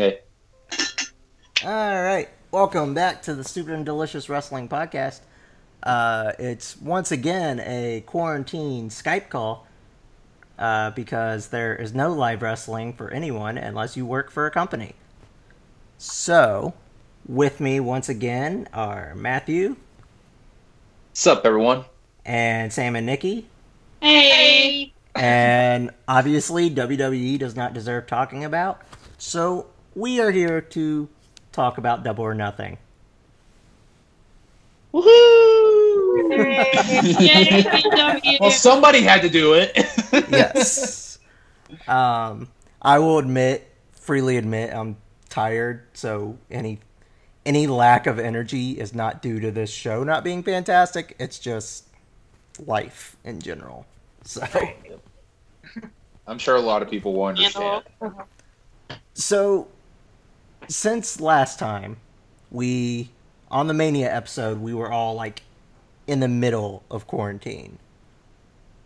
Hey. All right, welcome back to the Stupid and Delicious Wrestling Podcast. Uh, it's once again a quarantine Skype call uh, because there is no live wrestling for anyone unless you work for a company. So, with me once again are Matthew What's up, everyone? and Sam and Nikki. Hey. and obviously WWE does not deserve talking about. So we are here to talk about Double or Nothing. Woohoo! Well, somebody had to do it. Yes. um, I will admit, freely admit, I'm tired. So any any lack of energy is not due to this show not being fantastic. It's just life in general. So. I'm sure a lot of people will understand. So, since last time, we on the Mania episode, we were all like in the middle of quarantine.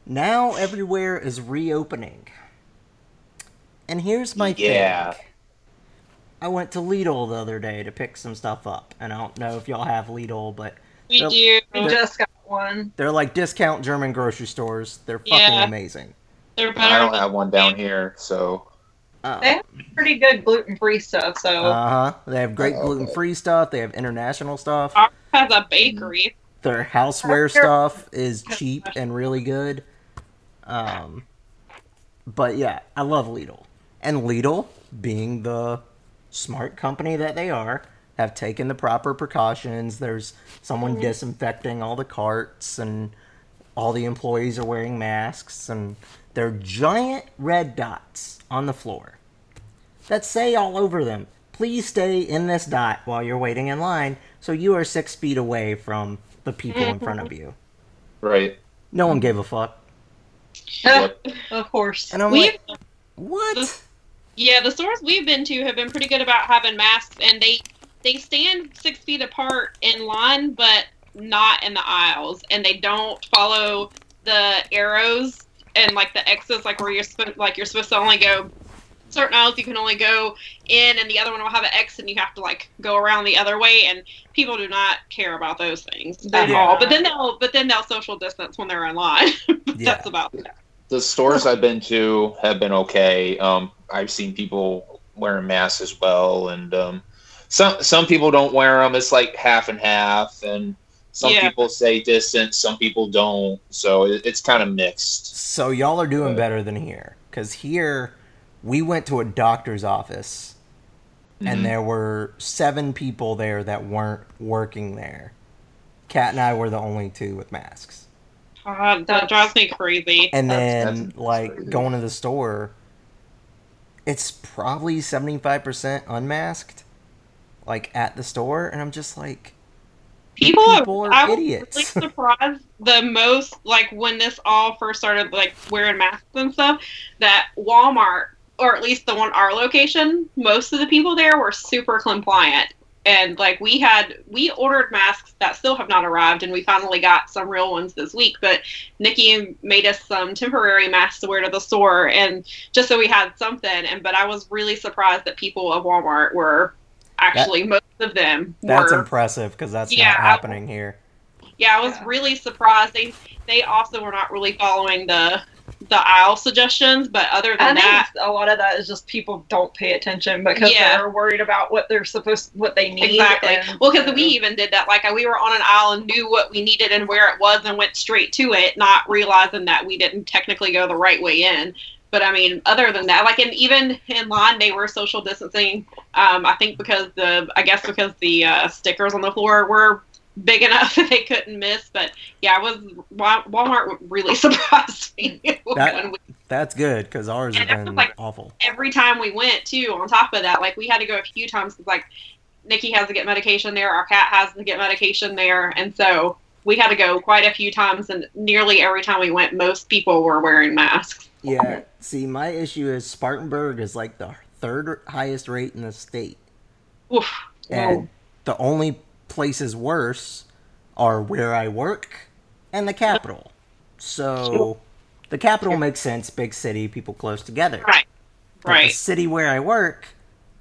Now everywhere is reopening. And here's my Yeah. thing. I went to Lidl the other day to pick some stuff up, and I don't know if y'all have Lidl, but We do. We just got one. they're like discount German grocery stores. They're fucking Yeah. amazing. They're better. I don't have one down here, so Uh They have pretty good gluten free stuff, so huh. They have great Oh, gluten free stuff. They have international stuff. Ours has a bakery. Their houseware stuff is cheap and really good. Um, but yeah, I love Lidl. And Lidl, being the smart company that they are, have taken the proper precautions. There's someone disinfecting all the carts, and all the employees are wearing masks, and there are giant red dots on the floor that say all over them, please stay in this dot while you're waiting in line so you are six feet away from the people in front of you. right. No one gave a fuck. Of course. And I'm We like, what? yeah, the stores we've been to have been pretty good about having masks, and they they stand six feet apart in line, but not in the aisles, and they don't follow the arrows and like the X's, like where you're supposed like you're supposed to only go certain aisles you can only go in and the other one will have an X and you have to like go around the other way and people do not care about those things at do all. But then they'll but then they'll social distance when they're in line. Yeah. That's about it. The stores I've been to have been okay. Um, I've seen people wearing masks as well, and um, some some people don't wear them. It's like half and half, and some Yeah. people say distance, some people don't. So it, it's kind of mixed. So y'all are doing better than here. Because here, we went to a doctor's office, and mm-hmm. there were seven people there that weren't working there. Kat and I were the only two with masks. God, that drives me crazy. And That's- then, that's like, crazy. going to the store, it's probably 75% unmasked, like, at the store. And I'm just like, People, People are I was idiots. really surprised the most, like when this all first started, like wearing masks and stuff, that Walmart, or at least the one our location, most of the people there were super compliant. And like we had, we ordered masks that still have not arrived, and we finally got some real ones this week. But Nikki made us some temporary masks to wear to the store, and just so we had something. And but I was really surprised that people of Walmart were actually most of them that's were impressive because that's Yeah, not I- happening here. yeah, I was Yeah. really surprised. They they also were not really following the the aisle suggestions, but other I than think that, a lot of that is just people don't pay attention because Yeah. they're worried about what they're supposed, what they need. exactly. and- Well, because we even did that. Like we were on an aisle and knew what we needed and where it was, and went straight to it, not realizing that we didn't technically go the right way in. But I mean, other than that, like, and even in line, they were social distancing. Um, I think because the, I guess because the uh, stickers on the floor were big enough that they couldn't miss. But yeah, I was Walmart really surprised me That- we That's good because ours have been like- awful. every time we went too on top of that like we had to go a few times 'cause, like nikki has to get medication there our cat has to get medication there and so we had to go quite a few times and nearly every time we went most people were wearing masks Yeah. See, my issue is Spartanburg is like the third highest rate in the state, Oof. and the only places worse are where I work and the capital. So, the capital makes sense, big city, people close together. right But the right city where I work,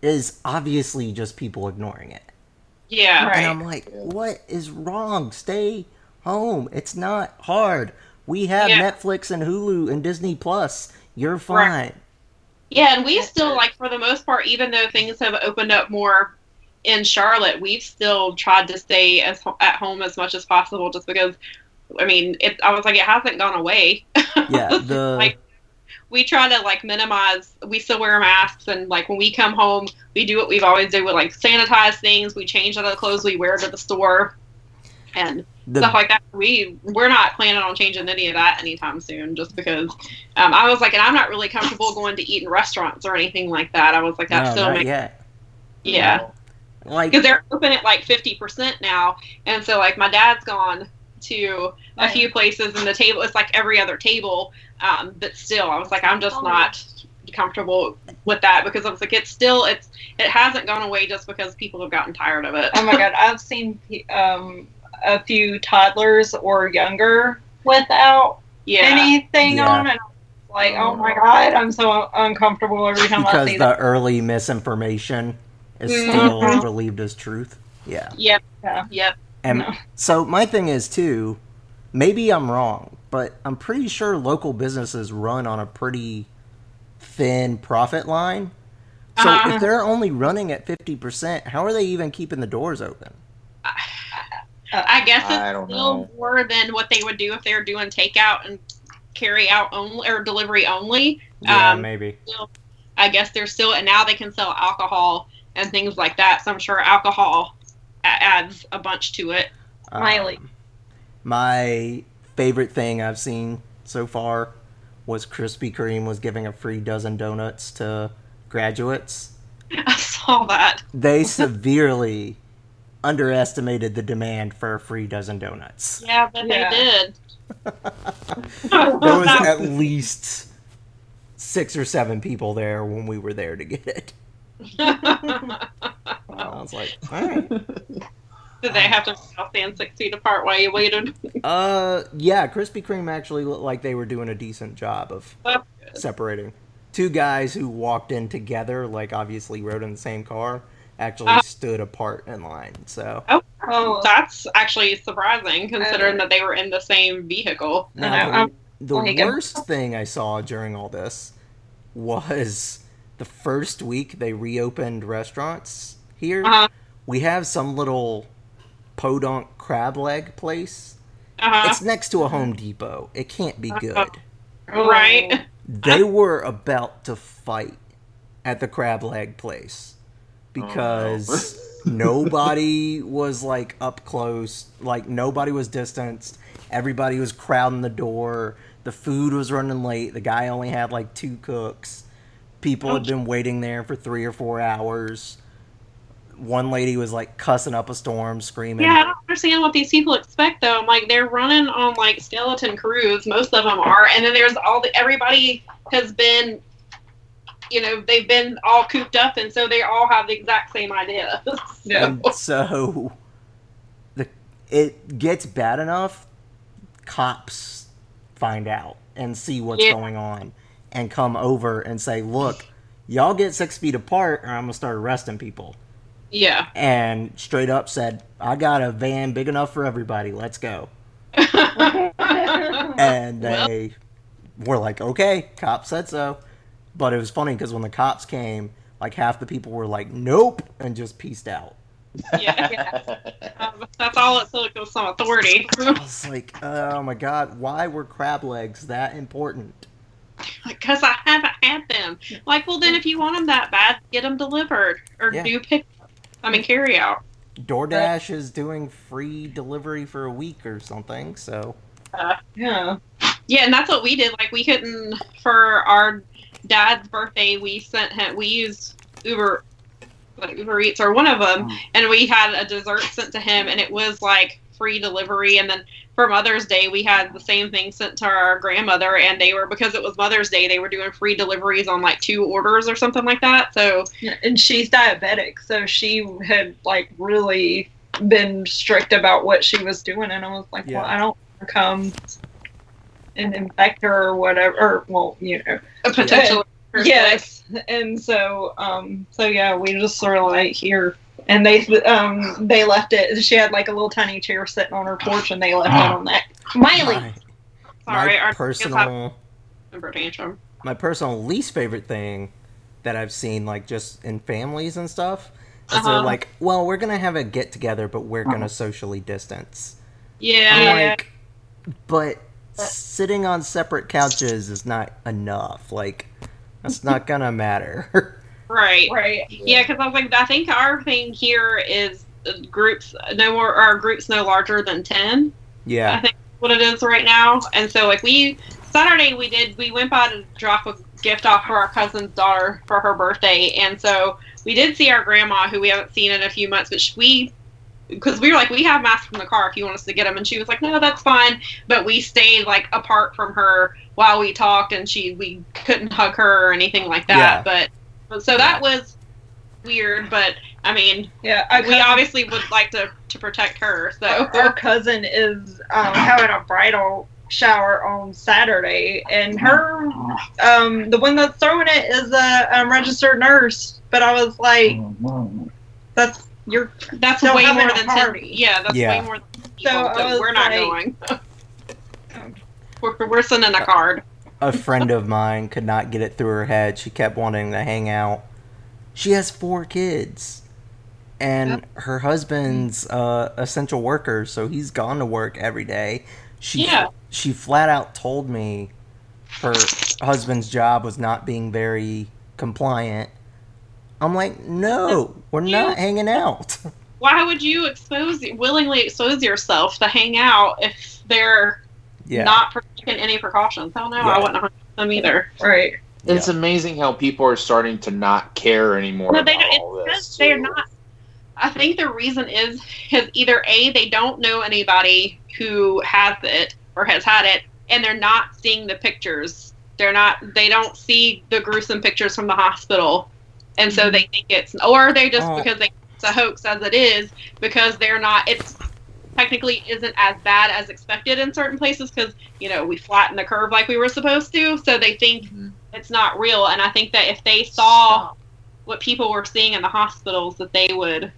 is obviously just people ignoring it. Yeah. Right. And I'm like, what is wrong? Stay home. It's not hard. We have Yeah. Netflix and Hulu and Disney Plus. You're fine. Right. Yeah, and we still like for the most part, even though things have opened up more in Charlotte, we've still tried to stay as at home as much as possible, just because. I mean, it. I was like, it hasn't gone away. Yeah, the Like- we try to like minimize. We still wear masks, and like when we come home, we do what we've always do. We like sanitize things. We change out of the clothes we wear to the store, and the stuff like that. We we're not planning on changing any of that anytime soon, just because um, I was like, and I'm not really comfortable going to eat in restaurants or anything like that. I was like, that no, still not makes yet. yeah, Like because they're open at like fifty percent now, and so like my dad's gone to a few places, and the table it's like every other table, um, but still, I was like, I'm just Oh. not comfortable with that because I was like, it's still it's it hasn't gone away just because people have gotten tired of it. Oh my god, I've seen um, a few toddlers or younger without yeah, anything Yeah. on, it like, oh my god, I'm so uncomfortable every time I because see the that. early misinformation is Mhm. still believed as truth. Yeah. yep, Yeah. yep. And No. so my thing is too, maybe I'm wrong, but I'm pretty sure local businesses run on a pretty thin profit line. So Uh-huh. if they're only running at 50%, how are they even keeping the doors open? I guess I it's don't still know. more than what they would do if they were doing takeout and carry out only or delivery only. Um, maybe. I guess they're still, and now they can sell alcohol and things like that. So I'm sure alcohol a- adds a bunch to it. Miley. Um, my favorite thing I've seen so far was Krispy Kreme was giving a free dozen donuts to graduates. I saw that. They severely underestimated the demand for a free dozen donuts. Yeah, but Yeah. they did. There was at least six or seven people there when we were there to get it. I was like, all right. Did they have to stand six feet apart while you waited? Uh, yeah, Krispy Kreme actually looked like they were doing a decent job of separating. Two guys who walked in together, like obviously rode in the same car, actually Uh. stood apart in line. So Oh, That's actually surprising considering Uh, that they were in the same vehicle. I know, now, I'm- the worst thing I saw during all this was the first week they reopened restaurants here. Uh-huh. We have some little podunk crab leg place. Uh-huh. It's next to a Home Depot. It can't be good. oh. Right. They were about to fight at the crab leg place because nobody was like up close, like nobody was distanced. Everybody was crowding the door. The food was running late. The guy only had like two cooks. People had been waiting there for three or four hours. One lady was like cussing up a storm, screaming. Yeah, I don't understand what these people expect though. I'm like, they're running on like skeleton crews. Most of them are, and then there's all the everybody has been, you know, they've been all cooped up, and so they all have the exact same idea. Yeah. And so the it gets bad enough cops find out and see what's Yeah. going on and come over and say, "Look, y'all get 6 feet apart or I'm going to start arresting people." yeah. And straight up said, "I got a van big enough for everybody. Let's go." And Well. they were like, "Okay, cop said so." But it was funny because when the cops came, like half the people were like, "Nope," and just pieced out. yeah. Um, that's all it took was some authority. I was like, oh my god, why were crab legs that important? Because I haven't had them. Like, well, then if you want them that bad, get them delivered or Yeah. do pick. I mean, carry out. DoorDash is doing free delivery for a week or something, so yeah. Yeah, and that's what we did. Like, we couldn't for our dad's birthday. We sent him. We used Uber, like Uber Eats or one of them, Mm. and we had a dessert sent to him, and it was like free delivery. And then for Mother's Day, we had the same thing sent to our grandmother, and they were because it was Mother's Day, they were doing free deliveries on like two orders or something like that. So Yeah, and she's diabetic, so she had like really been strict about what she was doing, and I was like, Yeah. well, I don't want to come and infect her or whatever. Or, well, you know, potentially, Her Yes, and so um, so yeah, we just sort of like here, and they um they left it. She had like a little tiny chair sitting on her porch, and they left it on that. Miley, My, Sorry, my our personal tantrum. my personal least favorite thing that I've seen, like just in families and stuff, is Uh-huh. they're like, "Well, we're gonna have a get together, but we're gonna socially distance." Yeah. I'm like, but sitting on separate couches is not enough. Like, that's not gonna matter. right. right? Yeah, because I was like, I think our thing here is uh, groups no more. Our groups no larger than ten. yeah I think that's what it is right now. And so like we Saturday we did we went by to drop a gift off for our cousin's daughter for her birthday, and so we did see our grandma who we haven't seen in a few months, but sh- we. Because we were like, we have masks from the car if you want us to get them, and she was like, no, that's fine. But we stayed like apart from her while we talked, and she we couldn't hug her or anything like that. But so that was weird. But I mean, Yeah, I we obviously would like to to protect her. So our cousin is um, having a bridal shower on Saturday, and her, um, the one that's throwing it is a um, registered nurse. But I was like, that's you're That's way more than a ten. party. Yeah, that's Yeah. way more than 10 people, So I so was we're not like- going. we're, we're sending a card. A friend of mine could not get it through her head. She kept wanting to hang out. She has four kids, and her husband's uh, essential worker, so he's gone to work every day. She Yeah. she flat out told me her husband's job was not being very compliant. I'm like, no, we're not hanging out. Why would you expose willingly expose yourself to hang out if they're yeah, not taking any precautions? Hell no, Yeah. I wouldn't have them either. right. It's amazing how people are starting to not care anymore. No, they about don't. all It's this, because they're not. I think the reason is is either a they don't know anybody who has it or has had it, and they're not seeing the pictures. They're not. They don't see the gruesome pictures from the hospital, and so mm-hmm. they think it's or they just Oh. because they it's a hoax as it is because they're not. It's technically isn't as bad as expected in certain places because you know we flatten the curve like we were supposed to, so they think Mhm. it's not real. And I think that if they saw what people were seeing in the hospitals that they would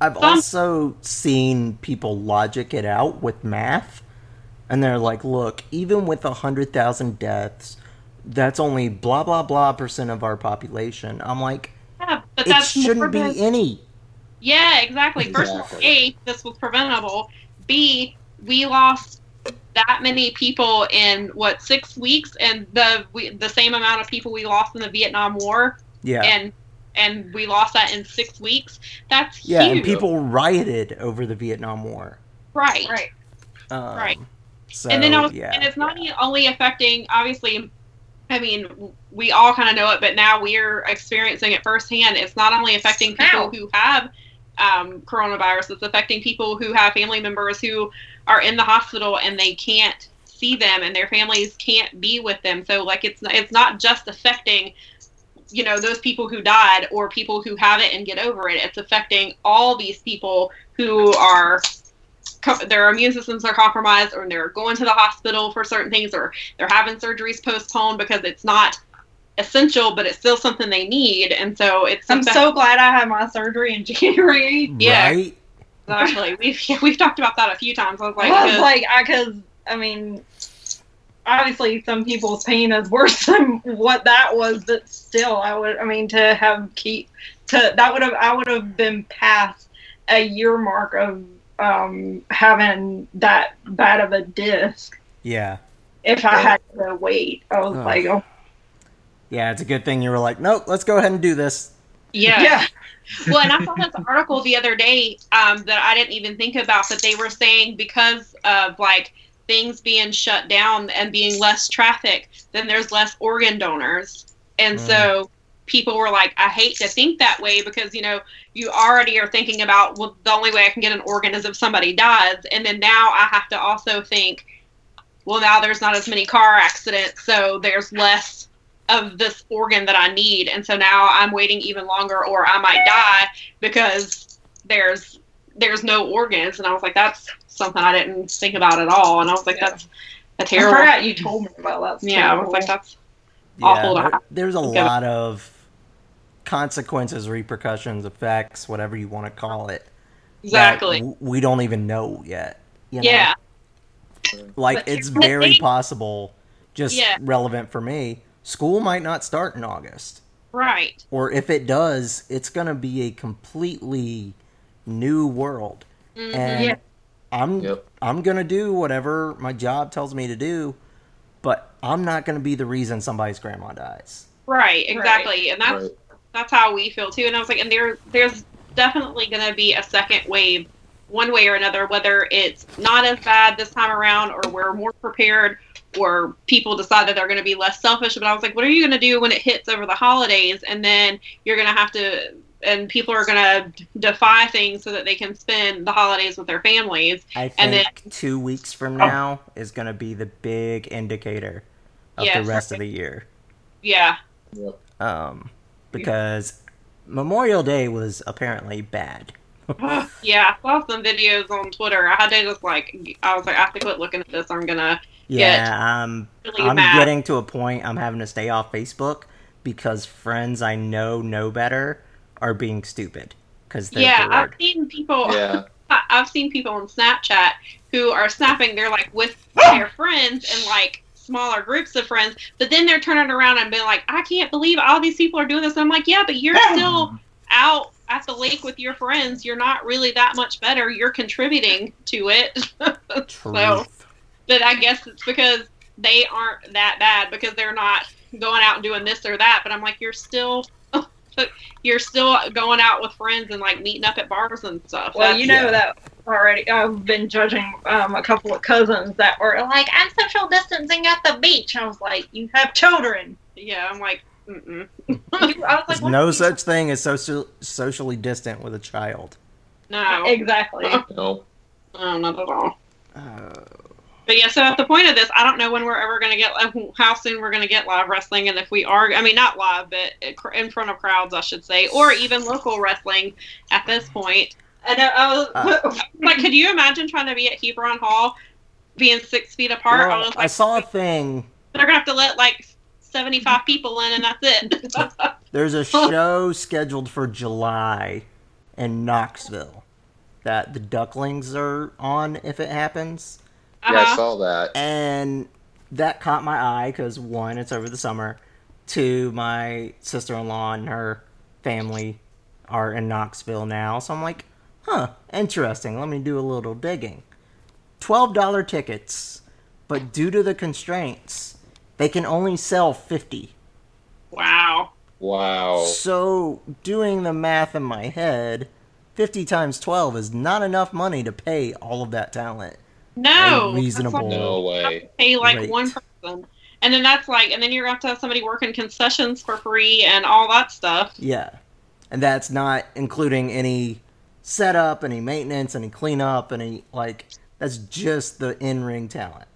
I've Some- also seen people logic it out with math, and they're like, "Look, even with a hundred thousand deaths, that's only blah blah blah percent of our population." I'm like, yeah but it that's more shouldn't be any. Yeah exactly. First of all a this was preventable. B we lost that many people in what six weeks? And the we, the same amount of people we lost in the vietnam war. Yeah, and and we lost that in six weeks? That's yeah, huge. and people rioted over the Vietnam War. right. Right. Um, Right. So and then I was, yeah, and it's not only affecting obviously i mean we all kind of know it but now we're experiencing it firsthand. It's not only affecting people Ow. who have um, coronavirus it's affecting people who have family members who are in the hospital and they can't see them and their families can't be with them. So like it's it's not just affecting you know those people who died or people who have it and get over it. It's affecting all these people who are their immune systems are compromised or they're going to the hospital for certain things or they're having surgeries postponed because it's not essential but it's still something they need and so it's I'm so glad I had my surgery in January. yeah. right. exactly we've yeah, we've talked about that a few times i was like I was like, I because I mean, obviously some people's pain is worse than what that was, but still, I would. I mean, to have keep to that would have I would have been past a year mark of um having that bad of a disc Yeah, if I had to wait. I was Ugh. like, oh yeah. It's a good thing you were like, nope, let's go ahead and do this. yeah yeah, well, and I saw this article the other day um, that I didn't even think about that they were saying because of like things being shut down and being less traffic, then there's less organ donors, and so people were like, I hate to think that way because you know you already are thinking about well the only way I can get an organ is if somebody dies, and then now I have to also think, well now there's not as many car accidents, so there's less of this organ that I need, and so now I'm waiting even longer, or I might die because there's there's no organs, and I was like, that's something I didn't think about at all, and I was like, Yeah. that's a I terrible. I forgot you told me about that. It's Yeah, I was like, that's awful to there- there's a Okay. lot of consequences, repercussions, effects, whatever you want to call it. Exactly. w- we don't even know yet. you know? Yeah. Like But it's very possible, just Yeah. relevant for me. School might not start in August, Right. or if it does, it's gonna be a completely new world, Mhm. and Yeah. I'm Yep. I'm gonna do whatever my job tells me to do, but I'm not gonna be the reason somebody's grandma dies. Right. Exactly. And that's Right. that's how we feel too. And I was like, and there there's definitely going to be a second wave, one way or another. Whether it's not as bad this time around, or we're more prepared, or people decide that they're going to be less selfish. But I was like, what are you going to do when it hits over the holidays, and then you're going to have to, and people are going to defy things so that they can spend the holidays with their families. I think And then- two weeks from now is gonna be the big indicator of Yes. the rest of the year. Yeah. Um, because Memorial Day was apparently bad. yeah, I saw some videos on Twitter. I had to just like, I was like, I have to quit looking at this. I'm gonna Yeah, um, really I'm mad. getting to a point I'm having to stay off Facebook because friends I know know better are being stupid because they're yeah, I've seen people. Yeah. I- I've seen people on Snapchat who are snapping. They're like with their friends and like smaller groups of friends, but then they're turning around and being like, "I can't believe all these people are doing this." And I'm like, "Yeah, but you're still out at the lake with your friends. You're not really that much better. You're contributing to it." Truth. so, but I guess it's because they aren't that bad because they're not going out and doing this or that. But I'm like, you're still. You're still going out with friends and like meeting up at bars and stuff. Well, That's- you know yeah. that already. I've been judging um, a couple of cousins that were like, "I'm social distancing at the beach." I was like, "You have children." Yeah, I'm like, mm-mm. You- I was like, There's no do you- such thing as social socially distant with a child. no, Exactly. No. no, not at all. Uh, But yeah, so at the point of this, I don't know when we're ever going to get, how soon we're going to get live wrestling, and if we are, I mean, not live, but in front of crowds, I should say, or even local wrestling at this point. I. I was. Uh, Like, could you imagine trying to be at Hebron Hall, being six feet apart? I well, I like, saw a thing. they're gonna have to let like seventy-five people in, and that's it. There's a show scheduled for July in Knoxville that the Ducklings are on if it happens. Yeah, I Uh-huh. saw that. and that caught my eye because one, it's over the summer. Two, my sister-in-law and her family are in Knoxville now, so I'm like, huh, interesting. Let me do a little digging. Twelve dollar tickets, but due to the constraints, they can only sell fifty. Wow. Wow. So, doing the math in my head, 50 times 12 is not enough money to pay all of that talent. No. A reasonable- No way. pay like Rate. one person. And then that's like, and then you're gonna have to have somebody working concessions for free and all that stuff. Yeah. And that's not including any setup, any maintenance, any cleanup, any, like, that's just the in ring talent.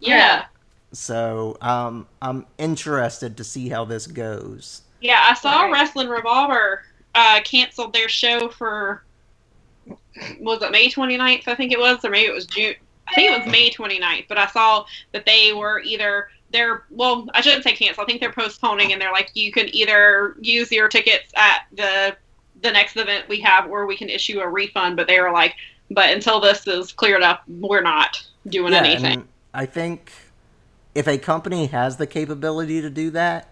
Yeah. So, um, I'm interested to see how this goes. Yeah, I saw Right. Wrestling Revolver uh, canceled their show for, was it May 29th? I think it was, or maybe it was June. I think it was May 29th, but I saw that they were either they're well, I shouldn't say cancel. I think they're postponing, and they're like you can either use your tickets at the the next event we have, or we can issue a refund. But they were like, but until this is cleared up, we're not doing anything. and I think if a company has the capability to do that,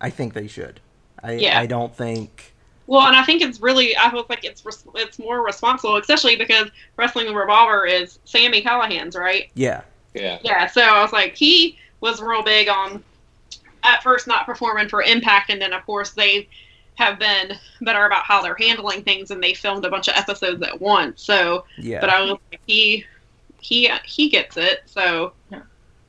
I think they should. I, Yeah. I don't think. Well, and I think it's really, I feel like it's res- it's more responsible, especially because Wrestling the Revolver is Sami Callihan's, right? Yeah. Yeah. Yeah, so I was like, he was real big on at first not performing for Impact, and then of course they have been better about how they're handling things, and they filmed a bunch of episodes at once. So, Yeah. but I was like, he he he gets it. So, Yeah.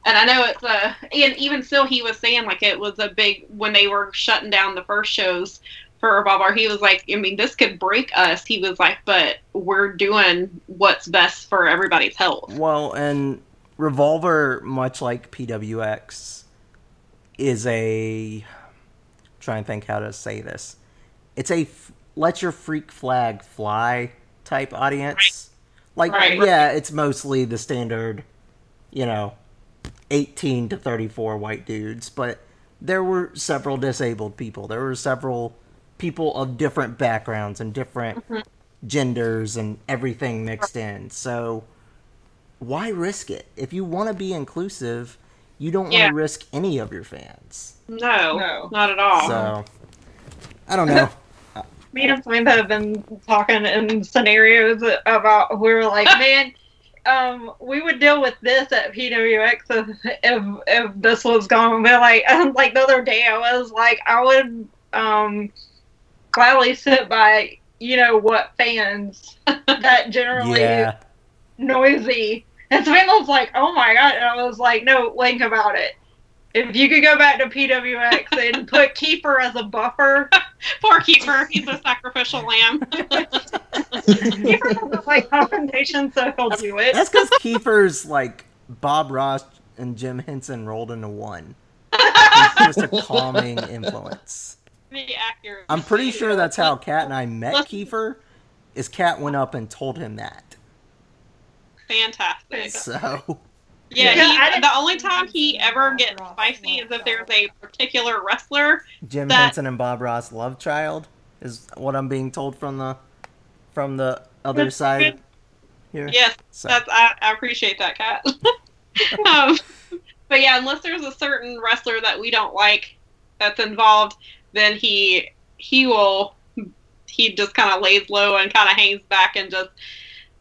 and I know it's a, and even still, he was saying like it was a big when they were shutting down the first shows for Revolver. He was like, I mean, this could break us. He was like, but we're doing what's best for everybody's health. Well, and Revolver, much like PWX, is a. Try and think how to say this. It's a f- let your freak flag fly type audience. Like, Right. yeah, it's mostly the standard, you know, 18 to 34 white dudes, but there were several disabled people. There were several people of different backgrounds and different genders and everything mixed in. So why risk it? If you want to be inclusive, you don't want to risk any of your fans. No, No. not at all. So I don't know. Me and Samantha have been talking in scenarios about we were like, man, um, we would deal with this at PWX if if, if this was going. But like, like the other day, I was like, I would um gladly sit by, you know, what fans that generally yeah. noisy. And Samantha was like, oh my god. And I was like, no, link about it. If you could go back to PWX and put Kiefer as a buffer, Poor Kiefer, he's a sacrificial lamb. Kiefer doesn't like confrontation, so he'll do it. That's because Kiefer's like Bob Ross and Jim Henson rolled into one. He's just a calming influence. Be accurate. I'm pretty sure that's how Cat and I met Kiefer. Is Cat went up and told him that. fantastic. So Yeah, Yeah, he, the only time he ever gets spicy is if there's a particular wrestler. Jim That- Henson and Bob Ross love child is what I'm being told from the from the other That's side good. here. Yes, So that's I, I appreciate that, Cat. um, but yeah, unless there's a certain wrestler that we don't like that's involved, then he he will he just kind of lays low and kind of hangs back and just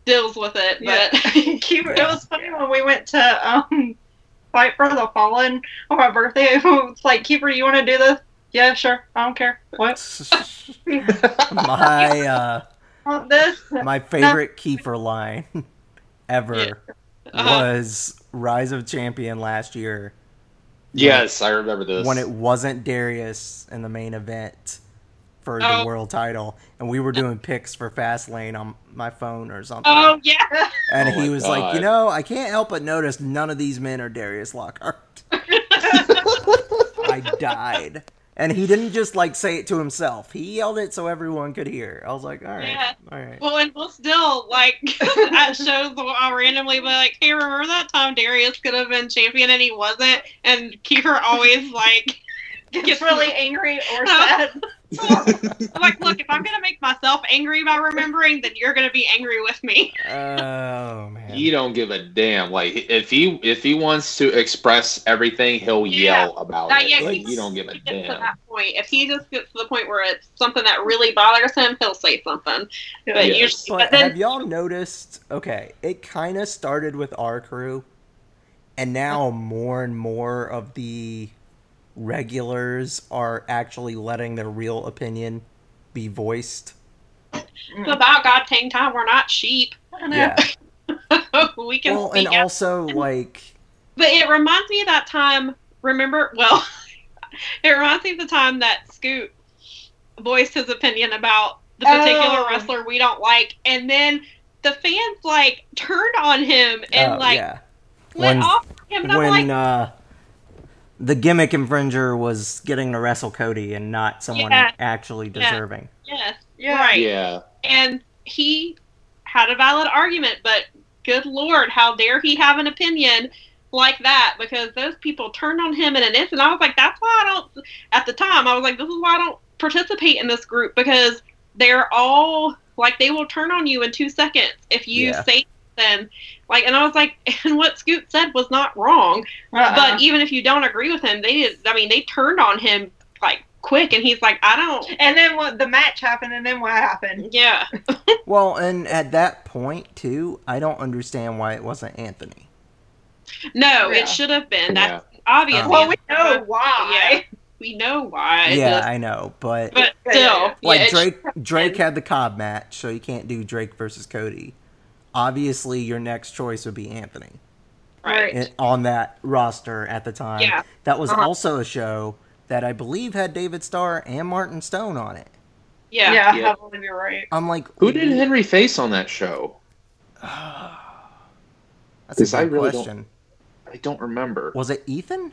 deals with it. Yeah. But Kiefer, it was funny when we went to um, Fight for the Fallen on my birthday. It's like, Kiefer, you want to do this? Yeah, sure. I don't care. What? my uh Want this? my favorite Kiefer line ever Yeah. Uh-huh. was Rise of Champion last year yes, I remember this. when it wasn't Darius in the main event for Oh. the world title, and we were doing picks for Fastlane on my phone or something. oh yeah, and Oh he my was like, "You know, I can't help but notice none of these men are Darius Lockhart." I died, and he didn't just like say it to himself; he yelled it so everyone could hear. I was like, "All right, Yeah. all right." well, and we'll still like at shows I'll randomly be like, "Hey, remember that time Darius could have been champion and he wasn't?" And Kiefer always like. Gets really angry or sad. I'm like, look, if I'm gonna make myself angry by remembering, then you're gonna be angry with me. Oh man, He don't give a damn. Like if he if he wants to express everything, he'll Yeah. yell about Not it. yet. Like he- you don't give a he gets to damn. that point. If he just gets to the point where it's something that really bothers him, he'll say something. But Yes. usually, But but then have y'all noticed? Okay, it kind of started with our crew, and now more and more of the regulars are actually letting their real opinion be voiced. it's about God dang time we're not sheep. Yeah. we can Well, and speak out. also like But it reminds me of that time. Remember? Well, it reminds me of the time that Scoot voiced his opinion about the particular Oh. wrestler we don't like, and then the fans like turned on him and oh, like yeah, went When- off him, and I'm when like, uh, the gimmick infringer was getting to wrestle Cody and not someone Yeah. actually Yeah. deserving. yes, Yeah. right. Yeah. and he had a valid argument, but good lord, how dare he have an opinion like that? Because those people turned on him in an instant. I was like, that's why I don't. At the time, I was like, this is why I don't participate in this group because they're all like they will turn on you in two seconds if you Yeah. say something. Like, and I was like, and what Scoot said was not wrong. Uh-uh. But even if you don't agree with him, they did. I mean, they turned on him like quick, and he's like, I don't. and then what the match happened, and then what happened? Yeah. Well, and at that point too, I don't understand why it wasn't Anthony. No, Yeah. it should have been. Yeah. That's obvious. Um, Well, we know why. Yeah, we know why. yeah, Just- I know, but but still, yeah, yeah, like it Drake Drake had the Cobb match, so you can't do Drake versus Cody. Obviously, your next choice would be Anthony right. on that roster at the time. Yeah. That was Uh-huh. also a show that I believe had David Starr and Martin Stone on it. Yeah. Yeah, Yeah. I believe you're right. I'm like, Who did Henry face on that show? That's a 'Cause I good really don't- question. I don't remember. Was it Ethan?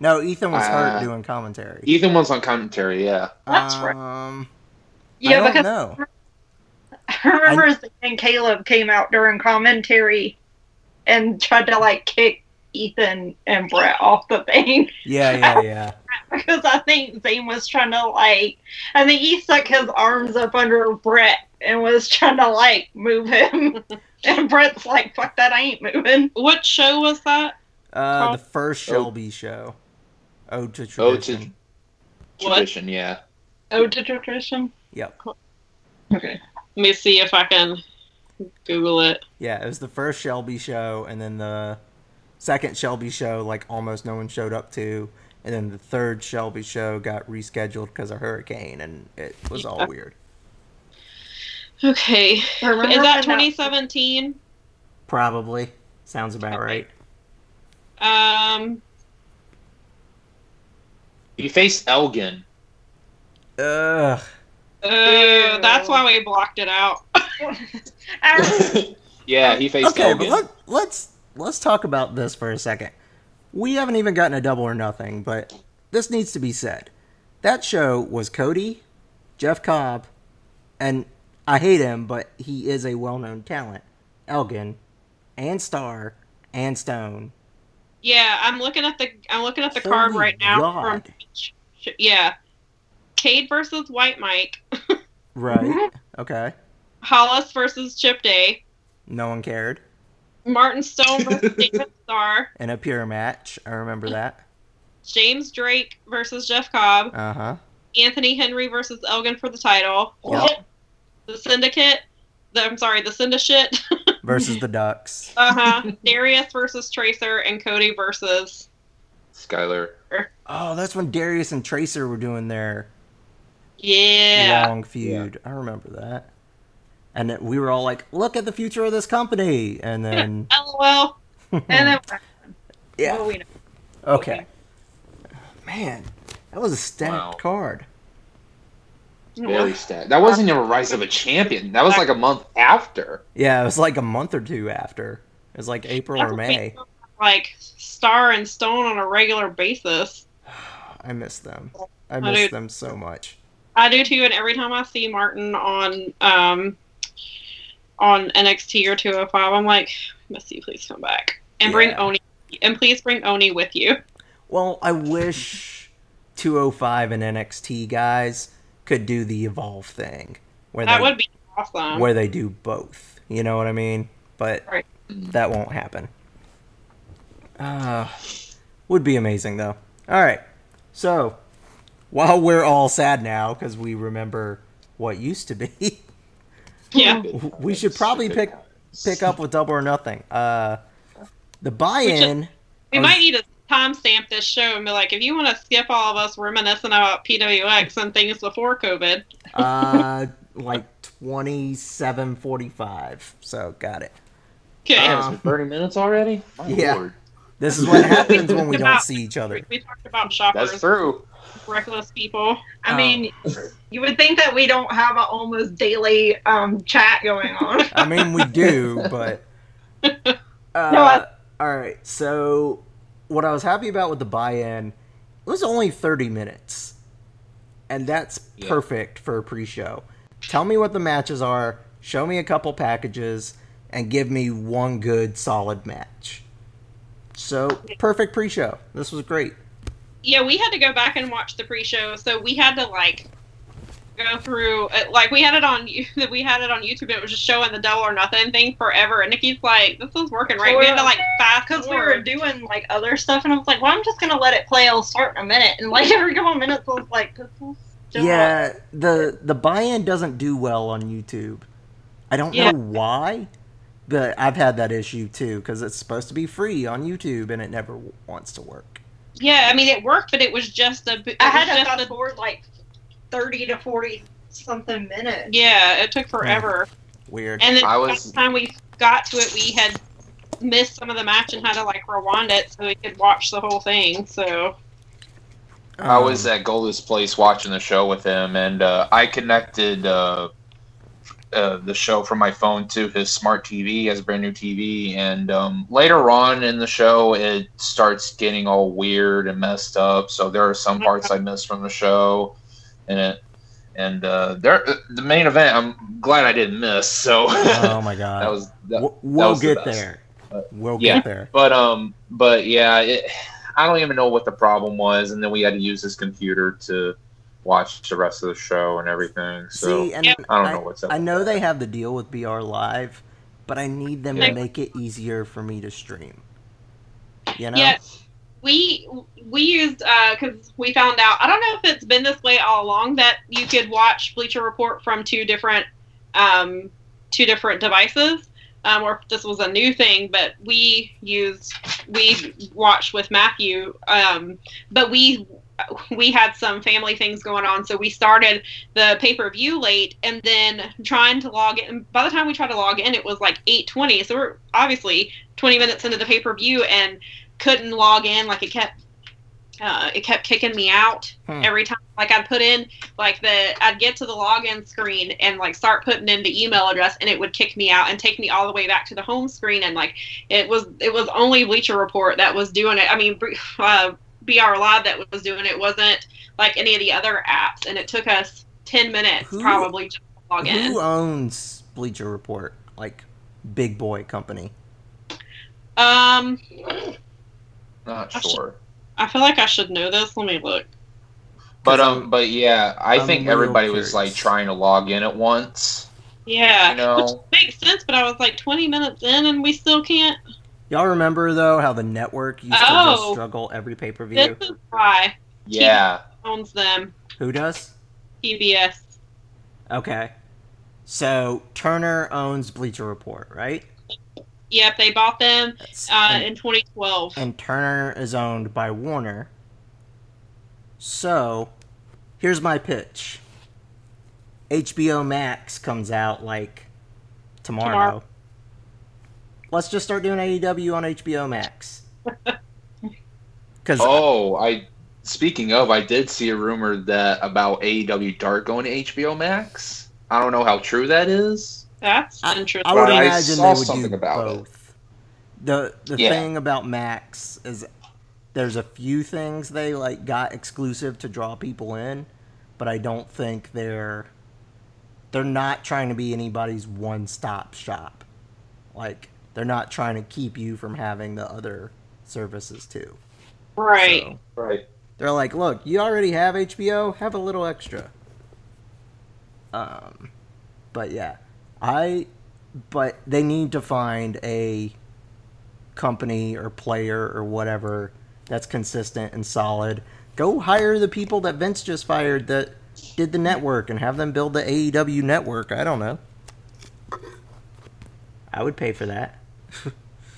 No, Ethan was Uh, hurt doing commentary. Ethan was on commentary. Yeah. That's right. um, Yeah, I don't because know. I remember Zane and Caleb came out during commentary and tried to like kick Ethan and Brett off the thing Yeah, yeah, yeah. because I think Zane was trying to like, I think he stuck his arms up under Brett and was trying to like move him, and Brett's like, "Fuck that, I ain't moving." What show was that? Uh, the first Shelby show. Ode to Ode to- tradition. What? Yeah. Ode to tradition. Yep. Okay. Let me see if I can Google it. Yeah, it was the first Shelby show, and then the second Shelby show, like almost no one showed up to, and then the third Shelby show got rescheduled because of hurricane, and it was all weird. Okay. Is that 2017? Probably sounds about right. Um, He faced Elgin. Ugh. Uh, that's why we blocked it out. Yeah, he faced Okay, Elgin. but let, let's let's talk about this for a second. We haven't even gotten a double or nothing, but this needs to be said. That show was Cody, Jeff Cobb, and I hate him, but he is a well-known talent. Elgin, and Starr, and Stone. Yeah, I'm looking at the I'm looking at the card right now God. from yeah, Cade versus White Mike, Right. Okay. Hollis versus Chip Day, No one cared. Martin Stone versus David Starr, In a pure match, I remember that. James Drake versus Jeff Cobb, Uh huh. Anthony Henry versus Elgin for the title, Yep. the Syndicate. The, I'm sorry, the Syndicate. Versus the Ducks. uh huh. Darius versus Tracer and Cody versus. Skyler. Oh, that's when Darius and Tracer were doing their Yeah. long feud. I remember that. And it- we were all like, "Look at the future of this company," and then LOL. and then yeah, well, we know. okay. Man, that was a stacked Wow. card. Very stacked. That wasn't even Rise of a Champion. That was like a month after. Yeah, it was like a month or two after. It was like April or May. Like Starr and Stone on a regular basis. I miss them. I I miss them so much. I do too, and every time I see Martin on um on NXT or 205, I'm like, Missy, please come back and bring Oney, and please bring Oney with you. Well, I wish 205 and NXT guys could do the evolve thing, where That they would be awesome. where they do both. You know what I mean? But Right. that won't happen. Uh, would be amazing though. All right. So, while we're all sad now because we remember what used to be, yeah, we should probably pick pick up with Double or Nothing. Uh, the buy-in. we I was- might need to timestamp this show and be like, if you want to skip all of us reminiscing about PWX and things before COVID, uh, like twenty-seven forty-five. So got it. okay. Um, it's 30 minutes already? My Yeah. lord. This is what happens when we don't see each other. we talked about shoppers, That's true. Reckless people. I Um, mean, you would think that we don't have an almost daily um, chat going on. I mean, we do, but. Uh, I- all right. So, what I was happy about with the buy-in, it was only thirty minutes, and that's Yeah. perfect for a pre-show. Tell me what the matches are. Show me a couple packages, and give me one good solid match. So perfect pre-show. This was great. Yeah, we had to go back and watch the pre-show, so we had to like go through uh, like we had it on we had it on YouTube. And it was just showing the double or nothing thing forever, and Nikki's like, "This is working right." We had to like fast Because we were doing like other stuff, and I was like, "Well, I'm just gonna let it play. It'll start in a minute." And like every couple of minutes, I was like, "This is still yeah, the the buy-in doesn't do well on YouTube. I don't Yeah. know why, but I've had that issue too because it's supposed to be free on YouTube and it never w- wants to work. Yeah, I mean it worked, but it was just a. It I had to just fast a- forward like thirty to forty something minutes. Yeah, it took forever, Weird. and then I was- the time we got to it, we had missed some of the match and had to like rewind it so we could watch the whole thing. So I was at Goldust Place watching the show with him, and uh, I connected uh, uh, the show from my phone to his smart TV. He has a brand new TV, and um, later on in the show, it starts getting all weird and messed up. So there are some parts I missed from the show, and it, and uh, there the main event. I'm glad I didn't miss. So Oh my god. that was that, W- we'll was get best. there. We'll Yeah. get there. But um, but yeah, it, I don't even know what the problem was, and then we had to use his computer to watch the rest of the show and everything. So See, and I don't know what's up. I know they have the deal with BR Live, but I need them to make it easier for me to stream. You know? Yeah, we we used because we found out. I don't know if it's been this way all along that you could watch Bleacher Report from two different um, two different devices, um, or if this was a new thing. But we used we watched with Matthew, um, but we we had some family things going on, so we started the pay per view late, and then trying to log in. By the time we tried to log in, it was like eight twenty. So we're obviously twenty minutes into the pay per view and couldn't log in. Like it kept uh, it kept kicking me out Hmm. every time. Like I'd put in like the I'd get to the login screen and like start putting in the email address, and it would kick me out and take me all the way back to the home screen. And like it was it was only Bleacher Report that was doing it. I mean. Uh, BR Live that was doing it wasn't like any of the other apps, and it took us ten minutes Who- probably to log in. Who owns Bleacher Report? Like, big boy company. Um, not I should- sure. I feel like I should know this. Let me look. But um, but yeah, I I'm think real everybody was like trying to log in at once. Yeah, You know? which makes sense, but I was like twenty minutes in, and we still can't. Y'all remember, though, how the network used to just Oh. struggle every pay per view. This view? is why Yeah, owns them. Who does? PBS. Okay. So, Turner owns Bleacher Report, right? Yep, they bought them uh, and- in 2012. and Turner is owned by Warner. So, here's my pitch. HBO Max comes out like tomorrow. Tomorrow. Let's just start doing AEW on HBO Max. Cuz Oh, I. Speaking of, I did see a rumor that about AEW Dark going to HBO Max. I don't know how true that is. That's I, interesting. I would But I imagine saw they would something do about it. both. The the Yeah. thing about Max is there's a few things they like got exclusive to draw people in, but I don't think they're they're not trying to be anybody's one-stop shop. Like they're not trying to keep you from having the other services too. right. So, Right. they're like, "Look, you already have HBO, have a little extra." Um, but yeah, I, but they need to find a company or player or whatever that's consistent and solid. Go hire the people that Vince just fired that did the network and have them build the AEW network. I don't know. I would pay for that.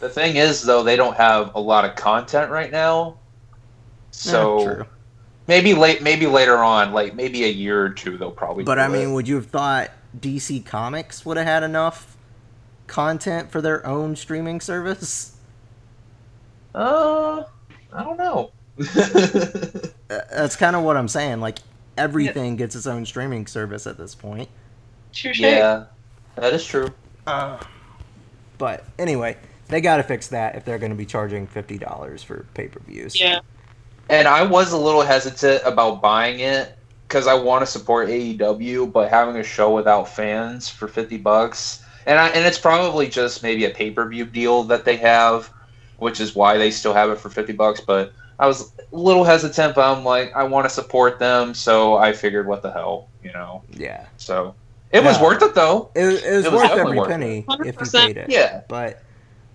The thing is, though, they don't have a lot of content right now. So Yeah, true. maybe late, maybe later on, like maybe a year or two, they'll probably. But do I mean, it. would you have thought DC Comics would have had enough content for their own streaming service? uh, I don't know. Uh, That's kind of what I'm saying. Like everything gets its own streaming service at this point. Touche. yeah, that is true. But anyway, they got to fix that if they're going to be charging fifty dollars for pay per views. Yeah. And I was a little hesitant about buying it because I want to support AEW, but having a show without fans for fifty bucks, and I, and it's probably just maybe a pay per view deal that they have, which is why they still have it for fifty bucks. But I was a little hesitant, but I'm like, I want to support them, so I figured, what the hell, you know? Yeah, So it was worth it though. it, it was It was worth every worth penny if you paid it. Yeah. but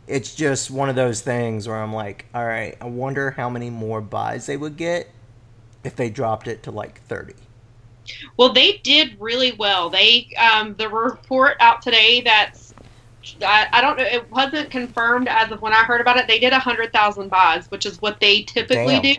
it's just one of those things where I'm like, all right, I wonder how many more buys they would get if they dropped it to like thirty. Well, they did really well. They um, the report out today that's I, I don't know. It wasn't confirmed as of when I heard about it. They did a hundred thousand buys, which is what they typically Damn. do.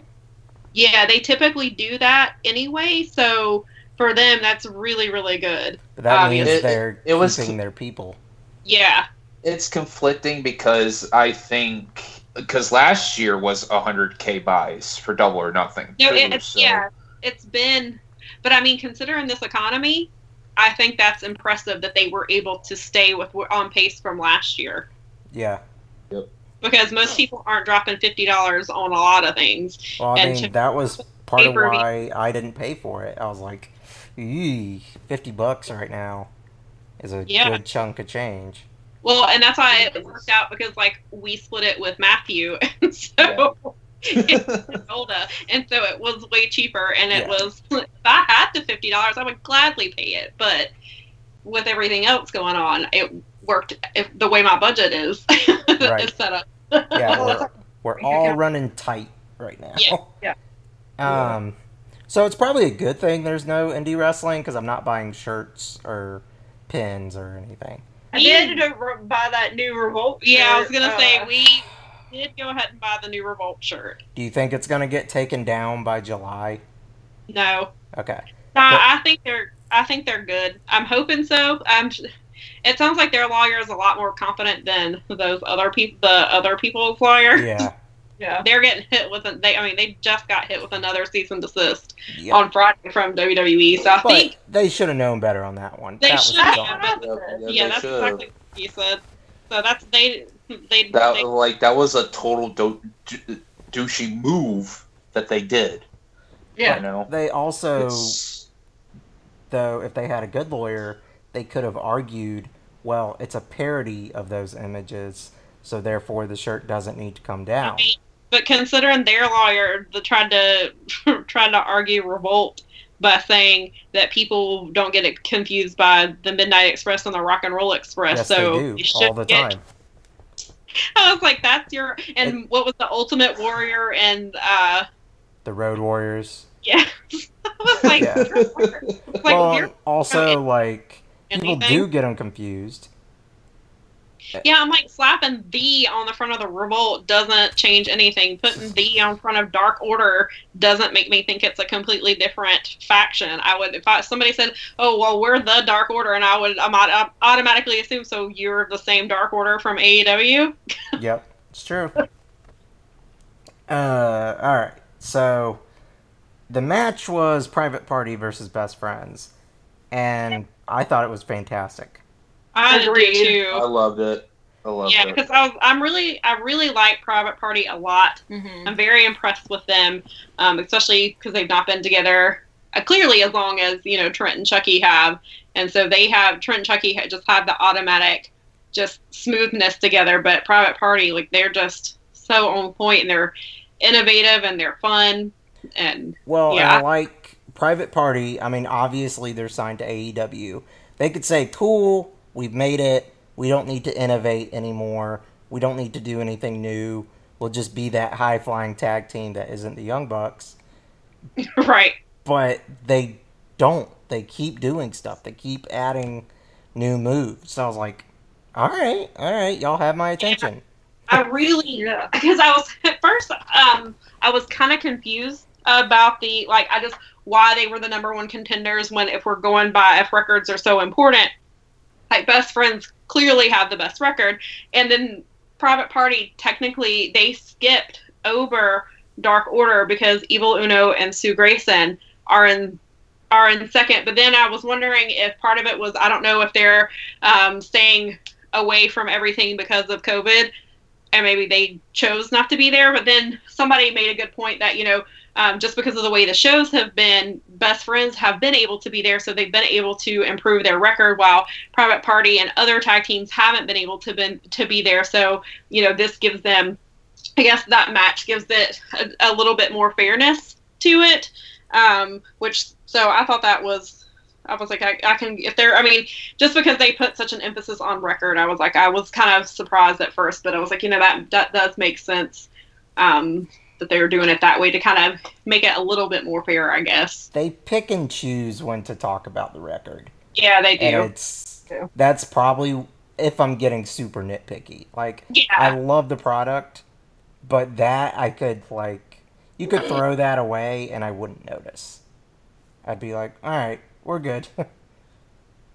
Yeah, they typically do that anyway. So for them, that's really really good. But that Obvious. means It- they're it was- keeping their people. Yeah, It's conflicting because I think because last year was 100k buys for Double or Nothing. no, too, it's so- yeah, it's been. But I mean, considering this economy, I think that's impressive that they were able to stay with on pace from last year. Yeah. Yep. Because most people aren't dropping fifty dollars on a lot of things. Well, I And mean, that was part of pay-per-view. why I didn't pay for it. I was like, "Eee, fifty bucks right now is a Yeah. good chunk of change." Well, and that's why it worked out because like we split it with Matthew, and so it's Golda, and so it was way cheaper. And it Yeah. was if I had the fifty dollars, I would gladly pay it. But with everything else going on, it worked if the way my budget is, Right. is set up. Yeah, we're, we're all running tight right now. Yeah. Yeah. Um, so it's probably a good thing there's no indie wrestling because I'm not buying shirts or pins or anything. I did buy that new Revolt. Yeah, I was gonna say uh, we did go ahead and buy the new Revolt shirt. Do you think it's gonna get taken down by July? No, Okay. No, I think they're. I think they're good. I'm hoping so. I'm. It sounds like their lawyer is a lot more confident than those other people. The other people's lawyer. Yeah. Yeah. They're getting hit with. A, they. I mean, they just got hit with another cease and desist yeah. on Friday from WWE. So I But think they should have known better on that one. They that should was have. Yeah, yeah, yeah, they that's should've. exactly what you said. So that's they. They. That they like that was a total do- d- douchey move that they did. Yeah. You know. They also, It's- though, if they had a good lawyer, they could have argued, well, it's a parody of those images, so therefore the shirt doesn't need to come down. But considering their lawyer the, tried to tried to argue revolt by saying that people don't get it confused by the Midnight Express and the Rock and Roll Express, Yes, so they you do should all the get- time. I was like, "That's your." And what was the Ultimate Warrior and uh The Road Warriors. yeah, I was like, Yeah. it's like well, also, like, people anything. do get them confused. Yeah, I'm like slapping the on the front of the revolt doesn't change anything. Putting the on front of Dark Order doesn't make me think it's a completely different faction. I would if I, somebody said, "Oh, well, we're the Dark Order," and I would I automatically assume so you're the same Dark Order from AEW. yep, it's true. Uh, all right. So the match was Private Party versus Best Friends, and I thought it was fantastic. I did too. I loved it. I loved Yeah, it. because I was, I'm really, I really like Private Party a lot. Mhm. I'm very impressed with them, um, especially because they've not been together uh, clearly as long as you know Trent and Chucky have, and so they have Trent and Chucky ha- just have the automatic, just smoothness together. But Private Party, like they're just so on point and they're innovative and they're fun and Well, and Yeah. I like Private Party. I mean, obviously they're signed to AEW. They could say, "Cool, we've made it. We don't need to innovate anymore. We don't need to do anything new. We'll just be that high flying tag team that isn't the Young Bucks." right. But they don't. They keep doing stuff. They keep adding new moves. So I was like, "All right, all right, y'all have my attention." I really Yeah. because I was at first um I was kind of confused about the like I just why they were the number one contenders when if we're going by if records are so important like best friends clearly have the best record and then private party technically they skipped over dark order because evil uno and sue grayson are in are in second but then i was wondering if part of it was i don't know if they're um, staying away from everything because of covid and maybe they chose not to be there. But then somebody made a good point that you know, um, just because of the way the shows have been, best friends have been able to be there, so they've been able to improve their record, while Private Party and other tag teams haven't been able to been to be there. So you know, this gives them, I guess, that match gives it a, a little bit more fairness to it. Um, which so I thought that was. I was like, I, I can, if they're, I mean, just because they put such an emphasis on record, I was like, I was kind of surprised at first, but I was like, you know, that that does make sense um, that they were doing it that way to kind of make it a little bit more fair, I guess. They pick and choose when to talk about the record. Yeah, they and do. it's do. that's probably if I'm getting super nitpicky. Like I love the product, but that I could like you could throw that away and I wouldn't notice. I'd be like, all right, we're good.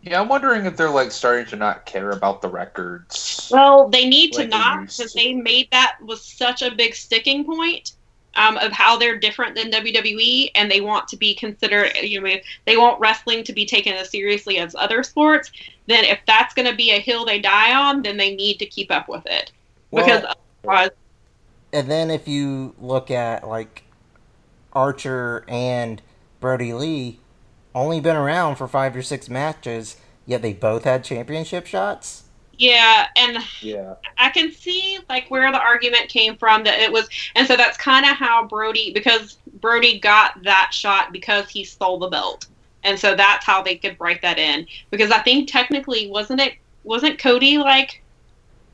Yeah, I'm wondering if they're like starting to not care about the records. well, they need to Like they not because they made that was such a big sticking point. Um, of how they're different than WWE, and they want to be considered, you know, they want wrestling to be taken as seriously as other sports. Then, if that's going to be a hill they die on, then they need to keep up with it because otherwise, and then if you look at like Archer and Brodie Lee, only been around for five or six matches, yet they both had championship shots. Yeah, and Yeah. I can see like where the argument came from that it was, and so that's kind of how Brodie because Brodie got that shot because he stole the belt, and so that's how they could write that in. Because I think technically wasn't it wasn't Cody like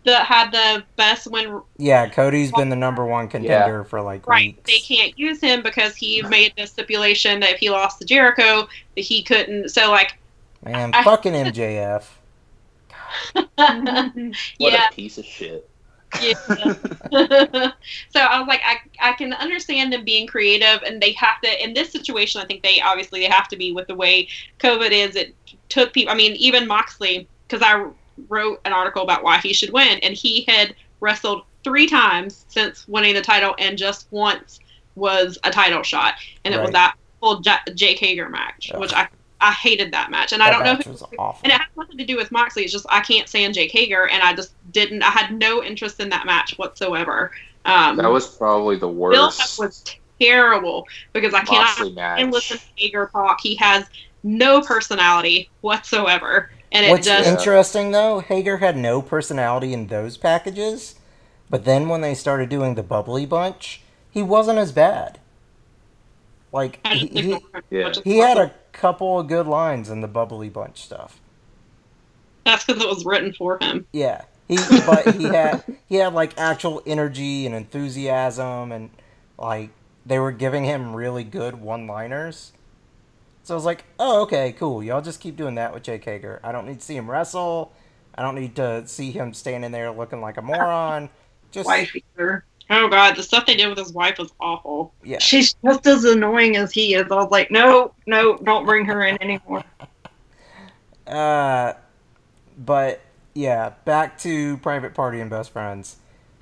the had the best win Yeah, Cody's been the number one contender for like right? weeks. They can't use him because he made the stipulation that if he lost to Jericho that he couldn't. So like Man, I- fucking MJF. What yeah, a piece of shit. Yeah. so I was like, I, I can understand them being creative, and they have to. In this situation, I think they obviously they have to be with the way COVID is. It took people. I mean, even Moxley, because I wrote an article about why he should win, and he had wrestled three times since winning the title, and just once was a title shot, and it was that full J- Jake Hager match, Ugh. which I I hated that match, and I don't know match who was awful. and it has nothing to do with Moxley. It's just I can't stand Jake Hager, and I just didn't. I had no interest in that match whatsoever. Um, That was probably the Bill worst was terrible because I cannot Moxley match. and listen to Hager talk. He has no personality whatsoever, and it What's just interesting though, Hager had no personality in those packages, but then when they started doing the bubbly bunch, he wasn't as bad. Like he, he, Yeah. he had a couple of good lines in the bubbly bunch stuff. That's because it was written for him. Yeah, he but he had he had like actual energy and enthusiasm, and like they were giving him really good one-liners. So I was like, oh okay, cool. Y'all just keep doing that with Jake Hager. I don't need to see him wrestle. I don't need to see him standing there looking like a moron. Just Wife eater. Oh god, the stuff they did with his wife was awful. yeah. She's just as annoying as he is. I was like, no, no, don't bring her in anymore. Uh, but yeah, back to Private Party and Best Friends.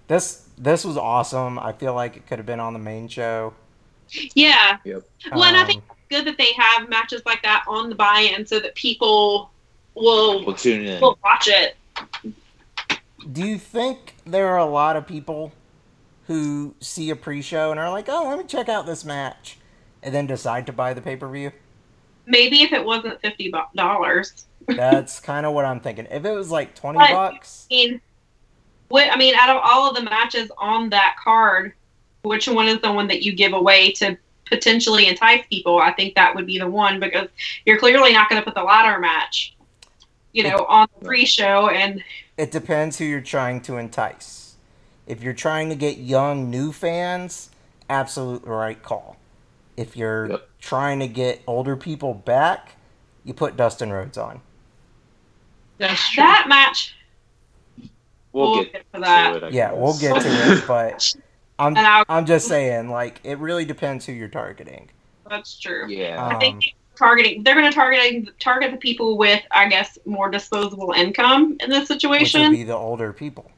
This this was awesome. I feel like it could have been on the main show. Yeah. Yep. Well, and I Um, think it's good that they have matches like that on the buy-in so that people will We'll tune in. will watch it. Do you think there are a lot of people who see a pre-show and are like, "Oh, let me check out this match," and then decide to buy the pay-per-view? Maybe if it wasn't fifty dollars. That's kind of what I'm thinking. If it was like twenty But- bucks, I mean, what I mean, out of all of the matches on that card, which one is the one that you give away to potentially entice people? I think that would be the one because you're clearly not going to put the ladder match, you know, on the pre-show, and it depends who you're trying to entice. If you're trying to get young new fans, absolute right call. If you're Yep. trying to get older people back, you put Dustin Rhodes on. That's true. that match. We'll we'll get get to to that. it. I Yeah, we'll get to it, but I'm I, I'm just saying, like, it really depends who you're targeting. that's true. yeah. I think Um, targeting they're going to target target the people with, I guess, more disposable income in this which situation. would be the older people.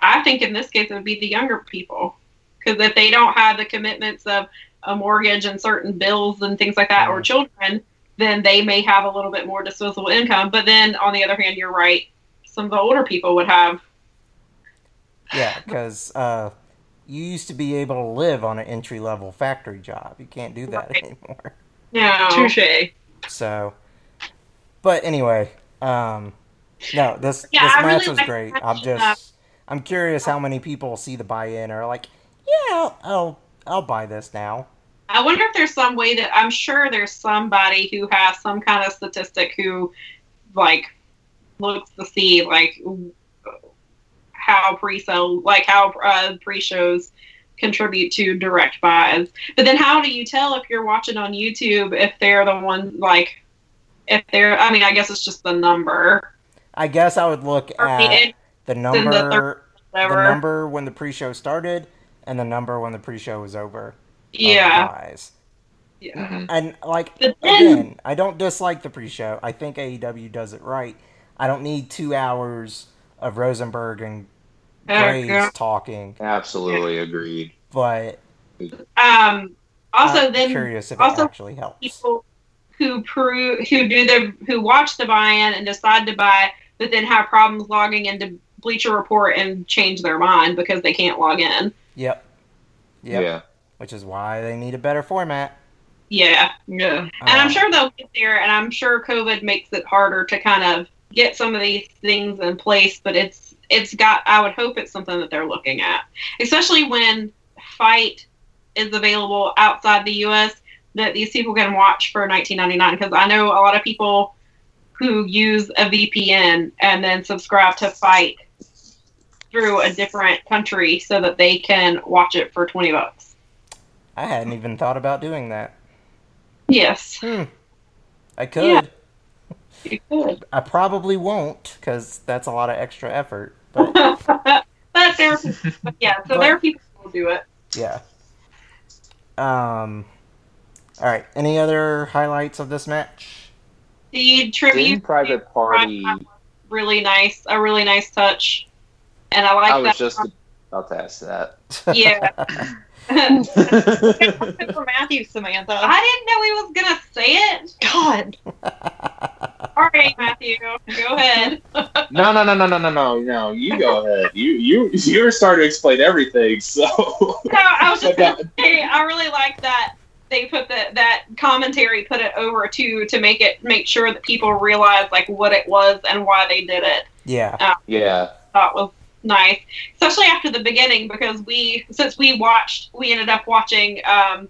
I think in this case it would be the younger people because if they don't have the commitments of a mortgage and certain bills and things like that, or Mhm. children, then they may have a little bit more disposable income. But then on the other hand, you're right. Some of the older people would have. Yeah, because uh, you used to be able to live on an entry level factory job. You can't do that Right. anymore. No. Touche. So, but anyway, um, no, this Yeah, this I match really was like great. the I'm match, just, I'm curious how many people see the buy-in or are like, yeah, I'll, I'll, I'll buy this now. I wonder if there's some way that I'm sure there's somebody who has some kind of statistic who, like, looks to see like how pre-sale, like how uh, pre-shows contribute to direct buys. But then, how do you tell if you're watching on YouTube if they're the ones like if they're? I mean, I guess it's just the number I guess I would look or the at the number, the number when the pre-show started, and the number when the pre-show was over. yeah, buys. yeah. Mhm. And like then- again, I don't dislike the pre-show. I think AEW does it right. I don't need two hours of Rosenberg and Graves yeah. talking, Absolutely agreed. but Um. Also, I'm then curious if also it actually helps. people who prove who do the who watch the buy-in and decide to buy, but then have problems logging into Bleacher Report and change their mind because they can't log in. Yep. Yep. Yeah. Which is why they need a better format. Yeah, Yeah. and I'm Um, sure they'll get there. And I'm sure COVID makes it harder to kind of get some of these things in place, but it's it's got. I would hope it's something that they're looking at, especially when FITE is available outside the U.S. That these people can watch for 19.99 because I know a lot of people who use a VPN and then subscribe to FITE through a different country so that they can watch it for 20 bucks. I hadn't even thought about doing that. Yes, Hmm. I could. Yeah. I probably won't because that's a lot of extra effort. But but there, but yeah. So But- there are people who will do it. yeah. Um. All right. Any other highlights of this match? The Didn't tribute Private Party. really nice, a really nice touch, and I like I was that. just about to ask that. Yeah. Good for Matthew, Samantha. I didn't know he was gonna say it. God. All right, Matthew, go ahead. no, no, no, no, no, no, no, no. You go ahead. You, you, you're starting to explain everything. So. No, I was just But gonna say I really like that they put the that commentary put it over to to make it make sure that people realize like what it was and why they did it. yeah. Uh, yeah. Thought was nice, especially after the beginning because we since we watched we ended up watching um,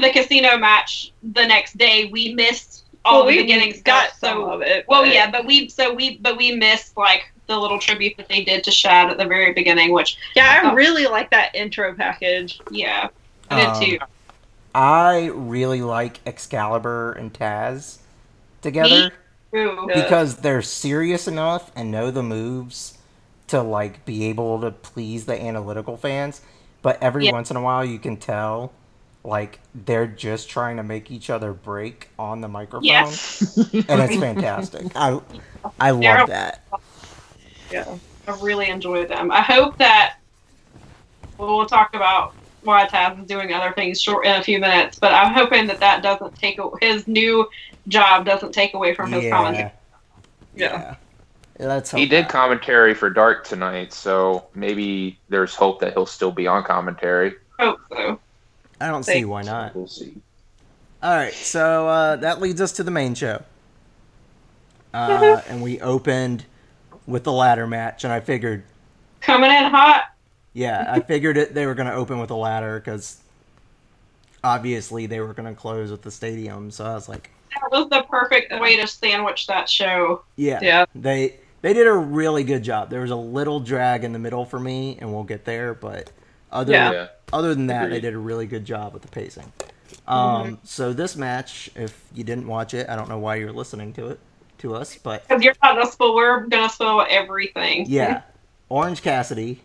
the casino match the next day. We missed all well, the we beginning got stuff. some So of it. well, but- yeah, but we so we but we missed like the little tribute that they did to Shad at the very beginning, which Yeah, I Oh. really like that intro package. yeah, I Um, did too. I really like Excalibur and Taz together Ooh. Because they're serious enough and know the moves to like be able to please the analytical fans, but every Yeah. once in a while you can tell like they're just trying to make each other break on the microphone Yes. and it's fantastic. I I They're- love that. Yeah. I really enjoy them. I hope that well, we'll talk about why Taz is doing other things short in a few minutes, but I'm hoping that that doesn't take a- his new job doesn't take away from his commentary. Yeah. Yeah. Let's hope He did not. commentary for Dark tonight, so maybe there's hope that he'll still be on commentary. Hope so. I don't see why not. We'll see. All right, so uh, that leads us to the main show, uh, and we opened with the ladder match, and I figured, Coming in hot. yeah, I figured it they were going to open with a ladder because obviously they were going to close with the stadium. So I was like, That was the perfect way to sandwich that show. yeah, Yeah. they they did a really good job. There was a little drag in the middle for me, and we'll get there, but other Yeah. Yeah. other than that, they did a really good job with the pacing. Um, So this match, if you didn't watch it, I don't know why you're listening to it to us, but Because you're not gonna spoil. We're gonna spoil everything. yeah, Orange Cassidy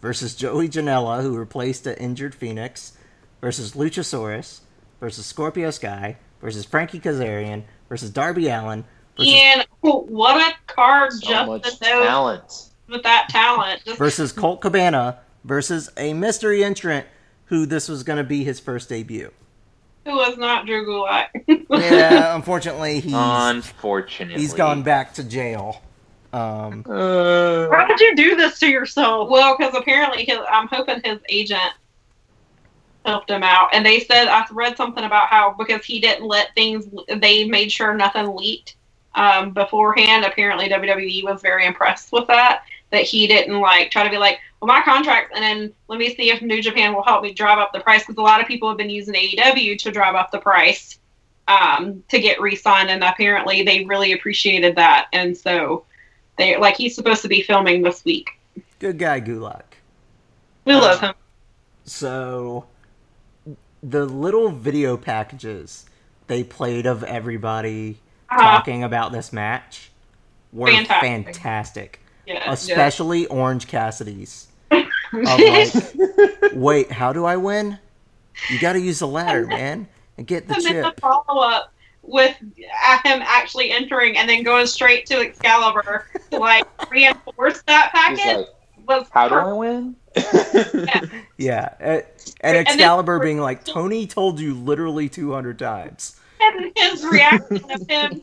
versus Joey Janela, who replaced the injured Fenix, versus Luchasaurus versus Scorpio Sky versus Frankie Kazarian versus Darby Allin versus, And what a card So just much to talent. with that talent. Versus Colt Cabana versus a mystery entrant who this was going to be his first debut. who was not Drew Gulak. Yeah, unfortunately, he's Unfortunately, he's gone back to jail. Um, Uh, Why would you do this to yourself? Well, because apparently his, I'm hoping his agent helped him out, and they said I read something about how because he didn't let things, they made sure nothing leaked um, beforehand. Apparently, WWE was very impressed with that. That he didn't like try to be like, well, my contract, and then let me see if New Japan will help me drive up the price because a lot of people have been using AEW to drive up the price um, to get re-signed, and apparently they really appreciated that, and so they like he's supposed to be filming this week. good guy, Gulak. We love him. So, the little video packages they played of everybody Uh, talking about this match were Fantastic. fantastic. yeah. Especially Orange Cassidy's. Like, wait, how do I win? You got to use the ladder, man, and get the and then chip. the follow up with him actually entering and then going straight to Excalibur to like reinforce that package. like, was how do. I win? Yeah, uh, and then- Excalibur being like, Tony told you literally 200 times. And his reaction of him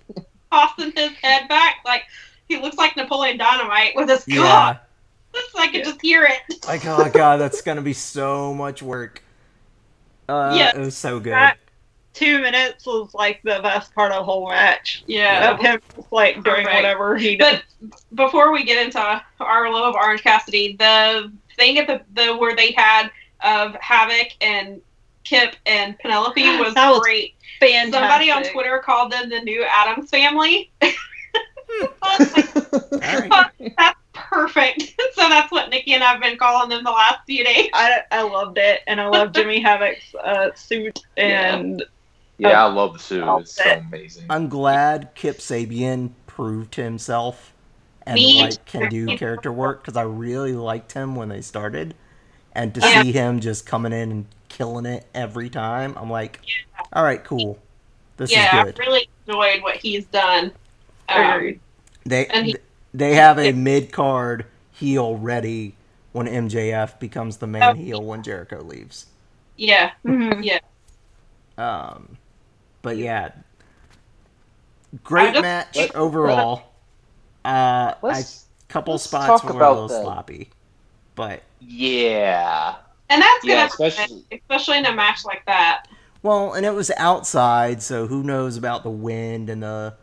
tossing his head back like he looks like Napoleon Dynamite with his Yeah. god. I could just hear it. Like, oh god, that's gonna be so much work. Uh, Yes. it was so good. That- Two minutes was like the best part of the whole match. Yeah. Of him like doing Perfect. whatever he does. But before we get into our love of Orange Cassidy, the thing at the, the where they had of Havoc and Kip and Penelope was, That was great. Fantastic. Somebody on Twitter called them the new Addams family. Like, Alright. that's perfect. so that's what Nikki and I've been calling them the last few days. I, I loved it, and I love Jimmy Havoc's uh, suit, and Yeah, I love the suit. It's so amazing. I'm glad Kip Sabian proved himself and Me like can do character work because I really liked him when they started, and to Yeah. see him just coming in and killing it every time, I'm like, all right, cool, this yeah, is I good. really enjoyed what he's done. Um, They he- they have a mid card heel ready when MJF becomes the main Oh. heel when Jericho leaves. yeah, Mhm. Um, but yeah, great just- match overall. Uh, a couple spots were a little the- sloppy, but yeah. and that's Yeah, gonna especially- happen, especially in a match like that. well, and it was outside, so who knows about the wind and the,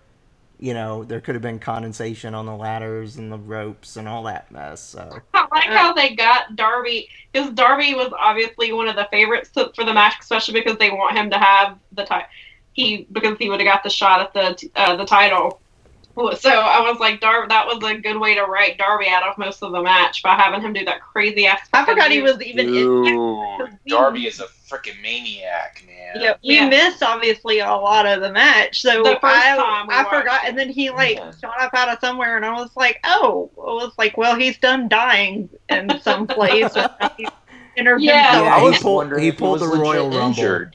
you know, there could have been condensation on the ladders and the ropes and all that mess. So I like how they got Darby because Darby was obviously one of the favorites for the match, especially because they want him to have the title. He because he would have got the shot at the uh, the title. So I was like, Dar- that was a good way to write Darby out of most of the match by having him do that crazy ass. I forgot he was even in. Dude, Darby is a freaking maniac, man. Yeah, we Yeah. missed obviously a lot of the match, so The first I, time we I forgot, it. and then he like Yeah. shot up out of somewhere, and I was like, oh, I was like, well, he's done dying in some place. Yeah. yeah, I was wondering he if he pulled was the Royal legit Rumble.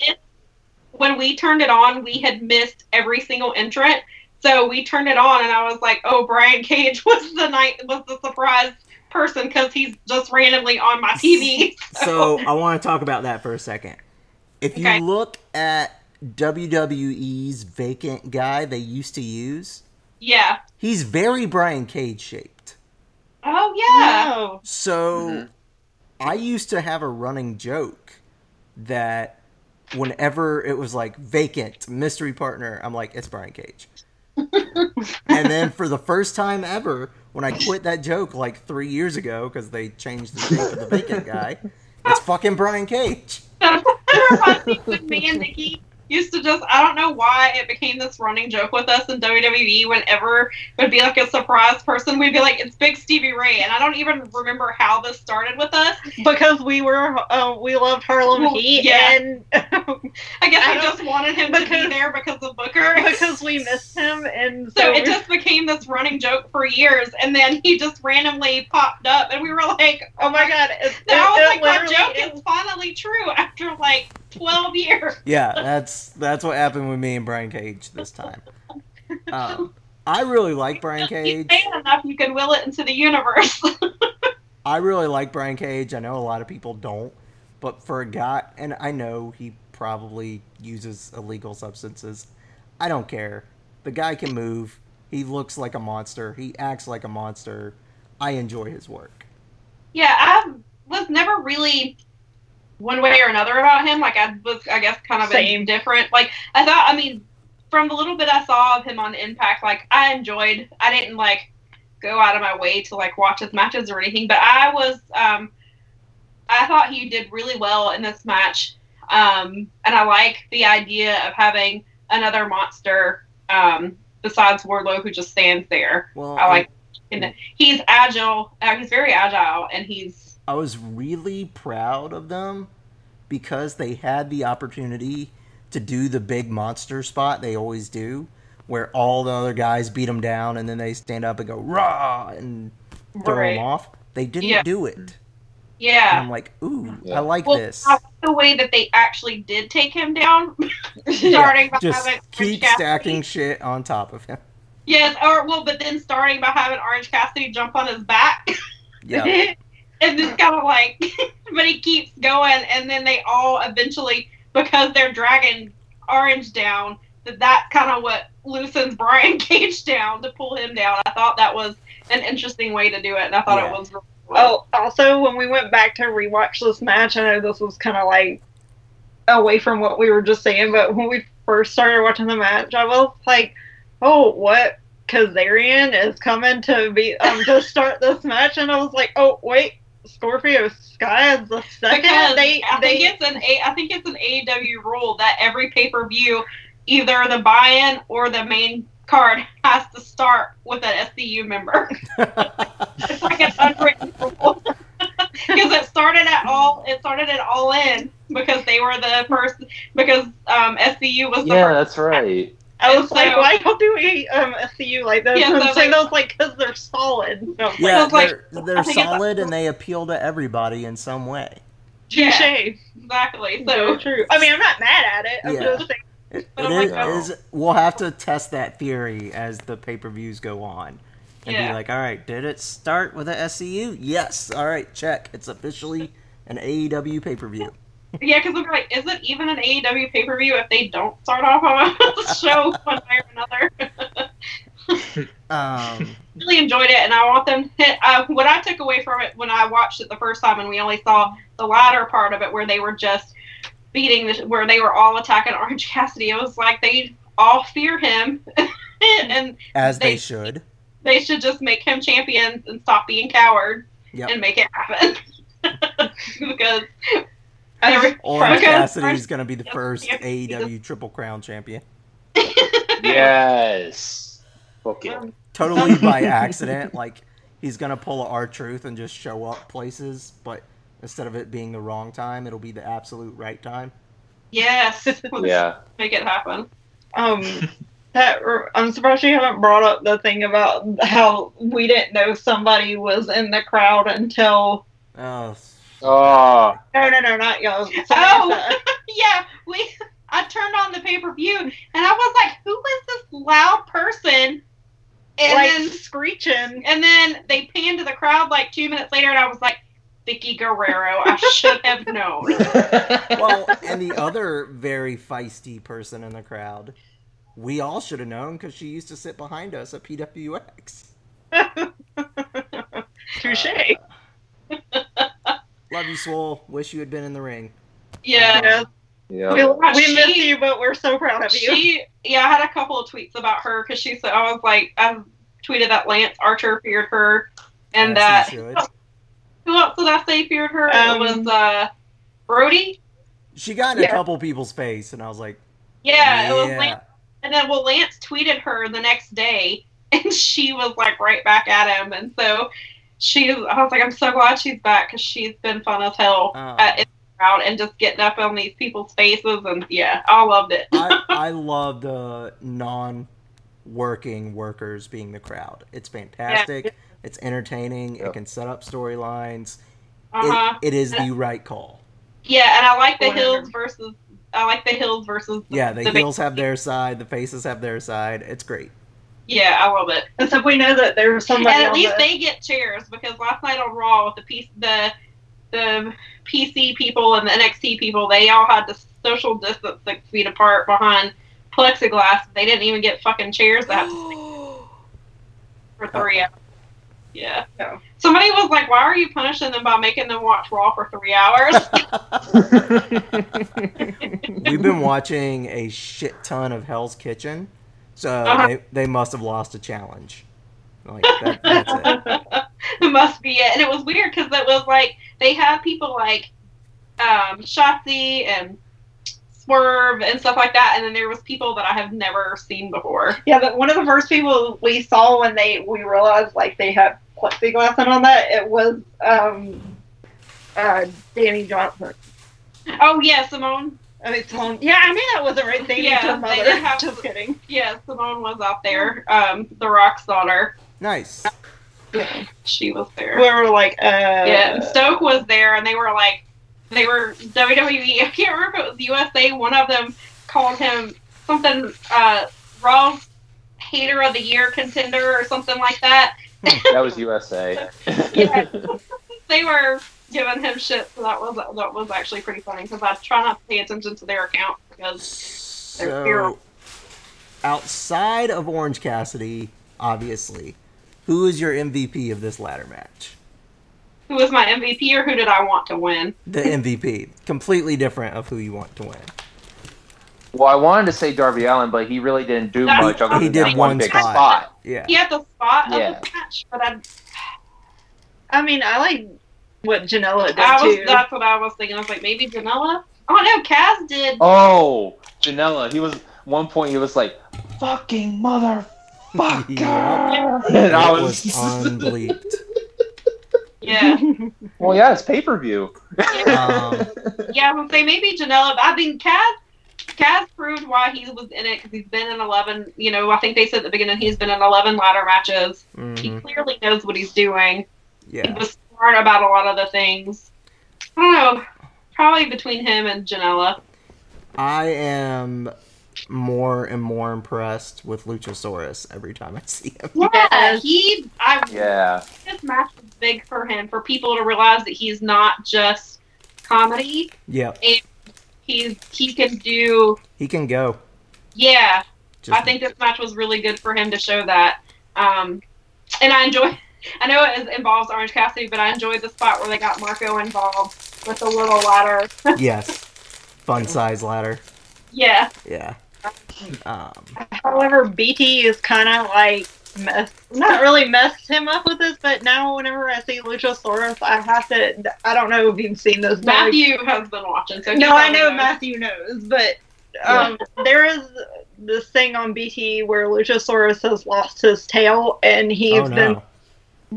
when we turned it on, we had missed every single entrant. So we turned it on, and I was like, "Oh, Brian Cage was the night was the surprise person because he's just randomly on my TV." So I want to talk about that for a second. If you look at WWE's vacant guy they used to use, yeah. he's very Brian Cage shaped. Oh yeah. No. So Mhm. I used to have a running joke that whenever it was like vacant mystery partner, I'm like, it's Brian Cage. And then for the first time ever, when I quit that joke like three years ago because they changed the name of the vacant guy, it's fucking Brian Cage. That reminds me me and Nikki used to just I don't know why it became this running joke with us in WWE whenever it would be like a surprise person, we'd be like, It's Big Stevie Ray and I don't even remember how this started with us. Because we were, uh, we loved Harlem Well, Heat, yeah. and I guess I we just wanted him to be there because of Booker. because we missed him, and so, So it just became this running joke for years, and then he just randomly popped up, and we were like, oh my god, it, And I was it like, my joke is finally true after like 12 years. Yeah, that's that's what happened with me and Brian Cage this time. Um, I really like Brian You Cage. it enough, you can will it into the universe. I really like Brian Cage. I know a lot of people don't, but for a guy, and I know he probably uses illegal substances. I don't care. The guy can move. He looks like a monster. He acts like a monster. I enjoy his work. yeah, I was never really one way or another about him. Like I was, I guess, kind of Same. indifferent. Like I thought, I mean, from the little bit I saw of him on Impact, like I enjoyed. I didn't like go out of my way to like watch his matches or anything, but I was, um, I thought he did really well in this match. Um, and I like the idea of having another monster um, besides Wardlow who just stands there. Well, I like, and he's agile. Uh, he's very agile, and he's I was really proud of them because they had the opportunity to do the big monster spot they always do, where all the other guys beat them down and then they stand up and go rah and throw Right. them off. They didn't Yeah. do it. And yeah. I'm like, ooh, Yeah. I like Well, this. The way that they actually did take him down, Yeah, starting by Just having keep Orange Cassidy- stacking shit on top of him. Yes, or well, but then starting by having Orange Cassidy jump on his back, Yeah. and just kind of like, but he keeps going, and then they all eventually, because they're dragging Orange down, that that's kind of what loosens Brian Cage down to pull him down. I thought that was an interesting way to do it, and I thought Yeah. it was. Really well. Oh, also, when we went back to rewatch this match, I know this was kind of like away from what we were just saying, but when we first started watching the match, I was like, oh, what Kazarian is coming to be um to start this match, and I was like, oh wait, Scorpio Sky is the second. Because they I they think it's an A I think it's an AEW rule that every pay per view, either the buy in or the main card has to start with an SCU member. it's like an unwritten rule. Because it started at all it started at all in because they were the first because um SCU was the Yeah, first that's right. I was So- like, why don't we um SCU like those? Yeah, and so say they- those like because they're solid. And I was like, yeah, it's like- they're, I they're solid and they appeal to everybody in some way. touche. exactly. So So true. I mean, I'm not mad at it. I'm Yeah. just saying. It, But it I'm like, oh. is- We'll have to test that theory as the pay per views go on, and Yeah. be like, all right, did it start with a SCU? Yes. All right, check. It's officially an AEW pay per view. Yeah, because I'm like, is it even an AEW pay per view if they don't start off on a show one way or another? Um, really enjoyed it, and I want them. To, uh, what I took away from it when I watched it the first time, and we only saw the latter part of it, where they were just beating, the, where they were all attacking Orange Cassidy. It was like they all fear him, and as they, They- should. they should just make him champions and stop being cowards Yep. and make it happen. because every, Orange because- Cassidy is going to be the first yep. AEW Triple Crown champion. Yes. Book it. Totally by accident. Like, he's going to pull a R Truth and just show up places, but instead of it being the wrong time, it'll be the absolute right time. yes, Yeah. make it happen. Um, that I'm surprised you haven't brought up the thing about how we didn't know somebody was in the crowd until. Oh, Oh. No, no, no, not y'all. Oh. Yeah, we. I turned on the pay per view and I was like, "Who is this loud person?" And like then screeching. and then they panned to the crowd like two minutes later, and I was like, "Vickie Guerrero, I should have known." well, and the other very feisty person in the crowd, we all should have known because she used to sit behind us at PWX. Touche. Uh, Love you, Swole. Wish you had been in the ring. Yeah. Yeah. We, we She- miss you, but we're so proud of you. She, yeah, I had a couple of tweets about her because she said I was like, I tweeted that Lance Archer feared her, and As that who else did I say feared her? Um, it was uh, Brodie. She got in Yeah. a couple people's face, and I was like, Yeah, it was yeah. Lance. And then, well, Lance tweeted her the next day, and she was like right back at him, and so she. I was like, I'm so glad she's back because she's been fun as hell Oh. at, in the crowd and just getting up on these people's faces, and yeah, I loved it. I, I love the non-working workers being the crowd. It's fantastic. It's entertaining. It can set up storylines. uh-huh. It, it is the right call. Yeah, and I like the Whatever. hills versus. I like the hills versus. The, Yeah, the, the heels have their side. The faces have their side. It's great. Yeah, I love it. And so we know that there's somebody and at on least the- they get chairs because last night on Raw with the piece the the PC people and the NXT people, they all had to social distance six feet apart behind plexiglass. They didn't even get fucking chairs to have to for three hours. Yeah. No. Somebody was like, "Why are you punishing them by making them watch Raw for three hours?" We've been watching a shit ton of Hell's Kitchen, so Uh-huh. they, they must have lost a challenge. Like that, that's it. it must be it. And it was weird because it was like they have people like um, Shotzi and Swerve and stuff like that, and then there was people that I have never seen before. Yeah, but one of the first people we saw when they we realized like they had plexiglass and on that it was um uh Danny Johnson. Oh yeah, Simone. I mean, Sloan- yeah, I mean that wasn't right. Danny's Yeah, her they mother. did have- Just kidding. Yeah, Simone was out there. Um, the Rock's daughter. Nice. She was there. We were like, uh, Yeah, and Stoke was there, and they were like, they were WWE. I can't remember if it was USA. One of them called him something, uh, Raw Hater of the Year contender or something like that. that was USA. Yeah. they were giving him shit, so that was that was actually pretty funny because I try not to pay attention to their account because They're So, outside of Orange Cassidy, obviously, who is your MVP of this ladder match? who was my MVP or who did I want to win? The MVP, completely different of who you want to win. Well, I wanted to say Darby Allin, but he really didn't do That's- much other He than did that one one big spot. spot. Yeah. He had the spot Yeah. of the match, but I, I mean, I like what Janela did I was too. that's what I was thinking. I was like, maybe Janela. Oh no, Kaz did. Oh, Janela. He was one point. He was like, "Fucking motherfucker," Yep. and I was was. unbleeped. Yeah, well, yeah, it's pay per view. Um, yeah. I would say maybe Janela. but I think Kaz. Kaz proved why he was in it because he's been in eleven. You know, I think they said at the beginning he's been in eleven ladder matches. He mhm, clearly knows what he's doing. He Yeah. was smart about a lot of the things. I don't know. Probably between him and Janela. I am more and more impressed with Luchasaurus every time I see him. Yeah, Yes. he. I Yeah, this match was big for him for people to realize that he's not just comedy. Yeah. And He's he can do. He can go. Yeah, Just, I think this match was really good for him to show that. Um, and I enjoy. I know it is, involves Orange Cassidy, but I enjoyed the spot where they got Marko involved with the little ladder. yes. Fun size ladder. yeah, Yeah. Um, However, BT is kind of like mess, not really messed him up with this, but now whenever I see Luchasaurus, I have to. I don't know if you've seen this. but, like, Matthew has been watching, so no, I know knows. Matthew knows, but um, there is this thing on BT where Luchasaurus has lost his tail, and he's oh been no.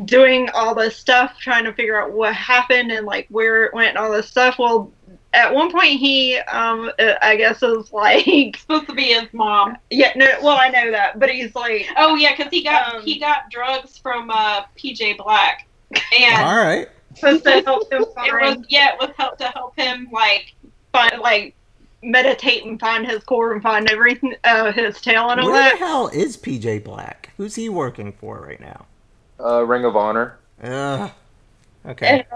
Doing all this stuff, trying to figure out what happened and like where it went and all this stuff. Well, at one point he, um, I guess is like, supposed to be his mom. yeah, no, well I know that, but he's like, Oh yeah, because he got Um, he got drugs from uh, PJ Black, and All right. supposed to help him it was find, yeah, it was help to help him like find like meditate and find his core and find everything, uh, his tail and all Where the hell is PJ Black? Who's he working for right now? Uh, Ring of Honor. Ugh. Okay.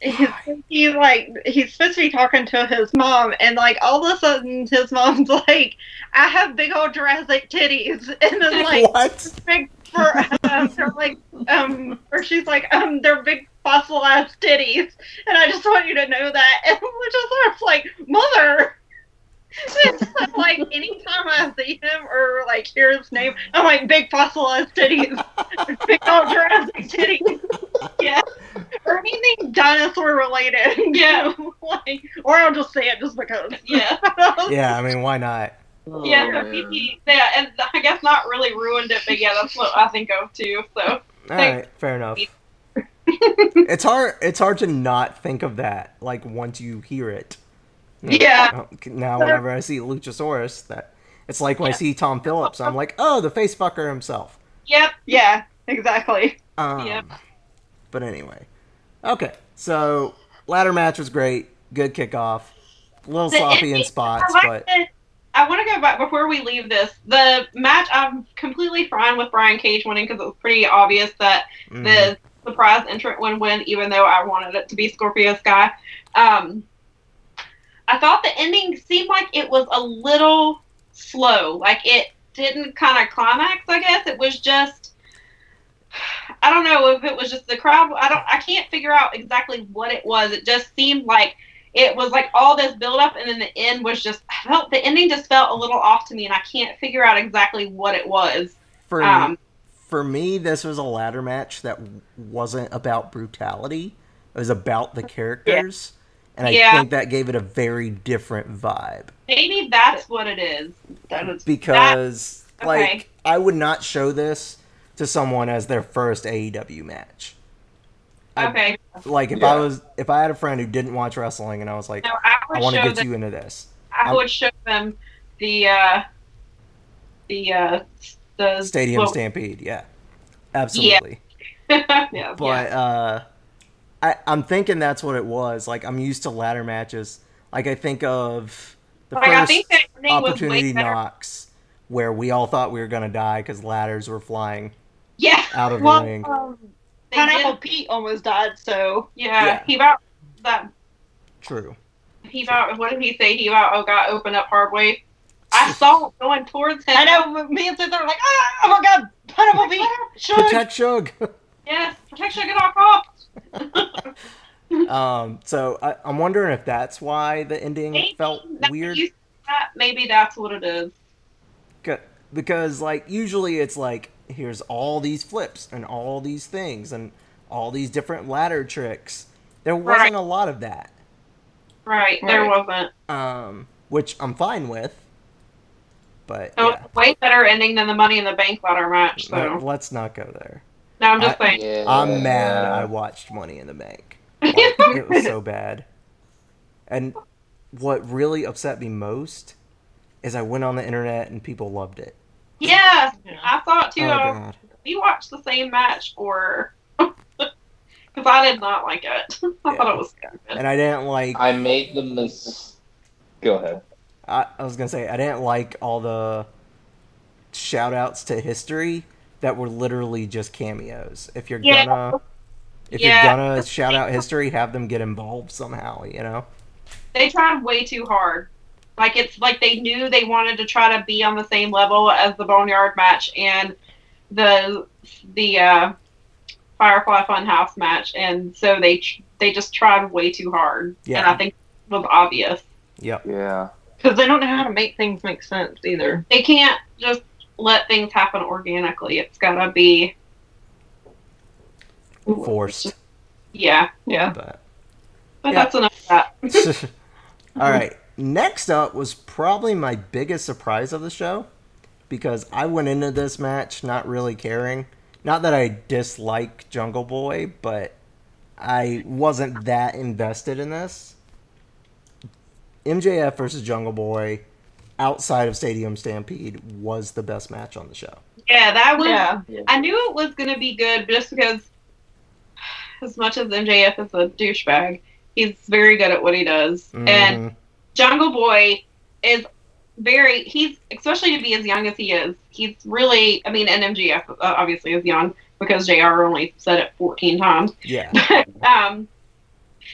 He's, he's like he's supposed to be talking to his mom, and like all of a sudden his mom's like, "I have big old Jurassic titties," and then like what? big for um, they're like um or she's like um they're big fossilized titties and I just want you to know that and we're just sort like mother It's like anytime I see him or like hear his name I'm like big fossilized titties big old Jurassic titties yeah or anything dinosaur related Yeah. like or I'll just say it just because yeah Yeah, I mean, why not? yeah. Oh, So he, yeah, and I guess not really ruined it, but yeah, that's what I think of too. So All right, fair enough. it's hard. It's hard to not think of that. Like once you hear it. Yeah. Now, whenever I see Luchasaurus, that it's like when I see Tom Phillips, I'm like, oh, the face fucker himself. yep, yeah exactly Um, Yep. But anyway, okay. So ladder match was great. Good kickoff. A little The sloppy in spots, I like but it. I want to go back before we leave this. The match, I'm completely fine with Brian Cage winning because it was pretty obvious that mhm. the surprise entrant would win, even though I wanted it to be Scorpio Sky. Um, I thought the ending seemed like it was a little slow. Like it didn't kind of climax. I guess it was just. I don't know if it was just the crowd. I don't. I can't figure out exactly what it was. It just seemed like it was like all this build up, and then the end was just. I felt the ending just felt a little off to me, and I can't figure out exactly what it was. for Um, for me, this was a ladder match that wasn't about brutality. It was about the characters, and I Yeah. think that gave it a very different vibe. maybe that's what it is. that is because okay. like I would not show this to someone as their first AEW match. I- Okay. Like if Yeah. I was if I had a friend who didn't watch wrestling and I was like, No, I I want to get them. you into this. I would show them the uh, the uh, the Stadium well, Stampede, yeah. Absolutely. yeah, But uh I, I'm thinking that's what it was. Like I'm used to ladder matches. Like I think of the Like, I first think that ending opportunity knocks where we all thought we were gonna die because ladders were flying yeah. out of well the ring. um, Pineapple Pete almost died so Yeah, Yeah. he about that. True. He about what did he say? He about oh god, open up hard way. I saw it going towards him. I know me and Sid are like, ah, oh my god, Pineapple Pete, Shug. Protect Shug. Yes, protection get off off. um, so I, I'm wondering if that's why the ending Maybe felt that weird. That, maybe that's what it is. Because like usually it's like here's all these flips and all these things and all these different ladder tricks. There wasn't Right. a lot of that. Right, there Right. wasn't. Um, which I'm fine with. But So yeah, it's a way better ending than the Money in the Bank ladder match. let- So let's not go there. No, I'm just I- saying. Yeah. I'm mad I watched Money in the Bank. Like, it was so bad. And what really upset me most is I went on the internet and people loved it. Yeah, Yeah. I thought too. Oh god. we watched the same match, or because I did not like it. I Yeah. thought it was stupid. And I didn't like I made the mis. Go ahead. I, I was gonna say I didn't like all the shout outs to history that were literally just cameos. If you're Yeah. gonna if Yeah. you're gonna shout out history, have them get involved somehow, you know? They tried way too hard. Like it's like they knew they wanted to try to be on the same level as the Boneyard match and the the uh, Firefly Funhouse match, and so they they just tried way too hard. Yeah. And I think it was obvious Yep. Yeah. Because they don't know how to make things make sense either. they can't just let things happen organically. It's gotta be Forced. Yeah, Yeah. But but Yeah. that's enough of that. all right. Next up was probably my biggest surprise of the show because I went into this match not really caring. Not that I dislike Jungle Boy, but I wasn't that invested in this. MJF versus Jungle Boy outside of Stadium Stampede was the best match on the show. Yeah, that was. Yeah. I knew it was going to be good just because, as much as MJF is a douchebag, he's very good at what he does. And Mhm. Jungle Boy is very, he's, especially to be as young as he is, he's really, I mean, and MJF uh, obviously is young because JR only said it 14 times. yeah, um,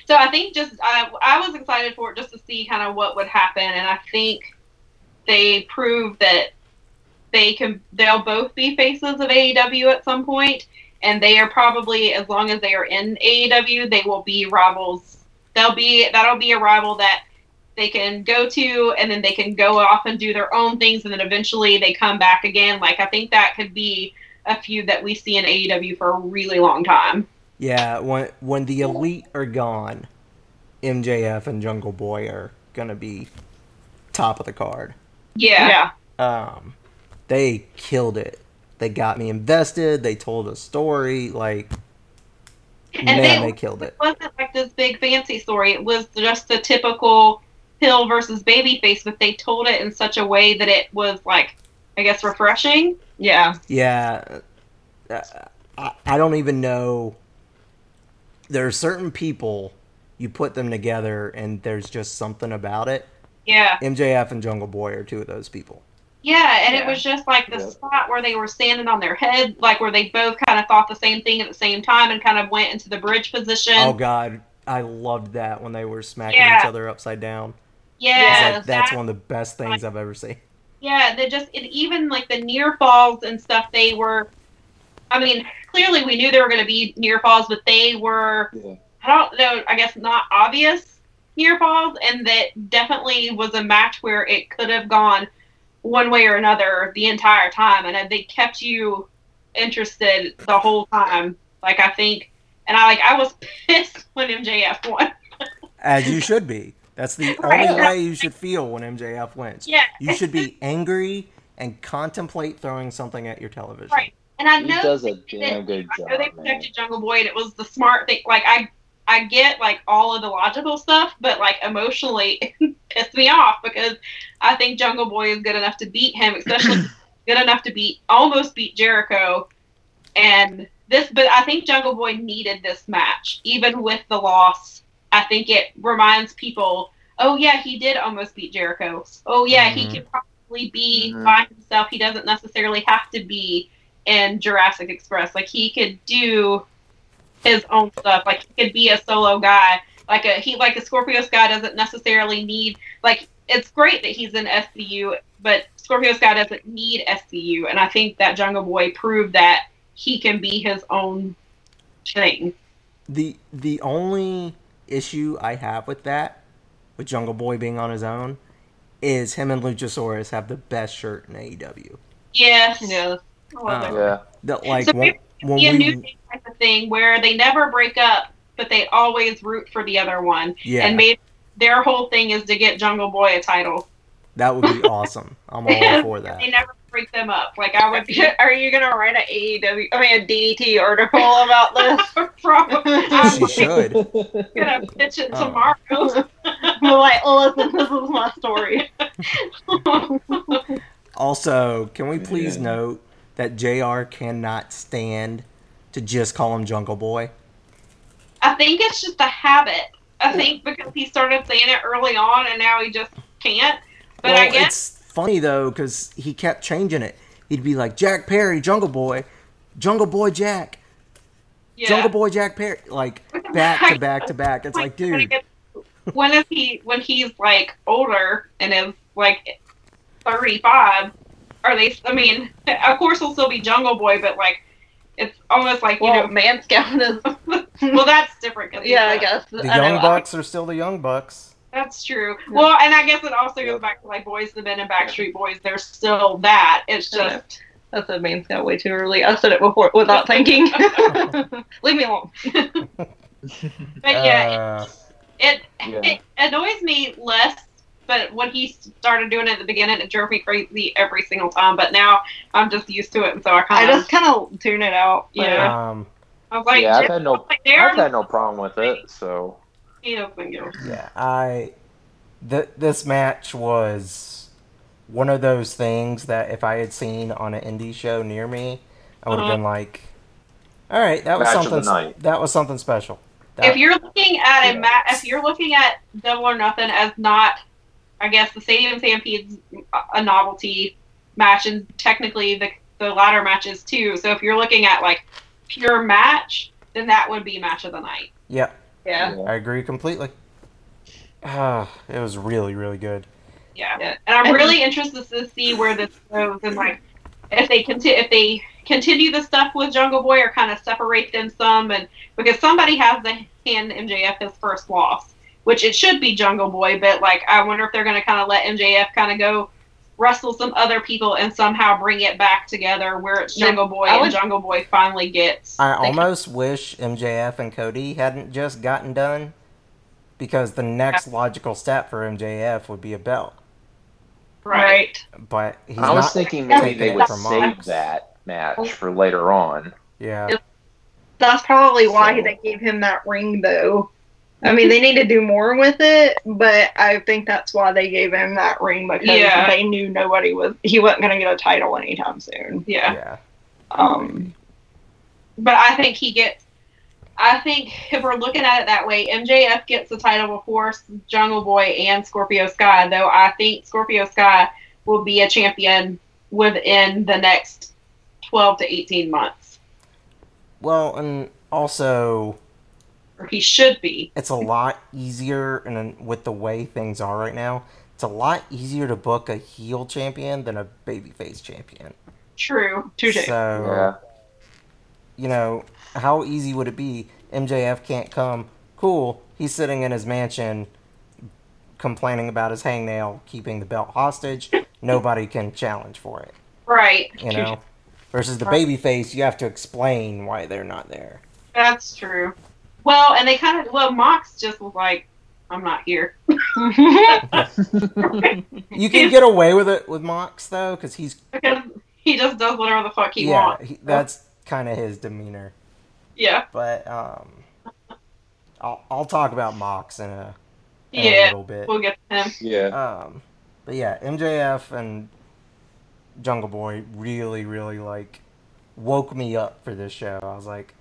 so I think just I, I was excited for it just to see kind of what would happen, and I think they prove that they can they'll both be faces of AEW at some point, and they are probably as long as they are in AEW, they will be rivals. They'll be that'll be a rival that they can go to, and then they can go off and do their own things, and then eventually they come back again. Like I think that could be a feud that we see in AEW for a really long time. yeah. When when the elite are gone, MJF and Jungle Boy are gonna be top of the card. Yeah. Yeah. um, they killed it. They got me invested. They told a story. Like, And man, they- they killed it. It wasn't like this big fancy story. It was just a typical Heel versus Babyface, but they told it in such a way that it was like, I guess, refreshing. Yeah. Yeah, uh, I, I don't even know. There are certain people you put them together, and there's just something about it. Yeah, MJF and Jungle Boy are two of those people. yeah, and it was just like the Yeah. spot where they were standing on their head, like where they both kind of thought the same thing at the same time and kind of went into the bridge position. Oh God, I loved that when they were smacking Yeah. each other upside down. yeah, like, that's that- one of the best things I've ever seen. Yeah, they just it, even like the near falls and stuff. They were, I mean, clearly we knew there were going to be near falls, but they were. Yeah. I don't know. I guess not obvious near falls, and that definitely was a match where it could have gone one way or another the entire time, and they kept you interested the whole time. Like I think, and I like I was pissed when MJF won. As you should be. That's the Right. only way you should feel when MJF wins. Yeah, You should be angry and contemplate throwing something at your television. Right. and I know He does a damn good I know they man. protected Jungle Boy, and it was the smart thing. Like I, I get like all of the logical stuff, but like emotionally, it pissed me off because I think Jungle Boy is good enough to beat him, especially good enough to beat almost beat Jericho. And this, but I think Jungle Boy needed this match, even with the loss. I think it reminds people, oh yeah, he did almost beat Jericho. Oh yeah, he Mhm. can probably be Mhm. by himself. He doesn't necessarily have to be in Jurassic Express. Like he could do his own stuff. Like he could be a solo guy. Like a he like a Scorpio Sky doesn't necessarily need like it's great that he's in SCU, but Scorpio Sky doesn't need SCU, and I think that Jungle Boy proved that he can be his own thing. The the only issue I have with that, with Jungle Boy being on his own, is him and Luchasaurus have the best shirt in AEW. Yes. Yes. I love Uh, it. Yeah. That like So when, when Be a new we type of thing where they never break up, but they always root for the other one. yeah And maybe their whole thing is to get Jungle Boy a title. that would be awesome. I'm all for that. They never break them up. Like I would be Are you gonna write an AEW? I mean, a DT article about this? probably She I'm should. gonna pitch it Oh. tomorrow. We're like, oh, listen, this is my story. Also, can we please note that JR cannot stand to just call him Jungle Boy? I think it's just a habit. I think because he started saying it early on and now he just can't. But well, I guess it's funny though because he kept changing it. He'd be like Jack Perry, Jungle Boy, Jungle Boy Jack, yeah. Jungle Boy Jack Perry, like back to back to back. It's like, dude, when is he when he's like older and is like thirty five? Are they? I mean, of course he'll still be Jungle Boy, but like it's almost like you Well, know. Man Scout is. Well, that's different. 'cause he's yeah, I guess. the I know, Young Bucks are still the Young Bucks. That's true. Well, and I guess it also goes back to like Boyz II Men and Backstreet Boys. They're still that. It's just I said Man Scout way too early. I said it before without thinking. Leave me alone. but yeah, Uh, it Yeah. it annoys me less. But when he started doing it at the beginning, it drove me crazy every single time. But now I'm just used to it, and so I I kind of I just kind of tune it out. Yeah. um, I was like, yeah, I've had no, like I've had no problem with it. So he doesn't give yeah, I. Th- this match was one of those things that if I had seen on an indie show near me, I would have Uh-huh. been like, "All right, that was Match of something. That was something special." That- If you're looking at a Yeah. ma- if you're looking at Double or Nothing as not, I guess the Stadium Stampede's a novelty match, and technically the the ladder matches too. So if you're looking at like pure match, then that would be match of the night. yeah, Yeah. I agree completely. Ah, it was really, really good. Yeah. Yeah. And I'm really interested to see where this goes and like if they continue if they continue the stuff with Jungle Boy or kind of separate them some and because somebody has to hand MJF his first loss, which it should be Jungle Boy, but like I wonder if they're gonna kinda let MJF kinda go wrestle some other people and somehow bring it back together where it's Jungle Boy I and Jungle Boy finally gets I They- almost wish MJF and Cody hadn't just gotten done because the next logical step for MJF would be a belt. right. But he's I was not thinking maybe they would save Mox. that match for later on. Yeah. That's probably why So- they gave him that ring, though. I mean, they need to do more with it, but I think that's why they gave him that ring because Yeah. they knew nobody was he wasn't going to get a title anytime soon. Yeah. Yeah. Um, But I think he gets. I think if we're looking at it that way, MJF gets the title before Jungle Boy and Scorpio Sky. Though I think Scorpio Sky will be a champion within the next twelve to eighteen months, Well, and also or he should be. it's a lot easier and with the way things are right now, it's a lot easier to book a heel champion than a babyface champion. True. touche. So, Yeah. you know, how easy would it be? MJF can't come. Cool. He's sitting in his mansion complaining about his hangnail keeping the belt hostage. Nobody can challenge for it, Right. you know? Versus the babyface, you have to explain why they're not there. That's true. Well, and they kind of well, Mox just was like, "I'm not here." You can get away with it with Mox, though, because he's, because he just does whatever the fuck he yeah, wants. he, that's kind of his demeanor. Yeah. But, um, I'll, I'll talk about Mox in a, in a Yeah. little bit. We'll get to him. Yeah. Um, but yeah, MJF and Jungle Boy really, really like woke me up for this show. I was like,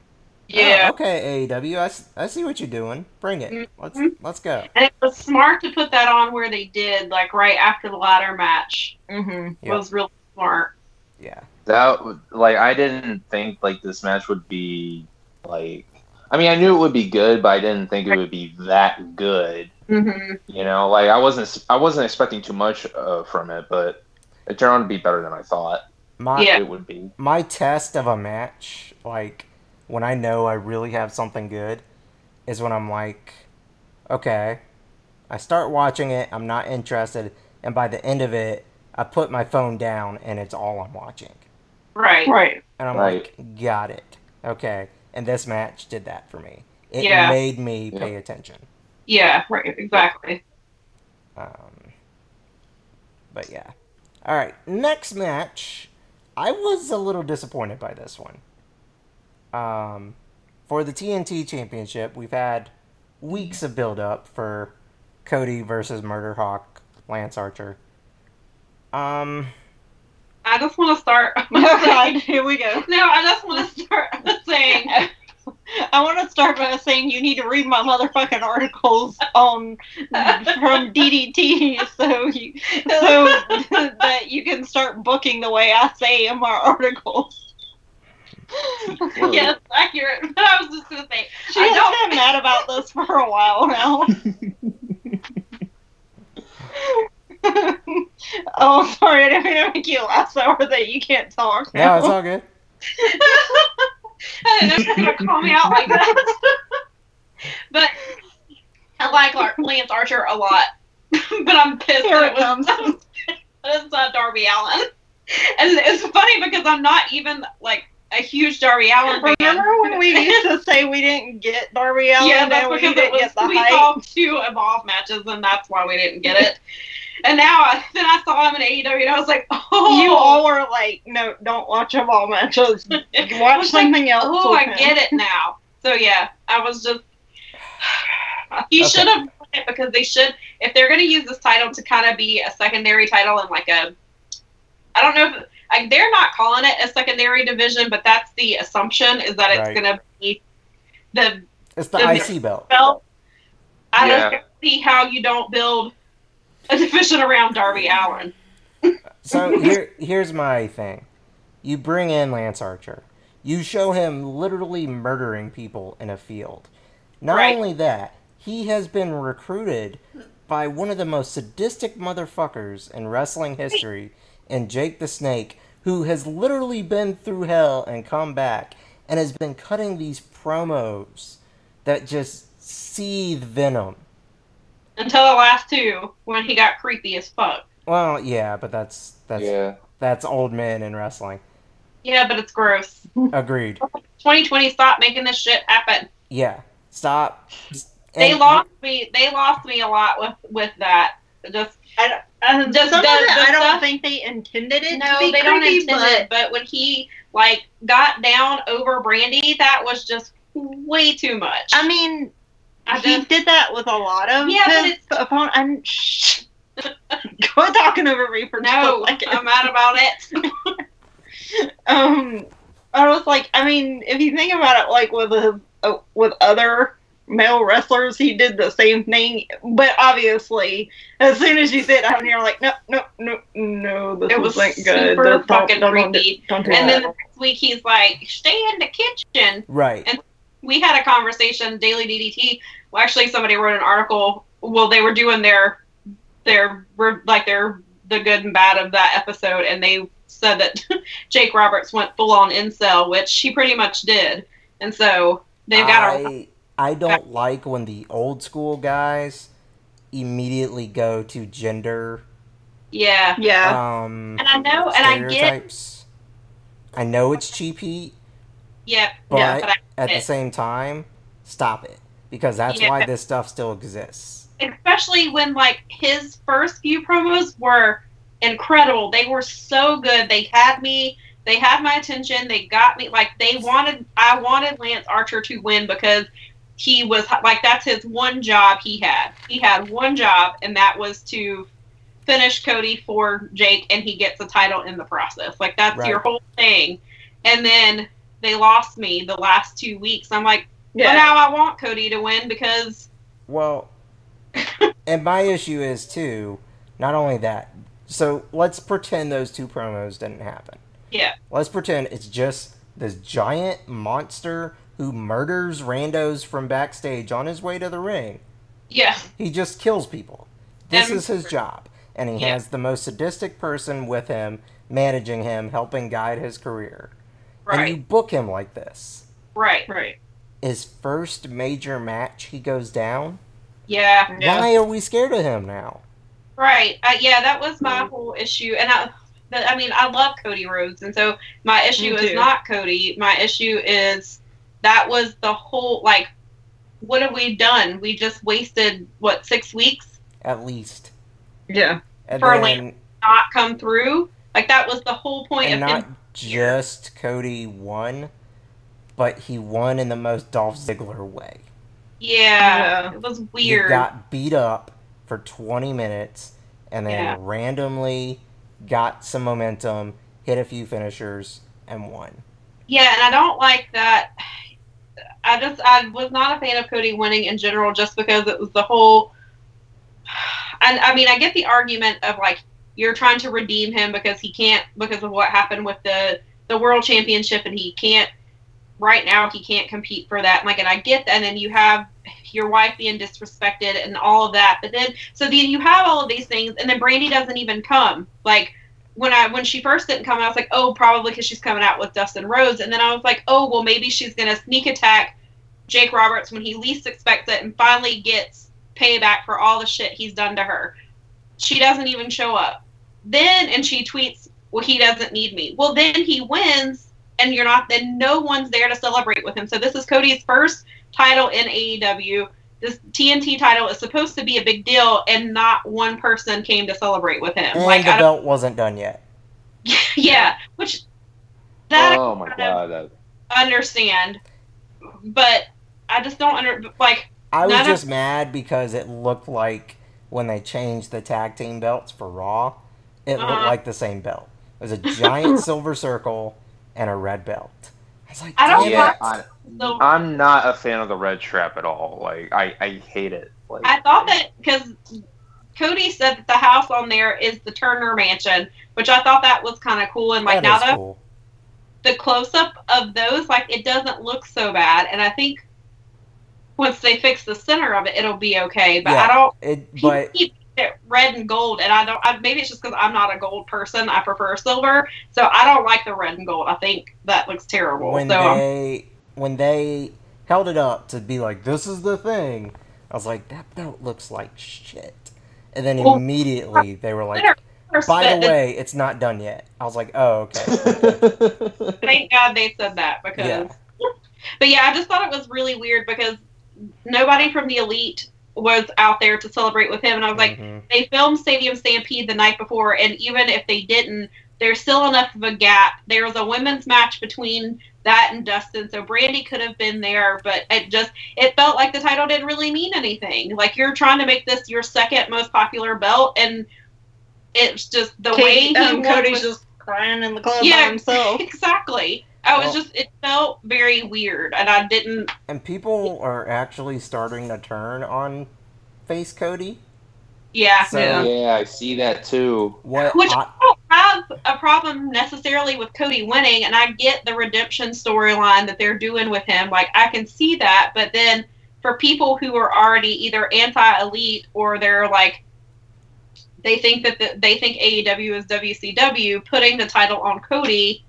oh, Yeah. okay, AEW, I, I see what you're doing. Bring it. Let's Mhm. let's go. And it was smart to put that on where they did, like right after the ladder match. Mm-hmm. Yeah. Was really smart. Yeah, That like I didn't think like this match would be like. I mean, I knew it would be good, but I didn't think it would be that good. Mm-hmm. You know, like I wasn't I wasn't expecting too much uh, from it, but it turned out to be better than I thought my Yeah. it would be. my test of a match, like when I know I really have something good, is when I'm like, okay, I start watching it, I'm not interested, and by the end of it, I put my phone down and it's all I'm watching. Right. Right. And I'm Right. like, got it. Okay. And this match did that for me. It Yeah. made me pay attention. Yeah. Right. Exactly. Um, but yeah. All right. Next match. I was a little disappointed by this one. Um, for the TNT Championship, we've had weeks of build up for Cody versus Murder Hawk, Lance Archer. Um, I just want to start. Oh God, here we go. No, I just want to start saying. I want to start by saying you need to read my motherfucking articles on from DDT so you so that you can start booking the way I say in my articles. Yes, accurate. But I was just gonna say. She I has don't- been mad about this for a while now. oh, sorry, I didn't mean to make you laugh so hard that you can't talk. no, it's all good. I didn't know you were gonna call me out like that. but I like Lance Archer a lot. but I'm pissed Here that it comes. was it's not Darby Allin. And it's funny because I'm not even like a huge Darby Allin fan. Remember when we used to say we didn't get Darby Allin yeah, that's and we because didn't it was, get the we hype? saw two evolve matches and that's why we didn't get it. And now I, then I saw him in AEW and I was like, oh, You all were like, no, don't watch Evolve matches. Watch was like, something else. Oh, with I him." get it now. So yeah, I was just. He Okay. should have won it because they should. If they're going to use this title to kind of be a secondary title and like a, I don't know if like they're not calling it a secondary division, but that's the assumption is that it's Right. going to be the It's the Does IC belt. belt. I Yeah. don't see how you don't build a division around Darby Allin. So here, here's my thing. You bring in Lance Archer. You show him literally murdering people in a field. Not Right. only that, he has been recruited by one of the most sadistic motherfuckers in wrestling history, and Jake the Snake, who has literally been through hell and come back, and has been cutting these promos that just seethe venom. Until the last two, when he got creepy as fuck. Well, yeah, but that's that's Yeah. that's old men in wrestling. Yeah, but it's gross. Agreed. 2020, stop making this shit happen. Yeah. Stop. They lost me. They lost me a lot with with that. Just I, I, Just some the- the I don't stuff- think they intended it no, they don't intend but it. But when he like got down over Brandi, that was just way too much. I mean, I he just- did that with a lot of Yeah, but his it's- opponent. I'm shh. Quit talking over me for just a no, second. I'm mad about it. um, I was like, I mean, if you think about it, like with his, uh, with other male wrestlers, he did the same thing. But obviously, as soon as you sit down here, like, no, no, no, no, this It was wasn't good. super Don't- fucking don't, don't, creepy. Don't do and that. then the next week he's like, "Stay in the kitchen." Right. And- we had a conversation daily ddt well actually somebody wrote an article well they were doing their their like their the good and bad of that episode and they said that jake roberts went full on incel which he pretty much did and so they've got a I, I don't like when the old school guys immediately go to gender yeah yeah. um and i know and i get. I know it's cheap heat, yeah but yeah but I, at the same time, stop it because that's Yeah. why this stuff still exists. especially when like his first few promos were incredible. They were so good. They had me. They had my attention. They got me. Like they wanted. I wanted Lance Archer to win because he was like that's his one job he had. He had one job, and that was to finish Cody for Jake, and he gets a title in the process. Like that's Right. your whole thing. And then they lost me the last two weeks. I'm like, Yeah. well, now I want Cody to win because Well, and my issue is too, not only that. So let's pretend those two promos didn't happen. Yeah. Let's pretend it's just this giant monster who murders randos from backstage on his way to the ring. yeah. He just kills people. This And- is his job. And he Yeah. has the most sadistic person with him, managing him, helping guide his career. And Right. you book him like this. Right. right. His first major match, he goes down. Yeah. Yeah. Why are we scared of him now? Right. Uh, yeah, that was my whole issue, and I. But, I mean, I love Cody Rhodes, and so my issue Me is too. not Cody. My issue is that was the whole like, what have we done? We just wasted what six weeks At least. Yeah. And For, then, like, not come through. Like that was the whole point and of not him. just Cody won, but he won in the most Dolph Ziggler way. Yeah, Yeah. it was He weird. got beat up for 20 minutes and then Yeah. randomly got some momentum, hit a few finishers, and won. Yeah, and I don't like that. I just I was not a fan of Cody winning in general, just because it was the whole. And I mean, I get the argument of like you're trying to redeem him because he can't because of what happened with the the world championship, and he can't right now he can't compete for that. Like, and I get that. And then you have your wife being disrespected and all of that. But then so then you have all of these things, and then Brandi doesn't even come. Like when I when she first didn't come, out, I was like, oh, probably because she's coming out with Dustin Rhodes, and then I was like, oh, well, maybe she's gonna sneak attack Jake Roberts when he least expects it, and finally gets payback for all the shit he's done to her. She doesn't even show up. Then and she tweets, well, he doesn't need me. Well, then he wins, and you're not. Then no one's there to celebrate with him. So this is Cody's first title in AEW. This TNT title is supposed to be a big deal, and not one person came to celebrate with him. And like, the I belt wasn't done yet. yeah, which that oh my kind god. that- I understand, but I just don't under like. I was None of- just mad because it looked like when they changed the tag team belts for Raw, it looked Uh-huh. like the same belt. It was a giant silver circle and a red belt. I was like, I don't "Damn Yeah, it." I, So I'm not a fan of the red strap at all. Like I, I hate it. Like I thought that because Cody said that the house on there is the Turner Mansion, which I thought that was kind of cool. And like That now is that cool. the close up of those, like it doesn't look so bad. And I think once they fix the center of it, it'll be okay. But Yeah. I don't. It, but keep it red and gold, and I don't. I, maybe it's just because I'm not a gold person. I prefer silver, so I don't like the red and gold. I think that looks terrible. when so they when they held it up to be like, "This is the thing," I was like, "That belt looks like shit." And then Well, immediately they were like, "By the way, it's not done yet." I was like, "Oh, okay." thank God they said that because. Yeah. But yeah, I just thought it was really weird because nobody from the elite was out there to celebrate with him, and I was like, Mhm. they filmed Stadium Stampede the night before, and even if they didn't, there's still enough of a gap. There was a women's match between that and Dustin, so Brandi could have been there, but it just it felt like the title didn't really mean anything. Like you're trying to make this your second most popular belt, and it's just the way he Kate, um, Cody's was- just crying in the club Yeah. by himself. exactly. I was Well- just it felt very weird, and I didn't. and people are actually starting to turn on face Cody. Yeah. So Yeah. yeah, I see that too. what? Which I, I don't have a problem necessarily with Cody winning, and I get the redemption storyline that they're doing with him. Like I can see that, but then for people who are already either anti-elite or they're like they think that the, they think AEW is WCW, putting the title on Cody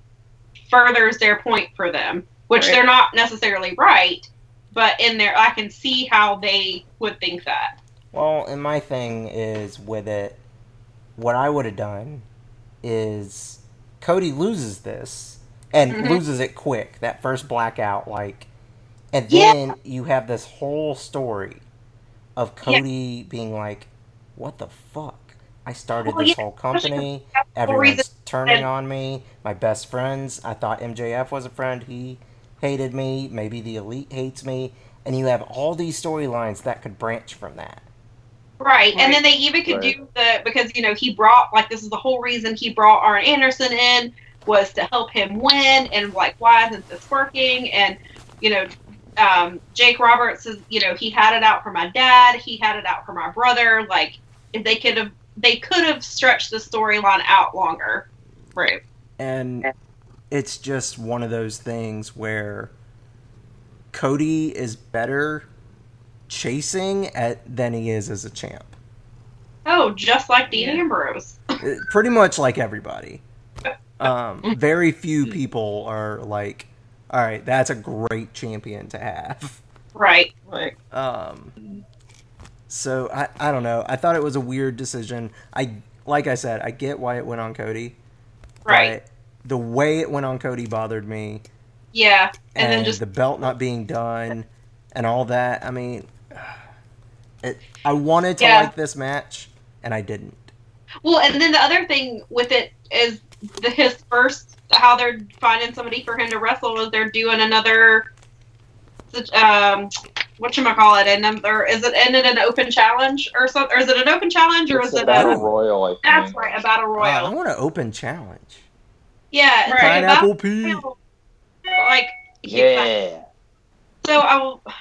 furthers their point for them, which Right. they're not necessarily right. But in there, I can see how they would think that. Well, and my thing is with it. What I would have done is Cody loses this and Mhm. loses it quick. That first blackout, like, and Yeah. then you have this whole story of Yeah. Cody being like, "What the fuck? I started Well, this yeah, whole company. That's the whole reason- Everyone's turning on me. My best friends. I thought MJF was a friend. He hated me. Maybe the elite hates me. And you have all these storylines that could branch from that. Right. Right. And then they even could Right. do the because you know he brought like this is the whole reason he brought Arn Anderson in was to help him win and like why isn't this working and you know um, Jake Roberts is you know he had it out for my dad he had it out for my brother like if they could have they could have stretched the storyline out longer. Right. And it's just one of those things where Cody is better chasing at than he is as a champ. Oh, just like Dean Yeah. Ambrose. Uh, Pretty much like everybody. Um, very few people are like, all right, that's a great champion to have. Right. Like, Um, So I, I don't know. I thought it was a weird decision. I like I said, I get why it went on Cody. Right. The way it went on Cody bothered me. Yeah. And, And, then just the belt not being done and all that. I mean it, I wanted to Yeah. like this match and I didn't. well, and then the other thing with it is the, his first how they're finding somebody for him to wrestle is they're doing another um what you call it another is it ended an open challenge or something or is it an open challenge or It's is a it battle a royal, I think. that's right a battle Uh, I want an open challenge. yeah it's like a Pineapple battle Pete. royal. like Yeah. So I.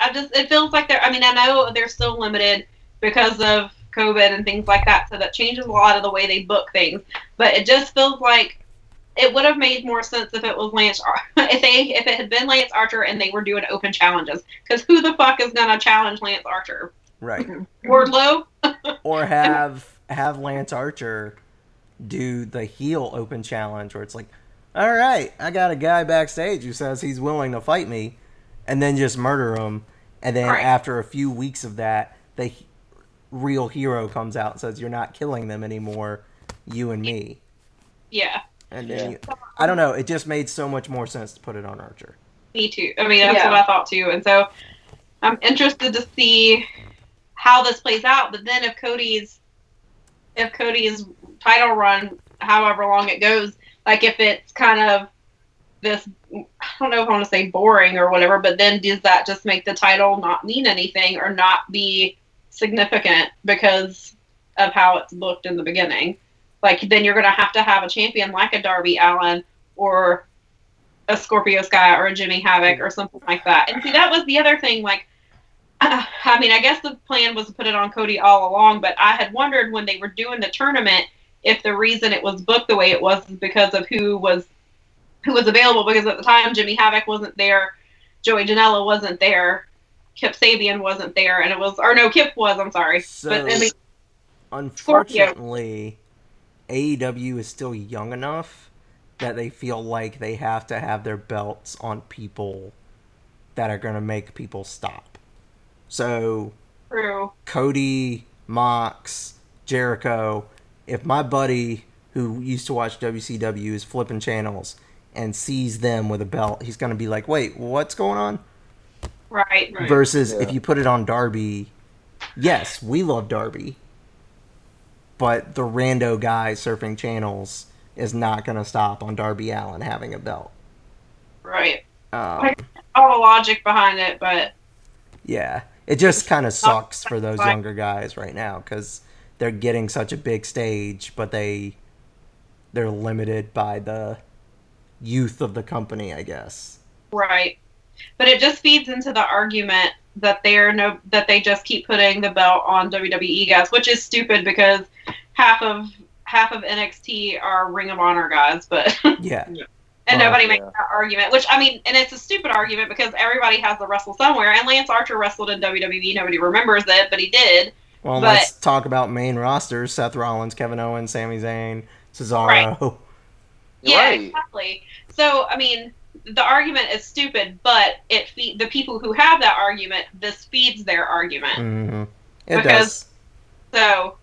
I just it feels like they're. I mean, I know they're still limited because of COVID and things like that, so that changes a lot of the way they book things. But it just feels like it would have made more sense if it was Lance Ar- if they if it had been Lance Archer and they were doing open challenges. Because who the fuck is gonna challenge Lance Archer? Right. Mm-hmm. Wardlow? or have have Lance Archer do the heel open challenge where it's like, all right, I got a guy backstage who says he's willing to fight me, and then just murder him, and then Right. after a few weeks of that, the he- real hero comes out and says, "You're not killing them anymore, you and me." Yeah, And then Yeah. you, I don't know, it just made so much more sense to put it on Archer. me too. I mean, that's Yeah. what I thought too. And so I'm interested to see how this plays out. But then if Cody's if Cody's title run, however long it goes, like if it's kind of this, I don't know if I want to say boring or whatever, but then does that just make the title not mean anything or not be significant because of how it's booked in the beginning? Like then you're gonna have to have a champion like a Darby Allin or a Scorpio Sky or a Jimmy Havoc or something like that. And see, that was the other thing. Like, I mean, I guess the plan was to put it on Cody all along, but I had wondered when they were doing the tournament if the reason it was booked the way it was is because of who was who was available. Because at the time, Jimmy Havoc wasn't there, Joey Janela wasn't there, Kip Sabian wasn't there, and it was or no, Kip was. I'm sorry, So, but I mean, unfortunately, AEW is still young enough that they feel like they have to have their belts on people that are going to make people stop. So, true. Cody, Mox, Jericho, if my buddy who used to watch WCW is flipping channels and sees them with a belt, he's going to be like, wait, what's going on? Right. Right. Versus if you put it on Darby, yes, we love Darby, but the rando guy surfing channels is not going to stop on Darby Allin having a belt. Right. Um, All the logic behind it, but yeah, it just kind of sucks for those younger guys right now because they're getting such a big stage, but they they're limited by the youth of the company, I guess. Right. But it just feeds into the argument that they're no that they just keep putting the belt on WWE guys, which is stupid because half of half of NXT are Ring of Honor guys, but Yeah, and Oh, nobody yeah. makes that argument. Which I mean, and it's a stupid argument because everybody has to wrestle somewhere. And Lance Archer wrestled in WWE. Nobody remembers it, but he did. Well, But- let's talk about main rosters: Seth Rollins, Kevin Owens, Sami Zayn, Cesaro. Right. Yeah, Right. exactly. So I mean, the argument is stupid, but it feed the people who have that argument. This feeds their argument. hmm It Because- does. So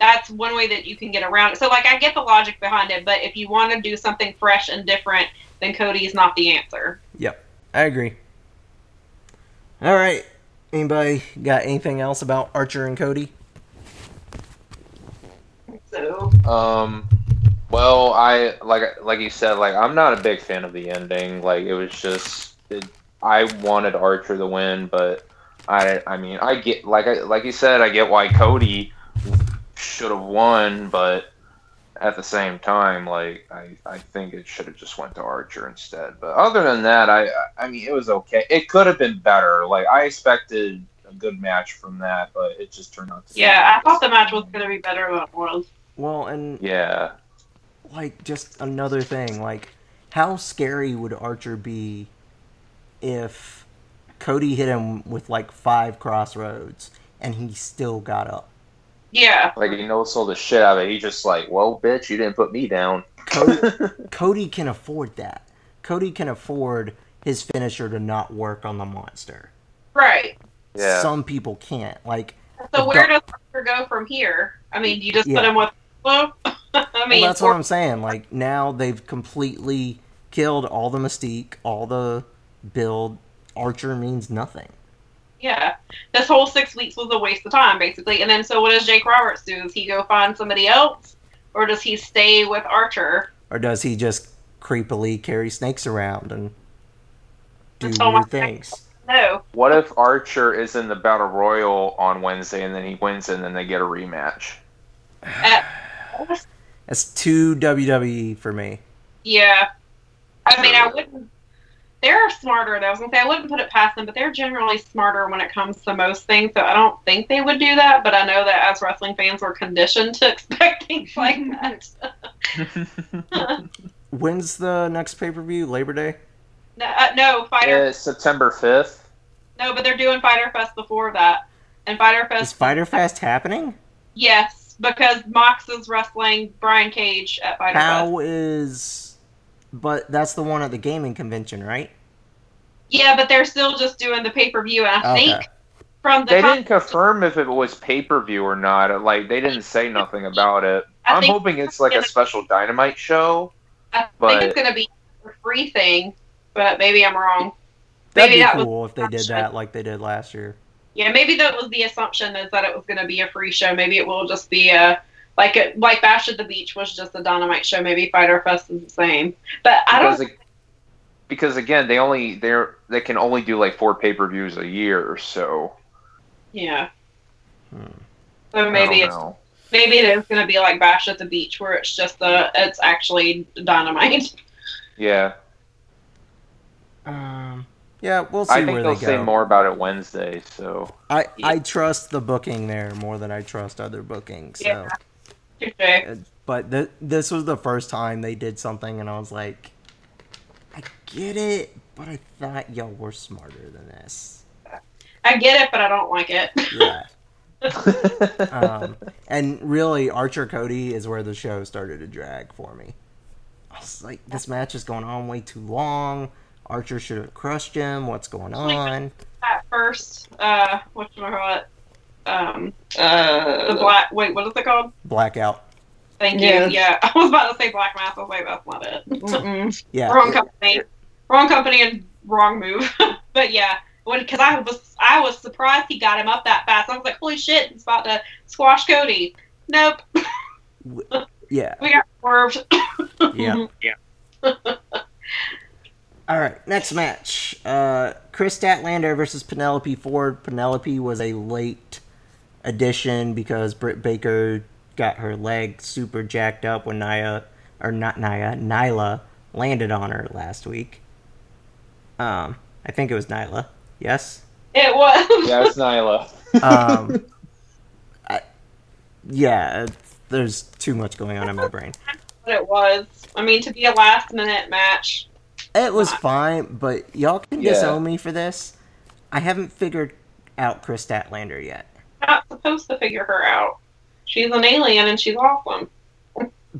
that's one way that you can get around it. So like I get the logic behind it, but if you want to do something fresh and different, then Cody is not the answer. Yep, I agree. All right. Anybody got anything else about Archer and Cody? So Um, well, I like like you said, like I'm not a big fan of the ending. Like it was just, it, I wanted Archer to win, but I, I mean, I get like I like you said, I get why Cody should have won, but at the same time, like I, I think it should have just went to Archer instead. But other than that, I, I mean, it was okay. It could have been better. Like I expected a good match from that, but it just turned out. To be yeah, I thought the match was going to be better than it was. Well, and Yeah. Like just another thing, like how scary would Archer be if Cody hit him with like five crossroads and he still got up? Yeah, Like he no sold the shit out of it. He just like, well, bitch, you didn't put me down. Cody, Cody can afford that. Cody can afford his finisher to not work on the monster. right. Yeah. some people can't. Like, So where does Archer go from here? I mean, do you just put him with Willow? I mean, well, that's or- what I'm saying. Like now they've completely killed all the mystique, all the build. Archer means nothing. yeah. This whole six weeks was a waste of time, basically. And then, so what does Jake Roberts do? Does he go find somebody else, or does he stay with Archer? Or does he just creepily carry snakes around and do That's all my weird things? No. What if Archer is in the Battle Royal on Wednesday and then he wins and then they get a rematch? At, That's too WWE for me. yeah. I mean, I wouldn't. They're smarter, though. I was gonna say I wouldn't put it past them, but they're generally smarter when it comes to most things. So I don't think they would do that. But I know that as wrestling fans, we're conditioned to expect things like that. When's the next pay per view? Labor Day. no, uh, no, fighter. It's September 5th. No, but they're doing Fyter Fest before that. And Fyter Fest. Is Fest, Fyter Fest happening? yes, because Mox is wrestling Brian Cage at Fyter Fest. How is? But that's the one at the gaming convention, right? Yeah, but they're still just doing the pay per view, and I Okay. think from the They com- didn't confirm if it was pay per view or not. Like they didn't say nothing about it. I I'm hoping it's like a special Dynamite show. I but- think it's going to be a free thing, but maybe I'm wrong. That'd Maybe be that was cool if they did that like they did last year. Yeah, maybe that was the assumption is that it was going to be a free show. Maybe it will just be a like a, like Bash at the Beach was just a Dynamite show. Maybe Fyter Fest is the same, but I Because, don't. it- because again, they only they're they can only do like four pay per views a year. or So Yeah. Hmm. So maybe it's know. maybe it is going to be like Bash at the Beach, where it's just a it's actually Dynamite. Yeah, Um, yeah, we'll see I think where they'll they say more about it Wednesday. So I I trust the booking there more than I trust other bookings. So. Yeah. Touche. But th- this was the first time they did something, and I was like, I get it, but I thought y'all were smarter than this. I get it, but I don't like it. Yeah. um, and really, Archer Cody is where the show started to drag for me. I was like, this match is going on way too long. Archer should have crushed him. What's going on? At first, uh, what you call it? Um, the Uh, black. Wait, what is it called? Blackout. Thank you. Yeah. Yeah, I was about to say Black Mass. I was like, that's not it. mm-mm. Yeah. wrong company, wrong company, and wrong move. but yeah, when because I was I was surprised he got him up that fast. I was like, holy shit, he's about to squash Cody. Nope, Yeah. we got swerved. Yeah. Yeah. All right, next match. Uh, Kris Statlander versus Penelope Ford. Penelope was a late addition because Britt Baker got her leg super jacked up when Nia, or not Nia, Nyla landed on her last week. Um, I think it was Nyla. Yes. It was. yeah, it's Nyla. Um, I, yeah, there's too much going on in my brain. what it was. I mean, to be a last minute match. It was fine, but y'all can Yeah. disown me for this. I haven't figured out Kris Statlander yet. Not supposed to figure her out. She's an alien and she's awesome.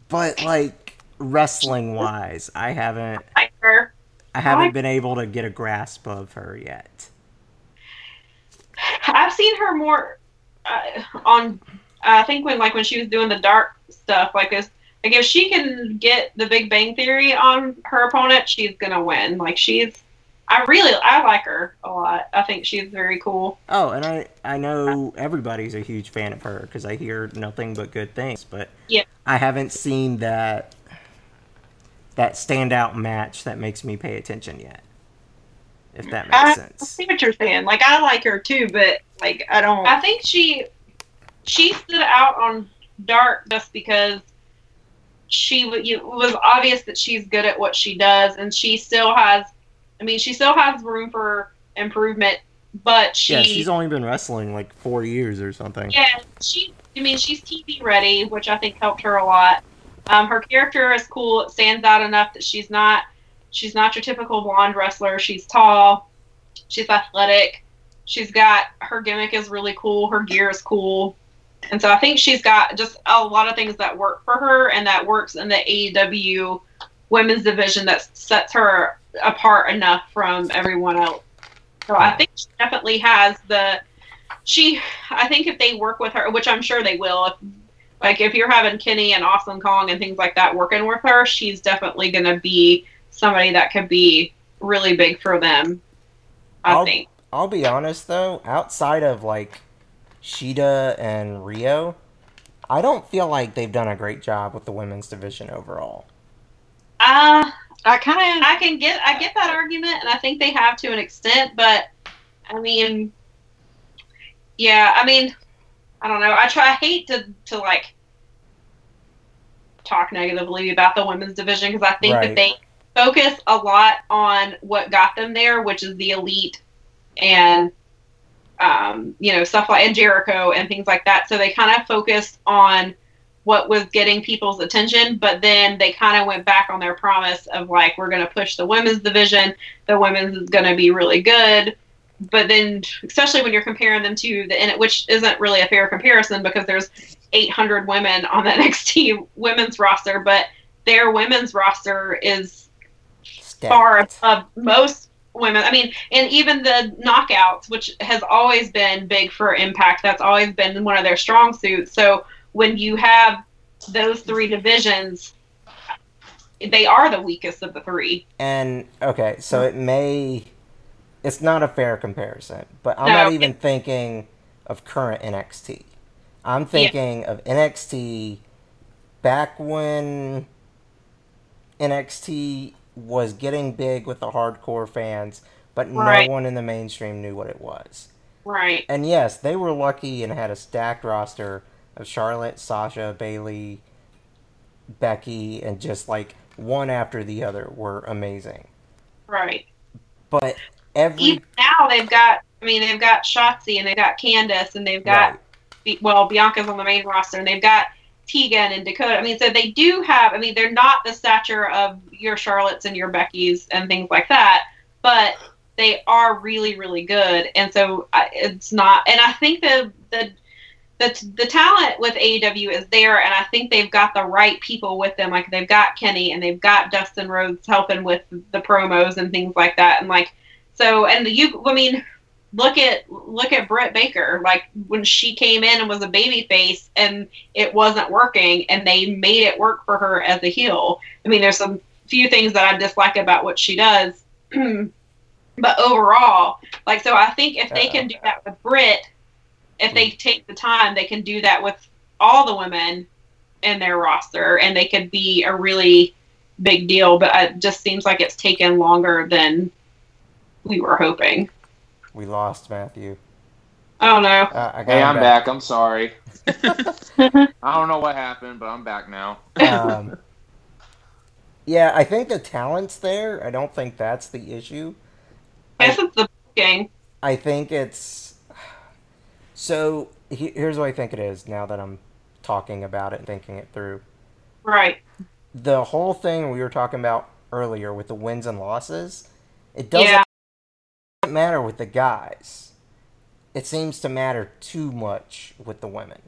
But like wrestling wise, I haven't Like her. I haven't Why? been able to get a grasp of her yet. I've seen her more uh, on. I think when like when she was doing the dark stuff, like this. Like if she can get the Big Bang Theory on her opponent, she's gonna win. Like she's, I really I like her a lot. I think she's very cool. Oh, and I I know everybody's a huge fan of her because I hear nothing but good things, but Yeah. I haven't seen that that standout match that makes me pay attention yet. If that makes I, I sense. see what you're saying. Like I like her too, but like I don't. I think she she stood out on Dark just because she was obvious that she's good at what she does, and she still has. I mean, she still has room for improvement, but she yeah, she's only been wrestling like four years or something. Yeah, she. I mean, she's TV ready, which I think helped her a lot. Um, her character is cool. It stands out enough that she's not. She's not your typical blonde wrestler. She's tall. She's athletic. She's got her gimmick is really cool. Her gear is cool, and so I think she's got just a lot of things that work for her and that works in the AEW women's division that sets her apart enough from everyone else. So I think she definitely has the. She, I think if they work with her, which I'm sure they will, if, like if you're having Kenny and Awesome Kong and things like that working with her, she's definitely going to be somebody that could be really big for them. I I'll- think. I'll be honest though, outside of like Shida and Riho, I don't feel like they've done a great job with the women's division overall. Uh, I kind of I can get I get that argument, and I think they have to an extent, but I mean, yeah, I mean, I don't know. I try. I hate to to like talk negatively about the women's division because I think Right. that they focus a lot on what got them there, which is the elite and um, you know stuff like and Jericho and things like that. So they kind of focused on what was getting people's attention, but then they kind of went back on their promise of like we're going to push the women's division. The women's is going to be really good. But then, especially when you're comparing them to the N- which isn't really a fair comparison because there's 800 women on the NXT women's roster, but their women's roster is Stacked. far above most women. I mean, and even the knockouts, which has always been big for Impact, that's always been one of their strong suits. So when you have those three divisions, they are the weakest of the three. And okay, so it may it's not a fair comparison, but I'm No. not even thinking of current NXT. I'm thinking of NXT back when NXT was getting big with the hardcore fans, but Right. no one in the mainstream knew what it was. Right. And yes, they were lucky and had a stacked roster of Charlotte, Sasha, Bayley, Becky, and just like one after the other were amazing. Right. But every Even now they've got I mean they've got Shotzi and they've got Candace and they've got right, well, Bianca's on the main roster, and they've got Tegan and Dakota. I mean, so they do have. I mean, they're not the stature of your Charlottes and your Beckys and things like that, but they are really, really good. And so I, it's not. And I think the the the the talent with AEW is there, and I think they've got the right people with them. Like they've got Kenny and they've got Dustin Rhodes helping with the promos and things like that, and like so. And the you, I mean look at look at Britt Baker. Like when she came in and was a baby face and it wasn't working and they made it work for her as a heel. I mean there's some few things that I dislike about what she does. but overall, like so I think if they can do that with Britt, if they hmm. take the time, they can do that with all the women in their roster and they could be a really big deal, but it just seems like it's taken longer than we were hoping. We lost Matthew. Oh no. Uh, I got Hey, I'm back. I'm sorry. I don't know what happened, but I'm back now. Um, yeah, I think the talent's there. I don't think that's the issue. I guess the booking. I think it's so. he- Here's what I think it is. Now that I'm talking about it and thinking it through, Right. the whole thing we were talking about earlier with the wins and losses, it doesn't Yeah. Matter with the guys. It seems to matter too much with the women.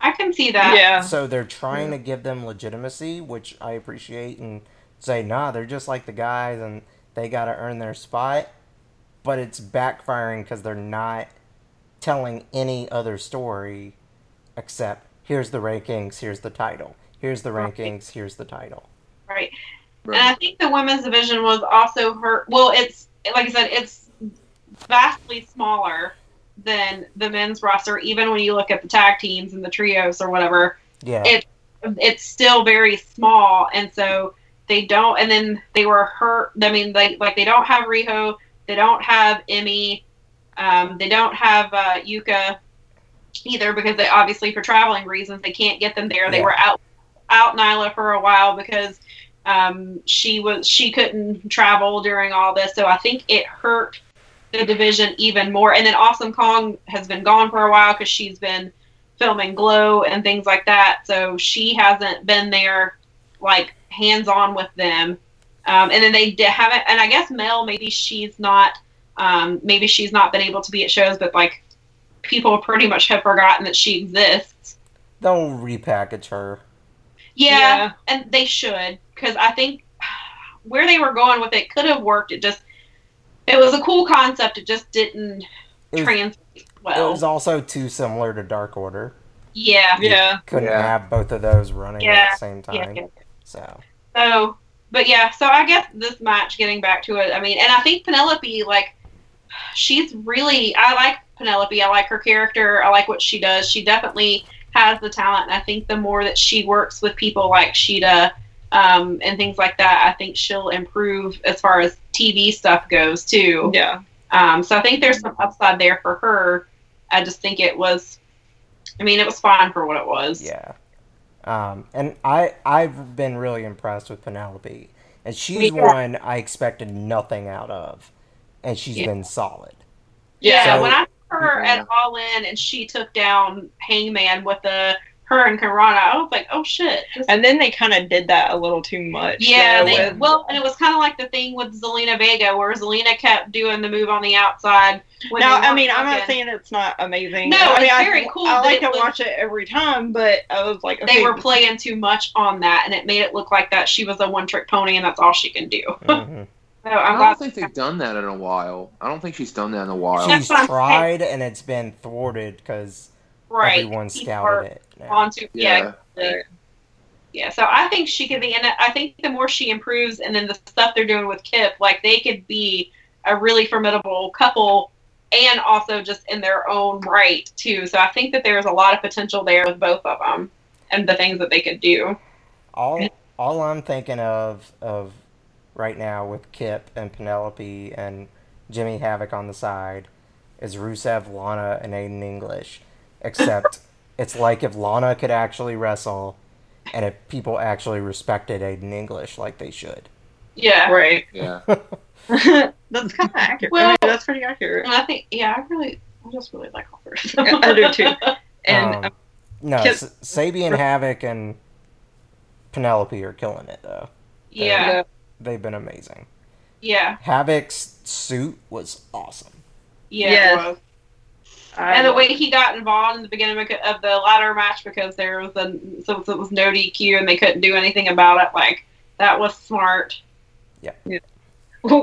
I can see that. yeah. So they're trying to give them legitimacy, which I appreciate, and say, nah, they're just like the guys and they got to earn their spot. But it's backfiring because they're not telling any other story except here's the rankings, here's the title. Here's the Right. rankings, here's the title. Right. And I think the women's division was also hurt. Well, it's like I said, it's vastly smaller than the men's roster. Even when you look at the tag teams and the trios or whatever, Yeah. It- it's still very small, and so they don't. And then they were hurt. I mean, they like they don't have Riho, they don't have Emi, um, they don't have uh, Yuka either because they obviously for traveling reasons they can't get them there. They Yeah. were out out Nyla for a while because um, she was she couldn't travel during all this. So I think it hurt the division even more. And then Awesome Kong has been gone for a while because she's been filming Glow and things like that. So she hasn't been there like hands on with them. Um, and then they d- haven't. And I guess Mel maybe she's not. Um, maybe she's not been able to be at shows, but like people pretty much have forgotten that she exists. They'll repackage her. Yeah, Yeah. and they should because I think where they were going with it could have worked. It just it was a cool concept. It just didn't It was, translate it was also too similar to Dark Order. yeah. Yeah. Couldn't Yeah. have both of those running at the same Yeah, time. yeah. So So, but yeah, so I guess this match, getting back to it, I mean, and I think Penelope, like, she's really, I like Penelope. I like her character. I like what she does. She definitely has the talent. And I think the more that she works with people like Shida um, and things like that, I think she'll improve as far as TV stuff goes, too. Yeah. Um, so I think there's some upside there for her. I just think it was, I mean, it was fine for what it was. yeah. Um, and I I've been really impressed with Penelope, and she's too. one I expected nothing out of, and she's Yeah. been solid. Yeah, So- when I saw her Yeah. at All In and she took down Hangman with the her and Karana, I was like, oh shit. This- And then they kind of did that a little too much. yeah, though, they, with- well, and it was kind of like the thing with Zelina Vega, where Zelina kept doing the move on the outside. When Now, I mean, I'm not saying it's not amazing. No, I mean, it's I, very cool, I but like to was- watch it every time, but I was like, they okay, were playing too much on that, and it made it look like that she was a one trick pony, and that's all she can do. Mhm. So I I'm don't glad. think they've done that in a while. I don't think she's done that in a while. She's tried, and it's been thwarted because right. everyone scouted it. Now. Onto yeah, yeah. Yeah, so I think she could be, and I think the more she improves, and then the stuff they're doing with Kip, like they could be a really formidable couple, and also just in their own right too. So I think that there's a lot of potential there with both of them, and the things that they could do. all all I'm thinking of of right now with Kip and Penelope and Jimmy Havoc on the side is Rusev, Lana, and Aiden English. Except it's like if Lana could actually wrestle and if people actually respected Aiden English like they should. Yeah, right. Yeah. that's kind of accurate. I Well- mean, that's pretty accurate. I think yeah, I really, I just really like all three. of I do too. And Um, um, no, Kip- S- Sabian Havoc and Penelope are killing it though. yeah, They've been amazing. yeah, Havoc's suit was awesome. yeah. Yes. It was. I, And the um, way he got involved in the beginning of of the ladder match because there was a so it was no DQ and they couldn't do anything about it. Like that was smart. Yeah.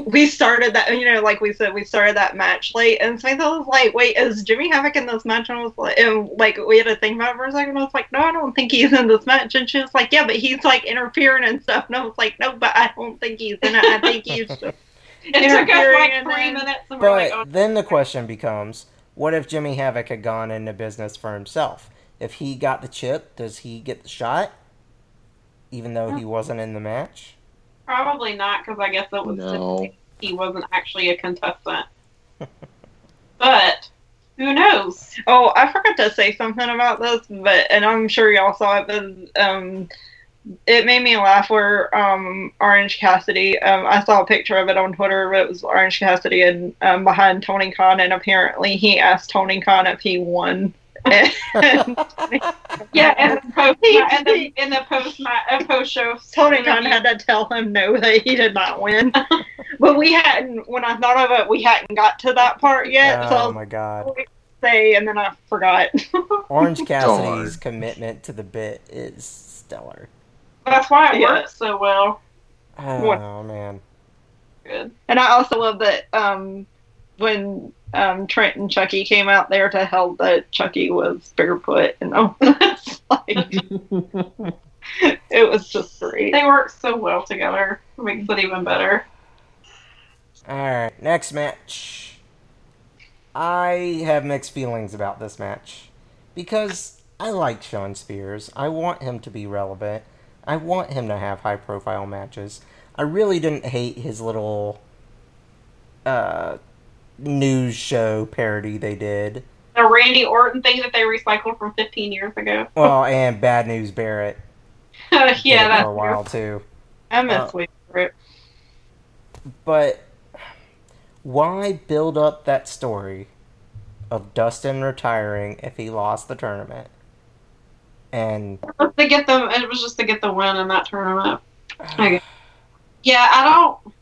We started that, you know, like we said, we started that match late, and Samantha was like, "Wait, is Jimmy Havoc in this match?" And I was like, and like we had to think about it for a second. I was like, "No, I don't think he's in this match." And she was like, "Yeah, but he's like interfering and stuff." And I was like, "No, but I don't think he's in it. I think he's." just-" It took us Interfering like three then- minutes, and we're But like, oh, then the question becomes, what if Jimmy Havoc had gone into business for himself? If he got the chip, does he get the shot? Even though he wasn't in the match? probably not because I guess it was No. he wasn't actually a contestant. but who knows? Oh, I forgot to say something about this, but and I'm sure y'all saw it, but um, it made me laugh. Where um, Orange Cassidy, um, I saw a picture of it on Twitter. But it was Orange Cassidy and um, behind Tony Khan, and apparently he asked Tony Khan if he won. Yeah, and the post and the in the post uh, post show. Tony Khan had to tell him no that he did not win. but we hadn't. When I thought of it, we hadn't got to that part yet. oh was my god. say, and then I forgot. Orange Cassidy's Darn. commitment to the bit is stellar. That's why it Yeah. works so well. What? Oh man. Good. And I also love that um, when um, Trent and Chucky came out there to help, that Chucky was barefoot, and I was like, it was just great. They work so well together. It makes it even better. Alright, next match. I have mixed feelings about this match. Because I like Shawn Spears. I want him to be relevant. I want him to have high profile matches. I really didn't hate his little uh, news show parody they did. The Randy Orton thing that they recycled from 15 years ago. Well, and Bad News Barrett yeah, that's for a while too. I miss Uh, Sweet Rick. But why build up that story of Dustin retiring if he lost the tournament? And to get them. It was just to get the win in that tournament. Okay. Yeah, I don't.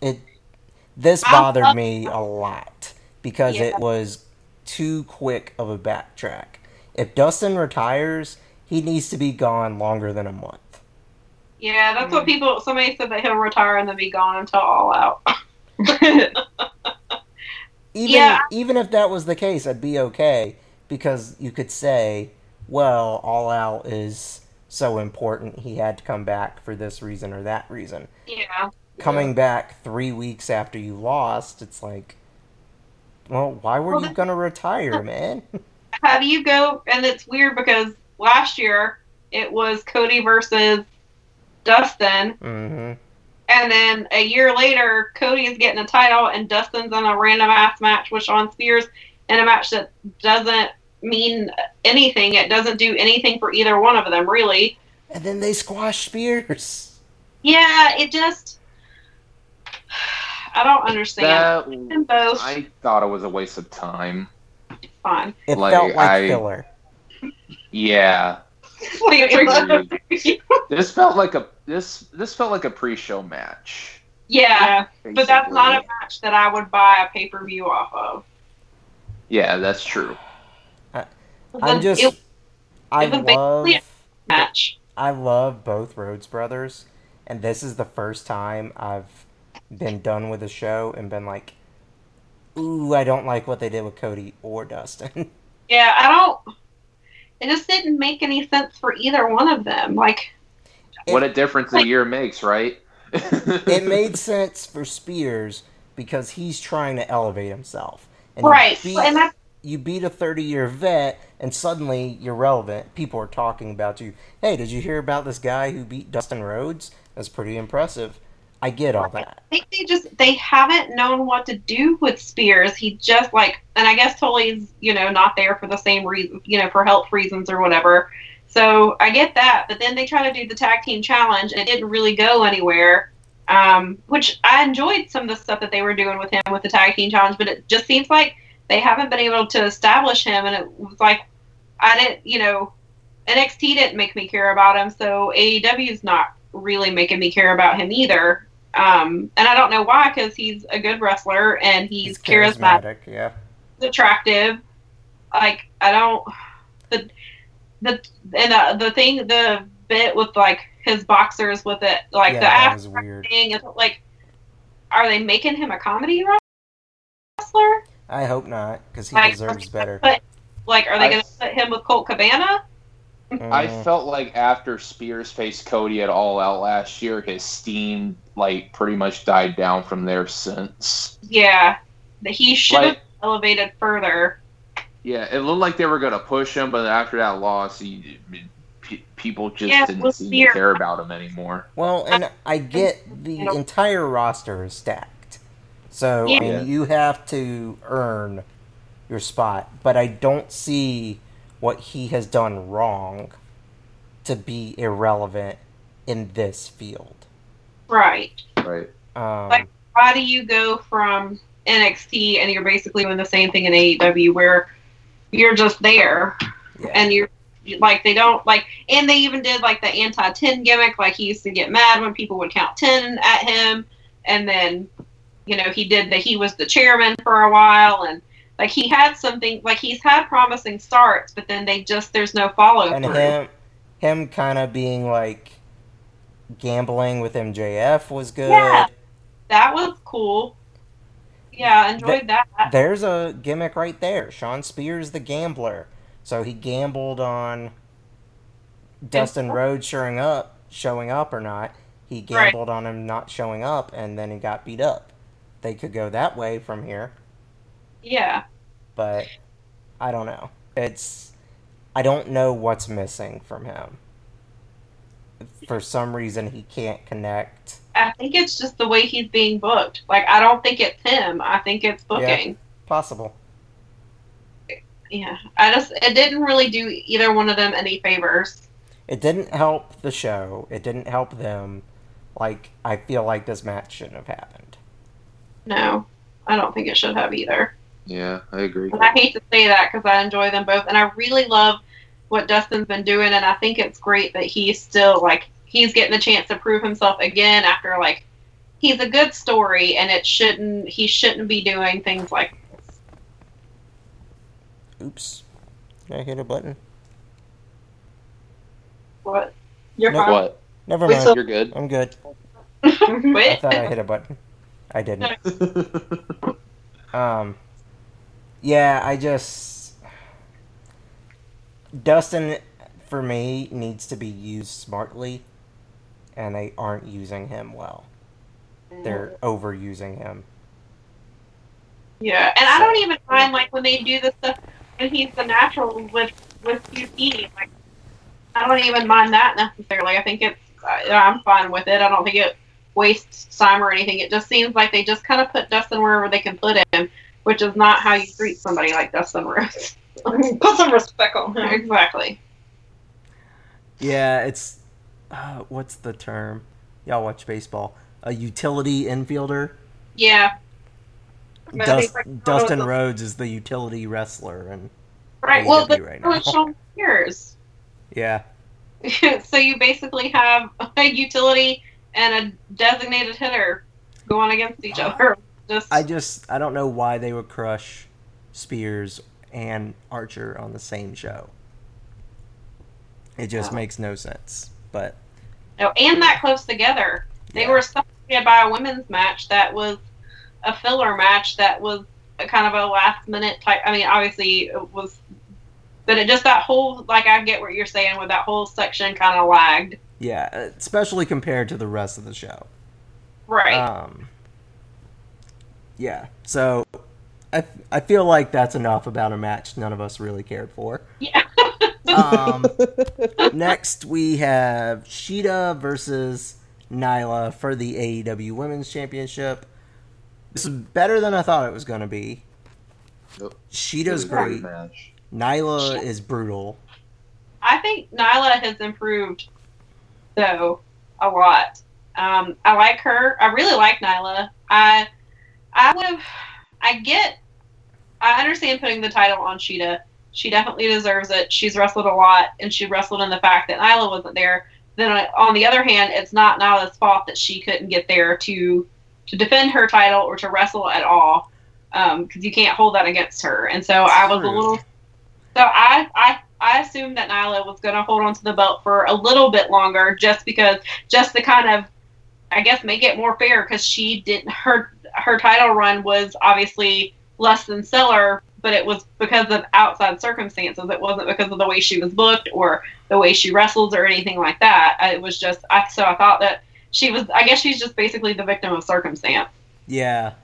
it this I bothered me a lot because Yeah. it was too quick of a backtrack. If Dustin retires, he needs to be gone longer than a month. Yeah, that's what mm-hmm. people. Somebody said that he'll retire and then be gone until all out. Even Yeah. even if that was the case, I'd be okay because you could say, well, All Out is so important, he had to come back for this reason or that reason. yeah. Coming back three weeks after you lost, it's like, well, why were Well, you gonna retire, man? Have you go? And it's weird because last year it was Cody versus Dustin, hmm and then a year later Cody is getting a title and Dustin's on a random ass match with Shawn Spears in a match that doesn't mean anything. It doesn't do anything for either one of them, really. And then they squash Spears. Yeah, it just. I don't understand. That both I thought it was a waste of time. fine. It Like, felt like I- filler. Yeah, yeah, this felt like a this this felt like a pre-show match. Yeah. But that's not a match that I would buy a pay per view off of. Yeah, that's true. I'm just, It- I it was love, match. I love both Rhodes brothers, and this is the first time I've been done with a show and been like, ooh, I don't like what they did with Cody or Dustin. Yeah, I don't. It just didn't make any sense for either one of them. Like, what a difference a year makes, right? it made sense for Spears because he's trying to elevate himself. And right? beat- And that's you beat a 30 year vet and suddenly you're relevant. People are talking about you. Hey, did you hear about this guy who beat Dustin Rhodes? That's pretty impressive. I get all that. I think they just they haven't known what to do with Spears. He just like, and I guess Tully's you know not there for the same reason, you know, for health reasons or whatever. So I get that, but then they try to do the tag team challenge and it didn't really go anywhere. Um, which I enjoyed some of the stuff that they were doing with him with the tag team challenge, but it just seems like they haven't been able to establish him, and it was like I didn't, you know, NXT didn't make me care about him, so AEW's not really making me care about him either. Um, and I don't know why, because he's a good wrestler and he's, charismatic, Yeah. attractive. Like I don't the the and uh, the thing the bit with like his boxers with it like yeah, the ass thing is like are they making him a comedy wrestler? I hope not, because he Like, deserves better. But like, are they going to put him with Colt Cabana? I Mm. felt like after Spears faced Cody at All Out last year, his steam like pretty much died down from there since. Yeah, he should have elevated further. yeah, it looked like they were gonna push him, but after that loss, he, pe- people just Yeah, didn't seem Spears. to care about him anymore. Well, and I get the entire roster is stacked. So, I Yeah. mean, you have to earn your spot. But I don't see what he has done wrong to be irrelevant in this field. Right. Right. Um, Like- Why do you go from NXT and you're basically doing the same thing in AEW where you're just there yeah. and you're like they don't like and they even did like the anti 10 gimmick like he used to get mad when people would count 10 at him and then you know he did that he was the chairman for a while and like he had something like he's had promising starts but then they just there's no follow and through him, him kind of being like gambling with MJF was good. Yeah. that was cool yeah I enjoyed that There's a gimmick right there. Shawn Spears, the gambler. So he gambled on Dustin Rhodes showing up, showing up or not. He gambled on him not showing up, and then he got beat up. They could go that way from here, yeah but I don't know. It's I don't know what's missing from him. For some reason, he can't connect. I think it's just the way he's being booked like I don't think it's him I think it's booking Possible. yeah I just it didn't really do either one of them any favors It didn't help the show. It didn't help them. Like I feel like this match shouldn't have happened. No, I don't think it should have either. Yeah, I agree. And I hate to say that because I enjoy them both, and I really love what Dustin's been doing, and I think it's great that he's still like he's getting a chance to prove himself again after like he's a good story, and it shouldn't he shouldn't be doing things like this. Oops. Did I hit a button? What? You're No, fine. What? Never mind. so- You're good. I'm good. I thought I hit a button. I didn't. Um, yeah, I just Dustin for me needs to be used smartly, and they aren't using him well. They're overusing him. Yeah, and I don't even mind like when they do the stuff and he's the natural with with QT. Like, I don't even mind that necessarily. I think it's I'm fine with it. I don't think it wastes time or anything. It just seems like they just kind of put Dustin wherever they can put him, which is not how you treat somebody like Dustin Rhodes. Put some respect on him. exactly. Yeah, it's uh, what's the term? Y'all watch baseball? A utility infielder. Yeah. But Dus- he's like- Dustin Rhodes is the utility wrestler, and Right. Well, AEW but right now. Shawn Spears. yeah, so you basically have a utility and a designated hitter going against each other. Just I just I don't know why they would crush Spears and Archer on the same show. It just Wow. makes no sense. But no, and that close together. They Yeah. were separated by a women's match that was a filler match that was a kind of a last minute type. I mean, obviously it was, but it just that whole like I get what you're saying with that whole section kind of lagged. Yeah, especially compared to the rest of the show. Right. Um, yeah, so I I feel like that's enough about a match none of us really cared for. yeah. Um, next we have Shida versus Nyla for the AEW Women's Championship. This is better than I thought it was going to be. Yep. Shida's great. match. Nyla is brutal. I think Nyla has improved though a lot. Um, I like her. I really like Nyla. I I would have. I get. I understand putting the title on Shida. She definitely deserves it. She's wrestled a lot, and she wrestled in the fact that Nyla wasn't there. Then uh, on the other hand, it's not Nyla's fault that she couldn't get there to to defend her title or to wrestle at all, because you can't hold that against her. And so I was a little. So I I I assumed that Nyla was going to hold on to the belt for a little bit longer, just because, just to kind of, I guess, make it more fair, because she didn't her her title run was obviously less than stellar, but it was because of outside circumstances. It wasn't because of the way she was booked or the way she wrestles or anything like that. It was just I so I thought that she was. I guess she's just basically the victim of circumstance. Yeah,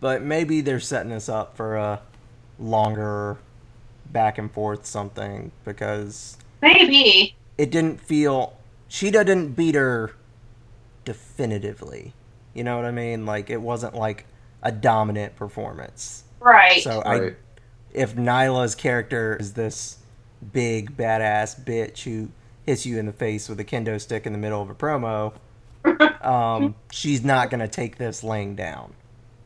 but maybe they're setting us up for a longer back and forth something because Maybe. it didn't feel Shida didn't beat her definitively. You know what I mean? Like it wasn't like a dominant performance. Right. So I if Nyla's character is this big badass bitch who hits you in the face with a kendo stick in the middle of a promo, um, she's not gonna take this laying down.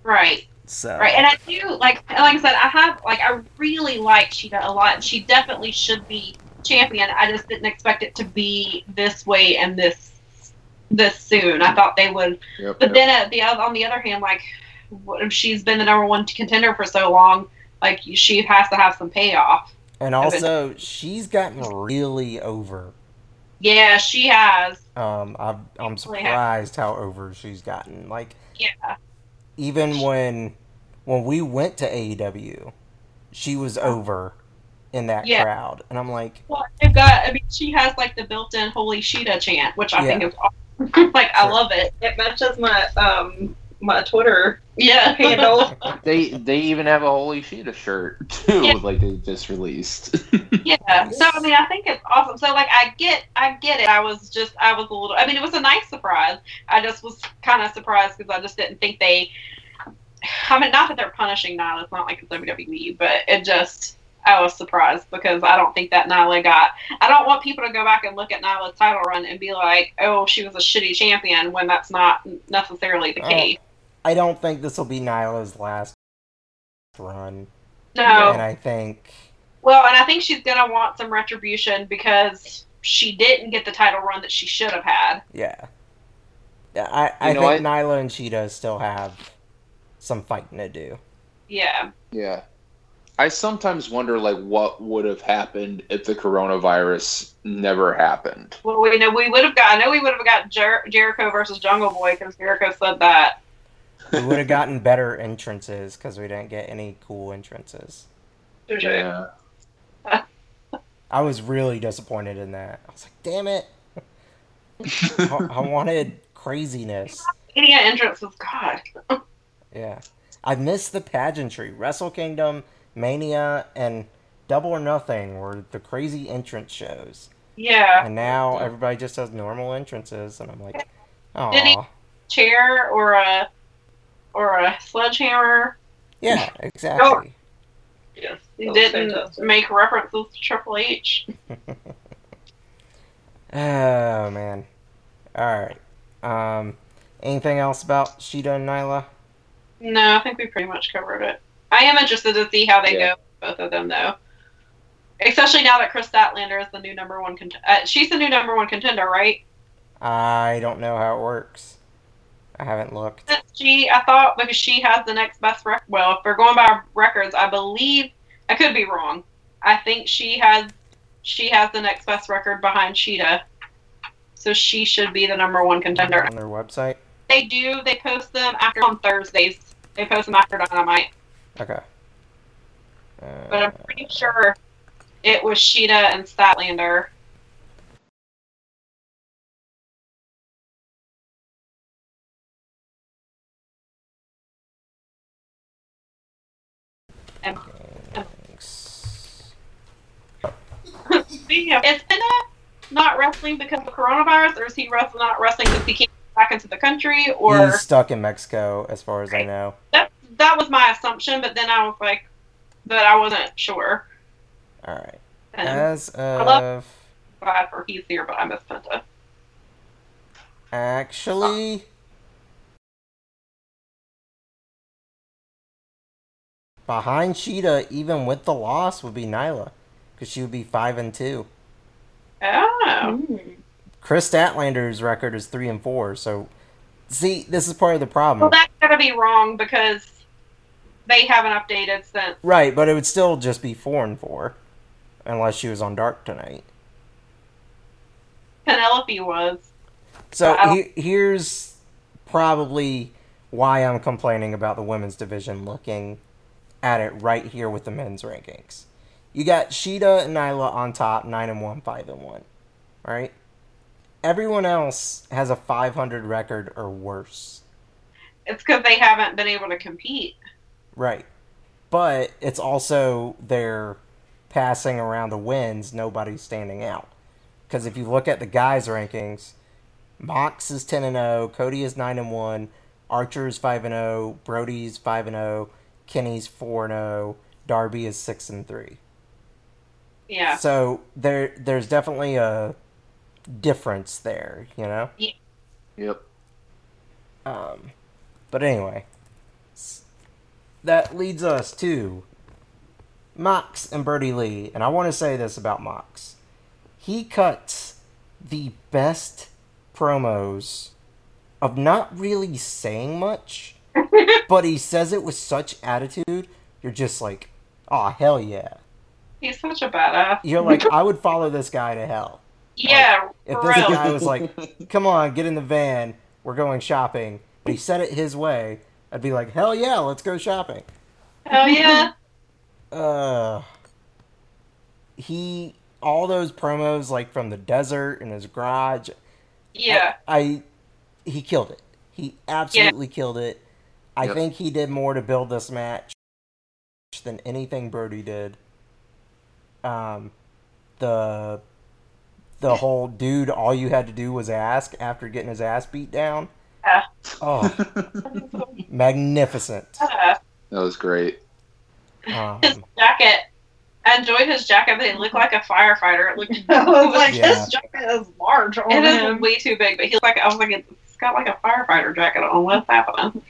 right. So Right, and I do like like I said, I have like I really like Shida a lot. and She definitely should be champion. I just didn't expect it to be this way and this this soon. I thought they would, Yep, but yep. then at the on the other hand, like what if she's been the number one contender for so long? Like she has to have some payoff. and also she's gotten really over. Yeah, she has. Um, I've, I'm surprised how over she's gotten. Like Yeah, even when when we went to AEW, she was over in that Yeah. crowd, and I'm like, well, they've got. I mean, she has like the built-in "Holy Shida" chant, which I think is awesome. like I Sure. love it. It matches my um my Twitter Yeah, handle. They they even have a Holy Shida shirt too, Yeah. like they just released. Yeah. So I mean, I think it's awesome. So like, I get, I get it. I was just, I was a little. I mean, it was a nice surprise. I just was kind of surprised because I just didn't think they. I mean, not that they're punishing Nyla. It's not like it's WWE, but it just. I was surprised because I don't think that Nyla got. I don't want people to go back and look at Nyla's title run and be like, "Oh, she was a shitty champion," when that's not necessarily the Oh. case. I don't think this will be Nyla's last run, No. and I think Well, and I think she's gonna want some retribution because she didn't get the title run that she should have had. yeah, yeah, I I You know think what? Nyla and Shida still have some fighting to do. Yeah. yeah. I sometimes wonder like what would have happened if the coronavirus never happened. Well, we know we would have got. I know we would have got Jer- Jericho versus Jungle Boy because Jericho said that. we would have gotten better entrances because we didn't get any cool entrances. Yeah. I was really disappointed in that. I was like, damn it. I, I wanted craziness. Mania entrance was God. Yeah. I missed the pageantry. Wrestle Kingdom, Mania, and Double or Nothing were the crazy entrance shows. Yeah. And now everybody just has normal entrances, and I'm like, Did he- oh. Chair or a or a sledgehammer. Yeah, exactly. Yes, He didn't fantastic. make references to Triple H. Oh, man. Alright. Um, anything else about Shida and Nyla? No, I think we pretty much covered it. I am interested to see how they Yeah. go, both of them, though. Especially now that Kris Statlander is the new number one contender. Uh, she's the new number one contender, right? I don't know how it works. I haven't looked. She, I thought, because she has the next best record. Well, if we're going by records, I believe I could be wrong. I think she has she has the next best record behind Shida, so she should be the number one contender. On their website? They do. They post them after on Thursdays. They post them after Dynamite, Okay. but I'm Uh, pretty sure it was Shida and Statlander. And thanks. Yeah. Is Penta not wrestling because of coronavirus, or is he not wrestling because he can't back into the country? Or He's stuck in Mexico, as far as I know. that that was my assumption, but then I was like, but I wasn't sure. Alright. And As love- of. glad for he's here, but I miss Penta. Actually. Behind Shida, even with the loss, would be Nyla. Because she would be 5 and 2. Oh, Mm. Kris Statlander's record is 3 and 4, so. See, this is part of the problem. well, that's gotta be wrong because they haven't updated since. Right, but it would still just be 4 and 4. Unless she was on Dark tonight. Penelope was. So he, here's probably why I'm complaining about the women's division looking at it right here with the men's rankings. You got Shida and Nyla on top, nine and one, five and one, right? Everyone else has a 500 record or worse, It's because they haven't been able to compete. right? But it's also they're passing around the wins, nobody's standing out. Because if you look at the guys' rankings, Mox is 10 and 0, Cody is 9 and 1, Archer is 5 and 0, Brodie's 5 and 0, Kenny's 4 and 0, Darby is 6 and 3. Yeah. So there there's definitely a difference there, you know? Yep. Um, but anyway, that leads us to Mox and Brodie Lee. And I want to say this about Mox. He cuts the best promos of not really saying much, but he says it with such attitude, you're just like, oh, hell yeah. He's such a badass. You're like, I would follow this guy to hell. Yeah, If for this real. guy was like, come on, get in the van, we're going shopping, but he said it his way, I'd be like, hell yeah, let's go shopping. Hell yeah. Uh, he, all those promos, like from the desert in his garage, Yeah. I, I he killed it. He absolutely killed it. I Yep. think he did more to build this match than anything Brodie did. Um, the the whole dude, all you had to do was ask after getting his ass beat down. Yeah. Oh, magnificent. Badass. That was great. Um, His jacket. I enjoyed his jacket, but it looked like a firefighter. It looked. I was like, Yeah. this jacket is large on It is him. way too big, but he looked like I was like, it's got like a firefighter jacket on. What's happening?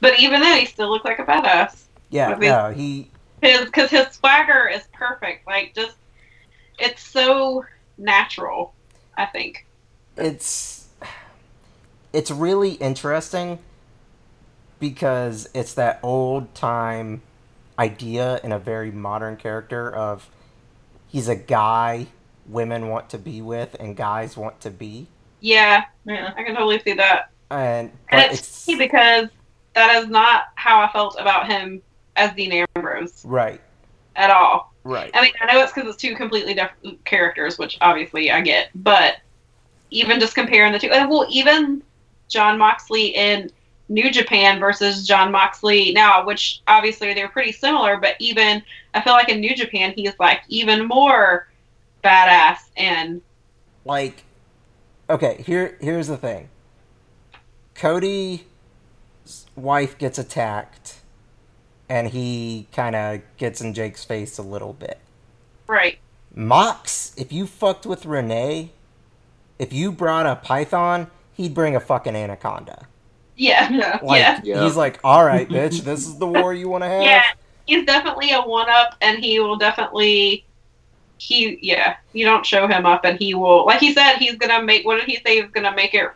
but even then, he still looked like a badass. yeah, I mean- no, he His because his swagger is perfect. Like just, it's so natural. I think. it's it's really interesting because it's that old time idea in a very modern character of he's a guy women want to be with and guys want to be Yeah, Yeah. I can totally see that. and And it's it's funny because that is not how I felt about him as Dean Ambrose Right. at all. Right. I mean, I know it's because it's two completely different characters, which obviously I get, but even just comparing the two, and well, even Jon Moxley in New Japan versus Jon Moxley now, which obviously they're pretty similar, but even I feel like in New Japan he's like even more badass and like okay here here's the thing cody's wife gets attacked and he kind of gets in jake's face a little bit right. mox if you fucked with renee if you brought a python he'd bring a fucking anaconda Yeah, Yeah. like Yeah. Yeah. he's like all right bitch this is the war you want to have yeah. He's definitely a one up, and he will definitely. He yeah, you don't show him up, and he will like he said he's gonna make. What did he say? He's gonna make it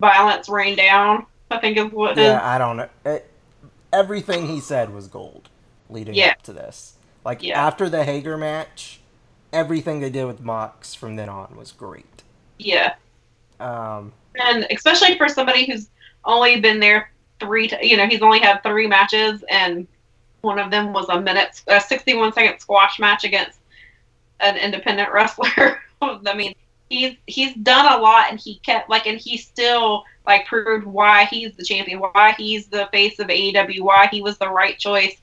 violence rain down. I think is what. his- Yeah, I don't know. It, everything he said was gold leading Yeah. up to this. Like Yeah. after the Hager match, everything they did with Mox from then on was great. yeah. Um, and especially for somebody who's only been there three, t- you know, he's only had three matches, and one of them was a minute, a 61 second squash match against an independent wrestler. I mean, he's he's done a lot, and he kept like, and he still like proved why he's the champion, why he's the face of AEW, why he was the right choice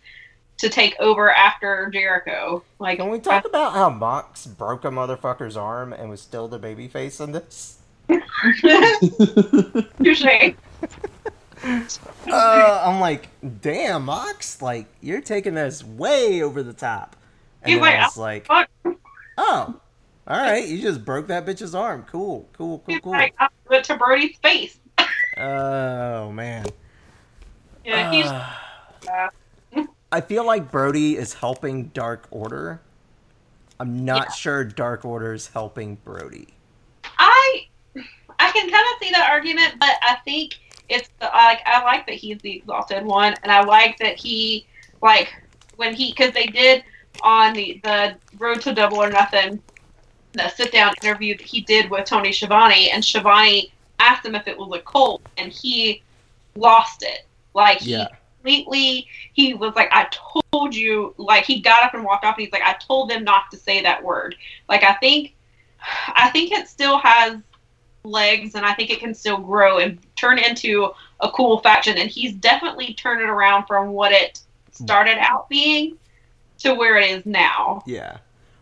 to take over after Jericho. Like, can we talk about how Mox broke a motherfucker's arm and was still the babyface in this? touche. Uh, I'm like, damn, Mox, like you're taking this way over the top. And He's then like, I was like, fuck. oh, all right, you just broke that bitch's arm. Cool, cool, cool, cool. like, I went to Brodie's face. Oh man. Yeah, he's. Uh, I feel like Brodie is helping Dark Order. I'm not Yeah. sure Dark Order is helping Brody. I I can kind of see that argument, but I think it's the, like I like that he's the exalted one, and I like that he like when he because they did on the the Road to Double or Nothing the sit down interview that he did with Tony Schiavone, and Schiavone asked him if it was a cult, and he lost it. Like he Yeah. completely he was like i told you like he got up and walked off and he's like i told them not to say that word like i think i think it still has legs and i think it can still grow and turn into a cool faction and he's definitely turned it around from what it started out being to where it is now Yeah.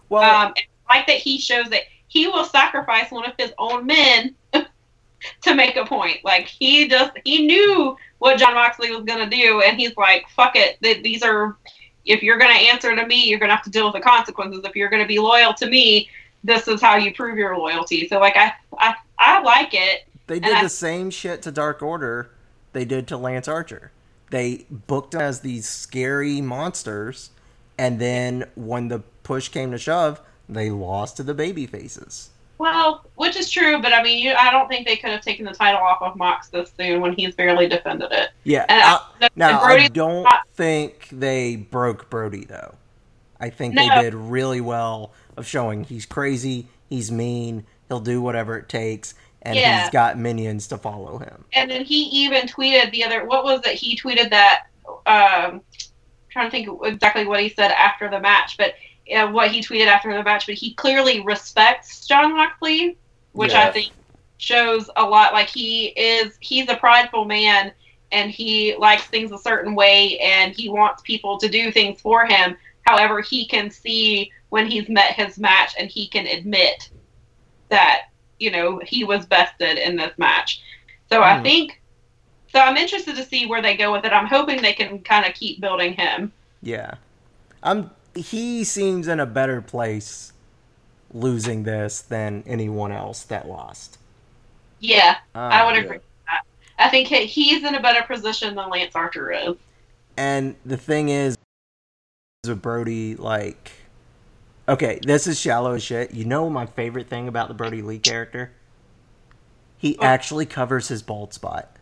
Well, um, like that he shows that he will sacrifice one of his own men to make a point. Like he just he knew what Jon Moxley was gonna do, and he's like, "Fuck it, th- these are. If you're gonna answer to me, you're gonna have to deal with the consequences. If you're gonna be loyal to me, this is how you prove your loyalty." So like I I I like it. they did I- the same shit to Dark Order they did to Lance Archer. They booked them as these scary monsters, and then when the push came to shove, they lost to the baby faces. Well, which is true, but I mean, you, I don't think they could have taken the title off of Mox this soon when he's barely defended it. Yeah. And I- I, now, I don't not- think they broke Brodie, though. I think No. they did really well of showing he's crazy, he's mean, he'll do whatever it takes, and Yeah. he's got minions to follow him. and then he even tweeted the other what was it he tweeted that um trying to think exactly what he said after the match but uh, what he tweeted after the match but he clearly respects jon moxley which i think shows a lot like he is he's a prideful man and he likes things a certain way and he wants people to do things for him however he can see when he's met his match and he can admit that you know he was bested in this match so I Hmm. think so. I'm interested to see where they go with it. I'm hoping they can kind of keep building him. Yeah. I'm he seems in a better place losing this than anyone else that lost. Yeah, I Um, would agree with. I think he's in a better position than Lance Archer is. And the thing is, with Brodie, like, okay, this is shallow as shit. You know my favorite thing about the Brodie Lee character? He What? actually covers his bald spot.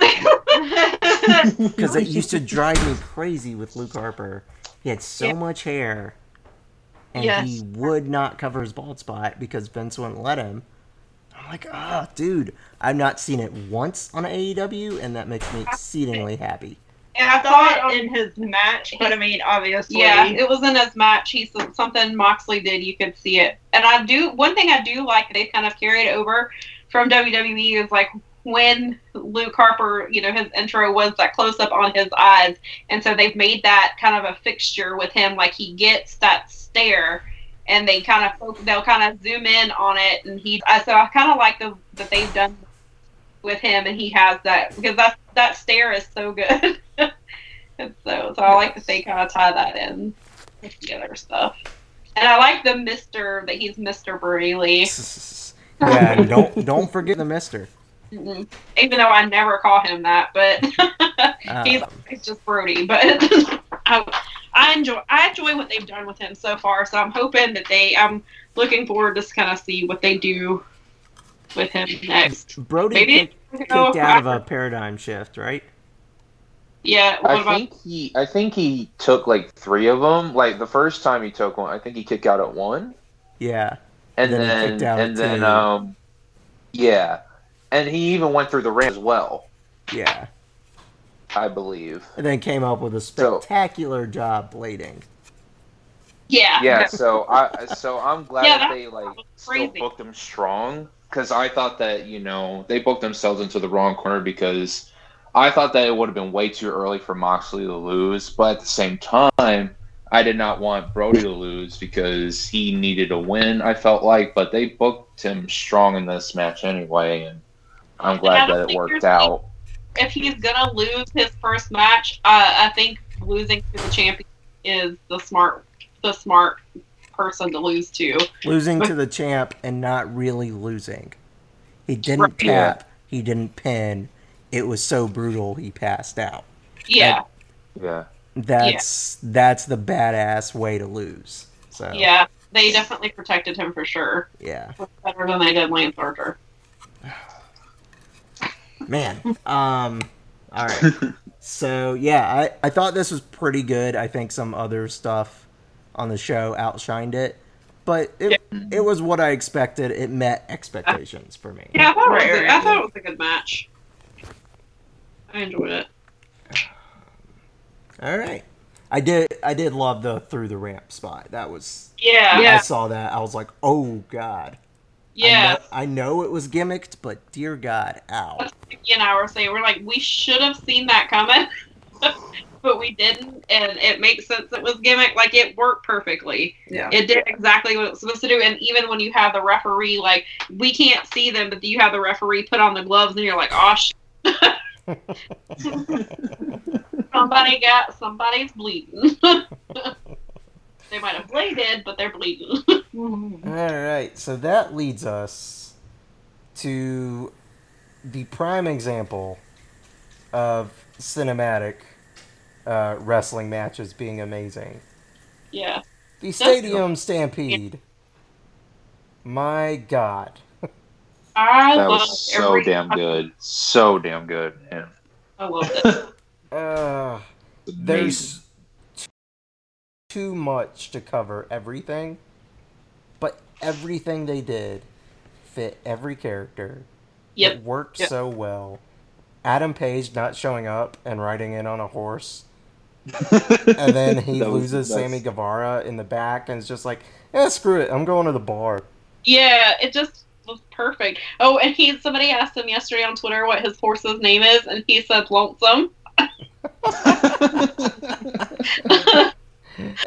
Because it used to drive me crazy with Luke Harper. He had so Yeah. much hair, and Yes. he would not cover his bald spot because Vince wouldn't let him. I'm like, ah, dude, I've not seen it once on AEW, and that makes me exceedingly happy. And I saw it in his match, but I mean, obviously, Yeah, it was in his match. He said something Moxley did. You could see it, and I do. One thing I do like they kind of carried over from WWE is like when Luke Harper, you know, his intro was that close up on his eyes, and so they've made that kind of a fixture with him. Like he gets that stare, and they kind of they'll kind of zoom in on it, and he. So I kind of like the that they've done with him, and he has that because that that stare is so good. so, so I like that they kind of tie that in with the other stuff. And I like the Mister that he's Mister Braley, yeah, don't don't forget the Mister. Mhm. even though I never call him that, but he's Um, he's just Brodie. But I, I enjoy I enjoy what they've done with him so far. So I'm hoping that they I'm looking forward to kind of see what they do with him next. Brodie Maybe kicked, you know, kicked out of a paradigm shift, right? yeah. What I about think he, I think he took like three of them. Like the first time he took one, I think he kicked out at one, Yeah, and Then he then, kicked out and then um, yeah, and he even went through the ram as well, yeah. I believe. And then came up with a So- spectacular job blading. yeah? Yeah, so I, so I'm glad Yeah, that that they like still booked him strong because I thought that you know they booked themselves into the wrong corner because I thought that it would have been way too early for Moxley to lose, but at the same time, I did not want Brodie to lose because he needed a win. I felt like, but they booked him strong in this match anyway, and I'm glad that it worked out. if he's gonna lose his first match, uh, I think losing to the champion is the smart the smart person to lose to. Losing to the champ and not really losing. He didn't Right. tap. He didn't pin. It was so brutal he passed out. Yeah, Yeah, That's that's the badass way to lose. So yeah. They definitely protected him for sure. yeah. Better than they did Lance Archer. Man. Um all right. So yeah, I, I thought this was pretty good. I think some other stuff on the show outshined it. But it it was what I expected. It met expectations for me. Yeah, I thought, Right, it, was a, right, I thought it was a good match. I enjoyed it. All right. I did I did love the through the ramp spot. That was Yeah, Yeah. I saw that. I was like, "Oh god." Yeah. I know, I know it was gimmicked, but dear god, ow. That's what Vicky and I were saying. We're like, we should have seen that coming, but we didn't, and it makes sense. It was gimmick. Like it worked perfectly. Yeah. It did exactly what it was supposed to do. And even when you have the referee, like we can't see them, but you have the referee put on the gloves, and you're like, oh shit. Somebody got somebody's bleeding. They might have bladed, but they're bleeding. Mhm. All right, so that leads us to the prime example of cinematic uh, wrestling matches being amazing. yeah. The Stadium Stampede. My God. I that love was so every damn good, so damn good. Man. I love it. Uh, there's t- too much to cover everything, but everything they did fit every character. Yep. It worked Yep. so well. Adam Page not showing up and riding in on a horse, and then he That was- loses Sammy Guevara in the back, and it's just like, yeah, screw it, I'm going to the bar. Yeah, it just was perfect. Oh, and he somebody asked him yesterday on Twitter what his horse's name is, and he said Lonesome.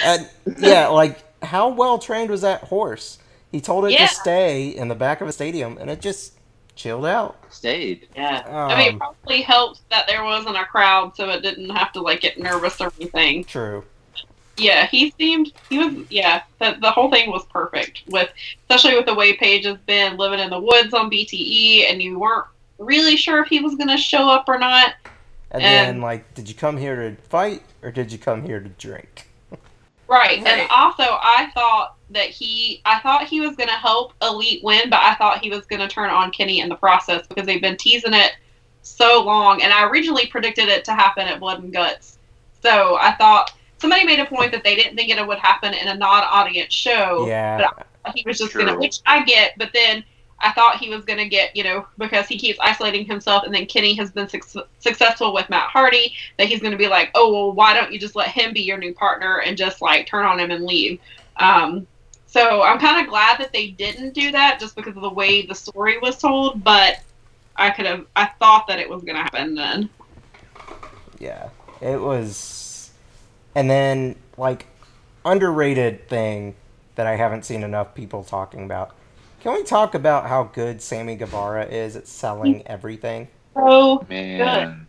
And yeah, like how well trained was that horse? He told it Yeah. to stay in the back of a stadium, and it just chilled out. Stayed. Yeah. I mean, it Um, probably helped that there wasn't a crowd, so it didn't have to like get nervous or anything. True. Yeah, he seemed he was yeah. The, the whole thing was perfect with, especially with the way Page has been living in the woods on BTE, and you weren't really sure if he was going to show up or not. And And- then, like, did you come here to fight or did you come here to drink? Right. Right. And also, I thought that he, I thought he was going to help Elite win, but I thought he was going to turn on Kenny in the process because they've been teasing it so long. And I originally predicted it to happen at Blood and Guts. So I thought somebody made a point that they didn't think it would happen in a non audience show. yeah. He was just going to, which I get, but then I thought he was going to get, you know, because he keeps isolating himself, and then Kenny has been su- successful with Matt Hardy, that he's going to be like, oh, well, why don't you just let him be your new partner and just like turn on him and leave? Um, so I'm kind of glad that they didn't do that just because of the way the story was told, but I could have, I thought that it was going to happen then. Yeah, it was. And then, like, underrated thing that I haven't seen enough people talking about. Can we talk about how good Sammy Guevara is at selling everything? So Man.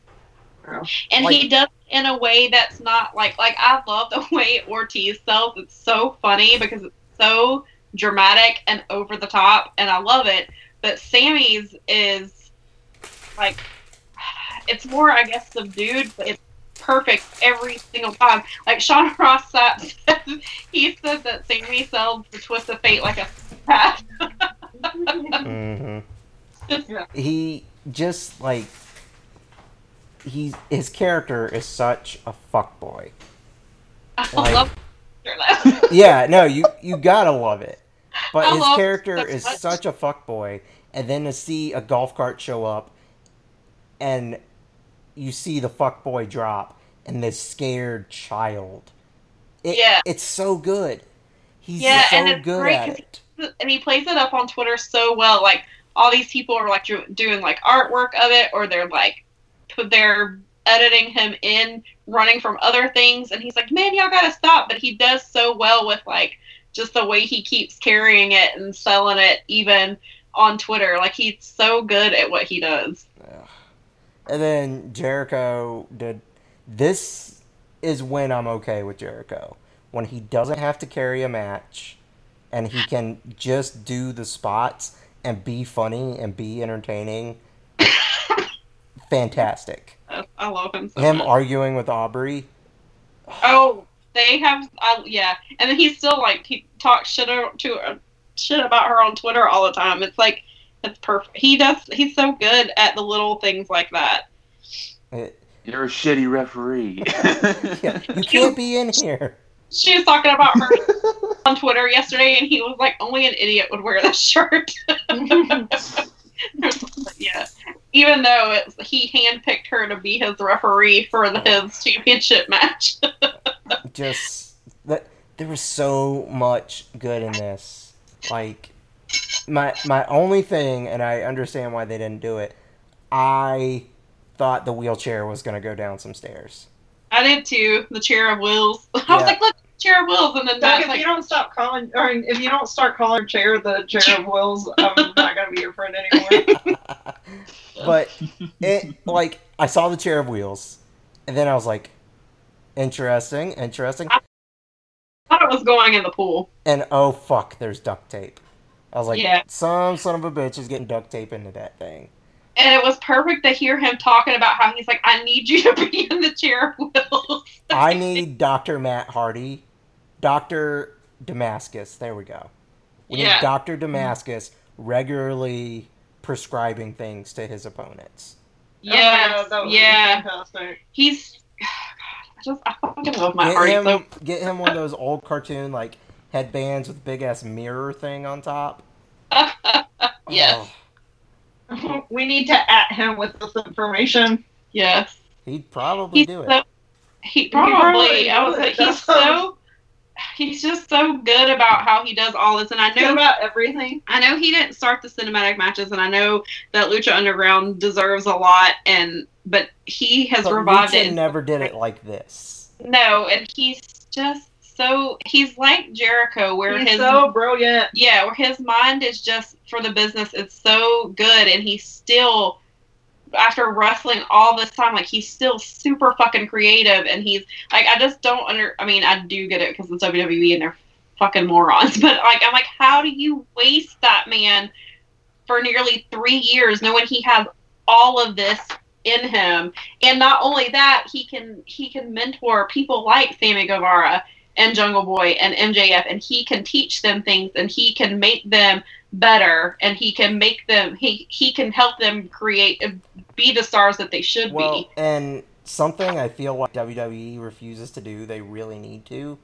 and Like- he does it in a way that's not like like I love the way Ortiz sells. It's so funny because it's so dramatic and over the top, and I love it. But Sammy's is like it's more, I guess, subdued, but it's perfect every single time. Like Sean Ross Sapp says, he said that Sammy sells the twist of fate like a pat. hmm Yeah. He just like he's his character is such a fuckboy. I Like- love. Yeah, no, you you gotta love it. But I his character is much. such a fuckboy, and then to see a golf cart show up, and you see the fuckboy drop, and this scared child. It, Yeah. it's so good. He's Yeah, so and it's good great at it. And he plays it up on Twitter so well. Like all these people are like doing like artwork of it, or they're like they're editing him in, running from other things, and he's like, "Man, y'all gotta stop!" But he does so well with like just the way he keeps carrying it and selling it, even on Twitter. Like he's so good at what he does. Ugh. And then Jericho did. This is when I'm okay with Jericho. When he doesn't have to carry a match and he can just do the spots and be funny and be entertaining. Fantastic. I, I love him. So Him much. arguing with Aubrey. Oh, they have, uh, yeah, and then he's still like he talks shit to her, shit about her on Twitter all the time. It's like it's perfect. He does. He's so good at the little things like that. It- You're a shitty referee. yeah, you can't be in here. She was talking about her on Twitter yesterday, and he was like, "Only an idiot would wear this shirt." yeah, even though it's, he handpicked her to be his referee for the, his championship match. just that there was so much good in this. Like my my only thing, and I understand why they didn't do it. I thought the wheelchair was gonna go down some stairs. I did too. The chair of wheels. I was like, "Look, chair of wheels," and then Doug, Matt's if like, you don't stop calling, or if you don't start calling her chair the chair of wills, I'm not gonna be your friend anymore. but it like I saw the chair of wheels, and then I was like, interesting, interesting, I thought it was going in the pool. and oh fuck, there's duct tape. I was like, Yeah. some son of a bitch is getting duct tape into that thing. And it was perfect to hear him talking about how he's like, I need you to be in the chair of wheels. I need Dr. Matt Hardy, Dr. Damascus. There we go. We Yeah. need Dr. Damascus regularly prescribing things to his opponents. Yes, Oh, that would yeah. He's. God, I just I fucking love my Get Hardy him, so. get him one of those old cartoon like headbands with big ass mirror thing on top. yes, Oh, we need to at him with this information. yes. he'd probably He's do it. He probably probably. I was like, he's so. He's just so good about how he does all this, and I Know know about everything. I know he didn't start the cinematic matches, and I know that Lucha Underground deserves a lot, and but he has But revived Lucha it. never did it like this. No, and he's just so he's like Jericho, where He's his so brilliant. yeah, where his mind is just for the business. It's so good, and he's still after wrestling all this time, like he's still super fucking creative, and he's like I just don't under. I mean, I do get it because it's WWE and they're fucking morons, but like I'm like, how do you waste that man for nearly three years, knowing he has all of this in him, and not only that, he can he can mentor people like Sammy Guevara and Jungle Boy and MJF, and he can teach them things, and he can make them better, and he can make them he he can help them create uh, be the stars that they should Well, be. and something I feel like WWE refuses to do, they really need to.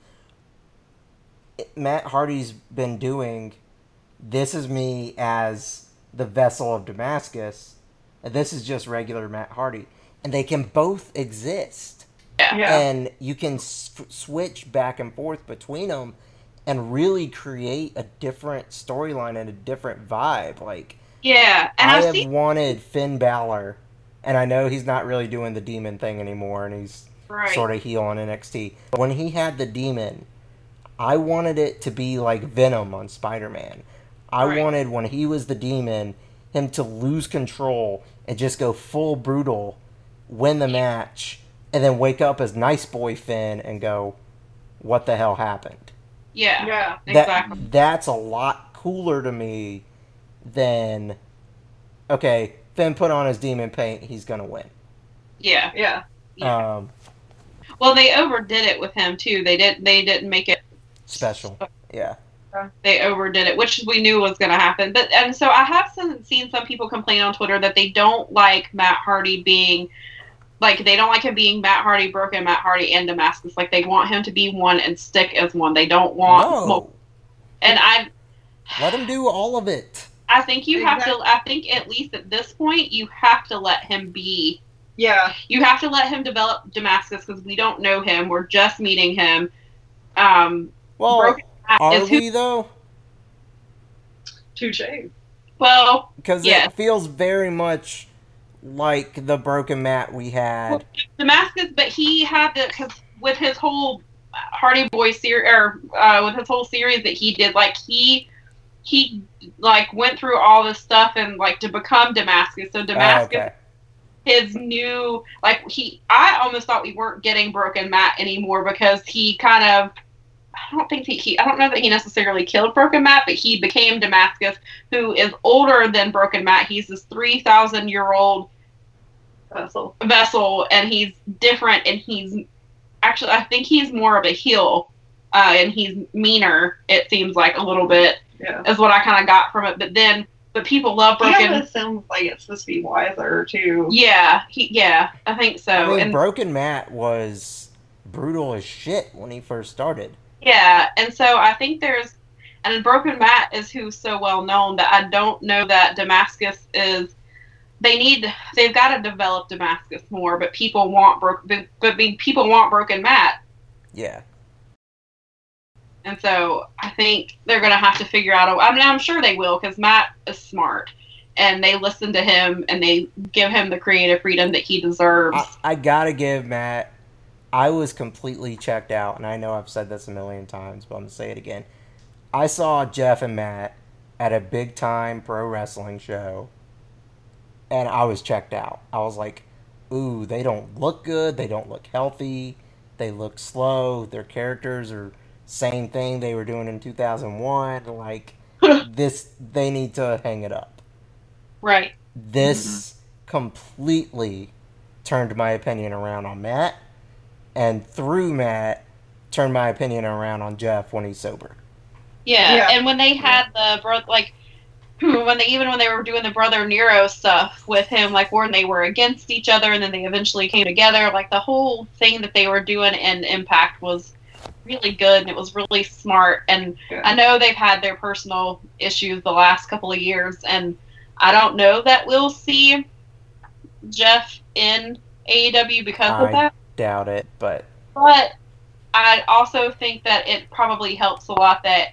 Matt Hardy's been doing This Is Me as the vessel of Damascus, and this is just regular Matt Hardy, and they can both exist, Yeah. Yeah. and you can s- switch back and forth between them, and really create a different storyline and a different vibe. Like Yeah. And I I've have seen wanted Finn Balor, and I know he's not really doing the demon thing anymore, and he's right. sort of heel on NXT. But when he had the demon, I wanted it to be like Venom on Spider Man. I Right. wanted when he was the demon, him to lose control and just go full brutal, win the match, and then wake up as nice boy Finn and go, "What the hell happened?" Yeah. Yeah. Exactly. That that's a lot cooler to me than okay, Finn put on his demon paint, he's gonna win. yeah. Yeah. Yeah. Um, Well, they overdid it with him too. They didn't. They didn't make it. special, yeah. They overdid it, which we knew was going to happen. But and so I have some, seen some people complain on Twitter that they don't like Matt Hardy being like they don't like him being Matt Hardy, broken Matt Hardy, and Damascus. Like they want him to be one and stick as one. They don't want. No, And I, let him do all of it. I think you have to. I think at least at this point, you have to let him be Yeah. you have to let him develop Damascus because we don't know him. We're just meeting him. Um, Well, Broken Matt are is who, we though? Touche. well, Because Yeah. it feels very much like the broken Matt we had. Damascus, but he had the because with his whole Hardy Boy series or uh, with his whole series that he did, like he he like went through all this stuff and like to become Damascus. So Oh, Damascus okay. his new like he I almost thought we weren't getting Broken Matt anymore because he kind of I don't think he, he I don't know that he necessarily killed Broken Matt, but he became Damascus, who is older than Broken Matt. He's this three thousand year old Vessel. vessel, and he's different, and he's actually I think he's more of a heel, uh, and he's meaner. It seems like a little bit Yeah. is what I kind of got from it. But then, but people love He Broken. almost sounds like it's supposed to be wiser too. Yeah, he, yeah, I think so. I mean, and broken Matt was brutal as shit when he first started. Yeah, and so I think there's, and Broken Matt is who's so well known that I don't know that Damascus is. They need, they've got to develop Damascus more, but people want broken, but be- people want Broken Matt, Yeah. and so I think they're gonna have to figure out. A, I mean, I'm sure they will because Matt is smart, and they listen to him and they give him the creative freedom that he deserves. I, I gotta give Matt. I was completely checked out, and I know I've said this a million times, but I'm gonna say it again. I saw Jeff and Matt at a big time pro wrestling show, and I was checked out. I was like, "Ooh, they don't look good. They don't look healthy. They look slow. Their characters are same thing they were doing in 2001. Like this, they need to hang it up." right. this mm-hmm. completely turned my opinion around on Matt, and through Matt, turned my opinion around on Jeff when he's sober. Yeah, Yeah. and when they had the bro, like when they even when they were doing the brother Nero stuff with him, like when they were against each other, and then they eventually came together. Like the whole thing that they were doing in Impact was really good, and it was really smart. And Yeah. I know they've had their personal issues the last couple of years, and I don't know that we'll see Jeff in AEW because of I- that. Doubt it, but But I also think that it probably helps a lot that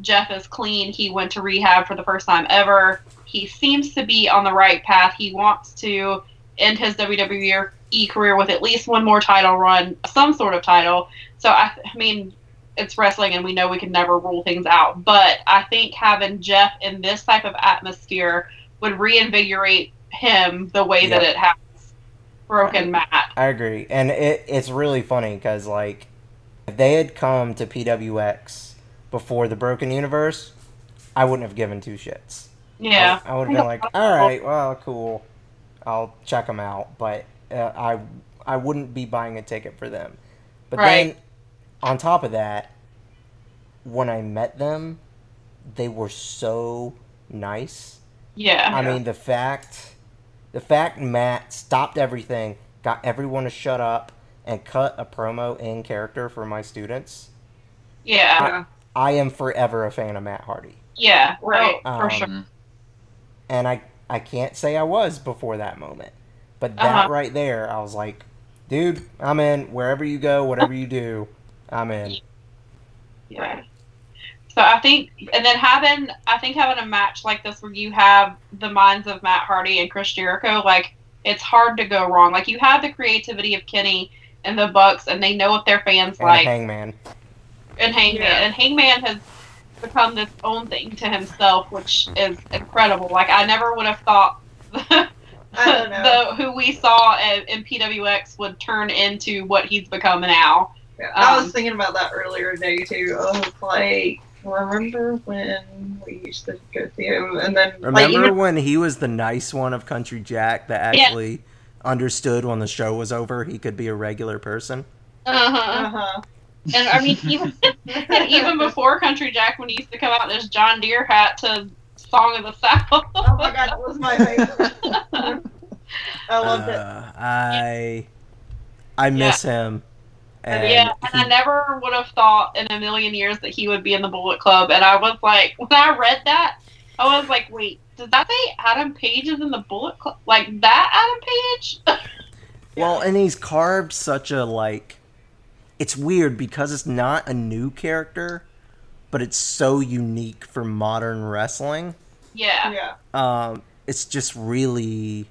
Jeff is clean. He went to rehab for the first time ever. He seems to be on the right path. He wants to end his WWE career with at least one more title run, some sort of title. So I, I mean, it's wrestling, and we know we can never rule things out. But I think having Jeff in this type of atmosphere would reinvigorate him the way that it has broken Matt. I agree. And it, it's really funny because, like, if they had come to PWX before the Broken Universe, I wouldn't have given two shits. Yeah. I, would have been like, all right, well, cool. I'll check them out, but uh, I I wouldn't be buying a ticket for them. But Right. then, on top of that, when I met them, they were so nice. Yeah. I mean, the fact, the fact Matt stopped everything, got everyone to shut up, and cut a promo in character for my students. Yeah. Yeah. I am forever a fan of Matt Hardy. Yeah. Right. Oh, for Um, sure. Mhm. and I I can't say I was before that moment, but that Uh-huh. right there, I was like, dude, I'm in. Wherever you go, whatever you do, I'm in. Yeah. So I think, and then having, I think having a match like this where you have the minds of Matt Hardy and Chris Jericho, like it's hard to go wrong. Like you have the creativity of Kenny and the Bucks, and they know what their fans And like. Hangman. And Hangman. Yeah. And Hangman has become this own thing to himself, which is incredible. Like I never would have thought I the who we saw in, in PWX would turn into what he's become now. Yeah, I was Um, thinking about that earlier today too. I like, remember when we used to go see him, and then like, Remember even- when he was the nice one of Country Jack that Yeah. actually understood when the show was over he could be a regular person? Uh-huh. uh-huh. And I mean, even and even before Country Jack, when he used to come out in his John Deere hat to "Song of the South." Oh my god, it was my favorite. I loved it. Uh, I I miss him. And yeah, and I never would have thought in a million years that he would be in the Bullet Club. And I was like, when I read that, I was like, wait, does that say Adam Page is in the Bullet Club? Like that Adam Page? Well, and he's carved such a like. It's weird because it's not a new character, but it's so unique for modern wrestling. yeah. Yeah. Um, it's just really,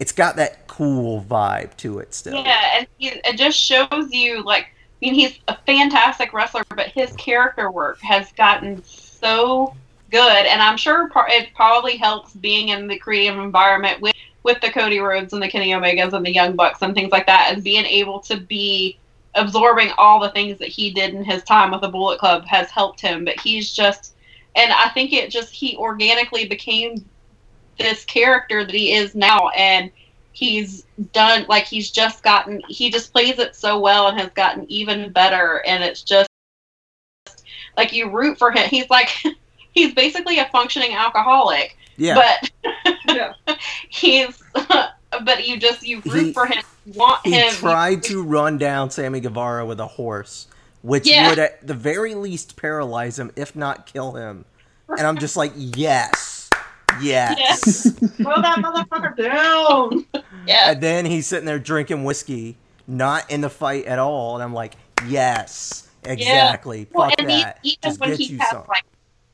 it's got that cool vibe to it still. Yeah, and he, it just shows you like I mean he's a fantastic wrestler, but his character work has gotten so good, and I'm sure par- it probably helps being in the creative environment with with the Cody Rhodes and the Kenny Omegas and the Young Bucks and things like that, and being able to be absorbing all the things that he did in his time with the Bullet Club has helped him. But he's just, and I think it just he organically became this character that he is now, and he's done like he's just gotten he just plays it so well and has gotten even better and it's just like you root for him he's like he's basically a functioning alcoholic Yeah. but Yeah. he's but you just you root He- for him want he him tried to run down Sammy Guevara with a horse, which Yeah. would at the very least paralyze him, if not kill him. And I'm just like, yes, yes. Throw that motherfucker down. yeah And then he's sitting there drinking whiskey, not in the fight at all. And I'm like, yes, exactly. Well, Fuck and he, even Just when he some. like,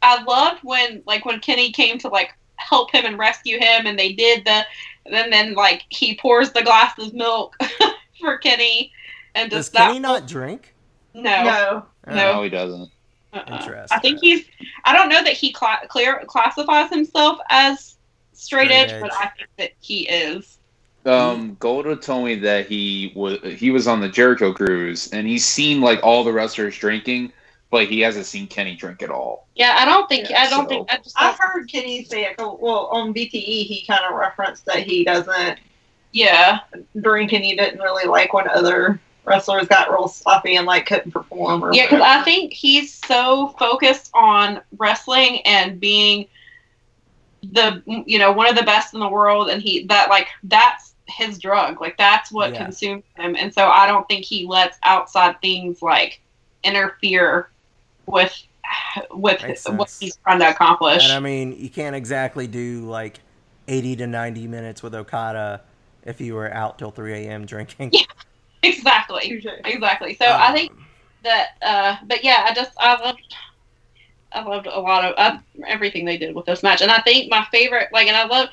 I loved when like when Kenny came to like help him and rescue him, and they did the, and then like he pours the glass of milk for Kenny, and Does just that. Kenny not drink? no, No. Oh, No. he doesn't. uh-uh. Interesting. I think he's. I don't know that he cla- clear classifies himself as straight, Straight edge, edge. but I think that he is. Um, Golda told me that he was he was on the Jericho cruise and he's seen like all the wrestlers drinking, but he hasn't seen Kenny drink at all. Yeah, I don't think. Yeah, I don't so- think. I just. I've heard Kenny say it. Well, on BTE, he kind of referenced that he doesn't yeah. drink and he didn't really like when other wrestlers got real sloppy and like couldn't perform. Or Yeah, because. I think he's so focused on wrestling and being the you know one of the best in the world, and he that like that's his drug. Like that's what Yeah. consumes him, and so I don't think he lets outside things like interfere with with what he's trying to accomplish. And I mean, you can't exactly do like 80 to 90 minutes with Okada if you were out till 3 a.m. drinking. Yeah. exactly, exactly. So I think Um, that uh but yeah i just i loved i loved a lot of uh, everything they did with this match and i think my favorite like and i love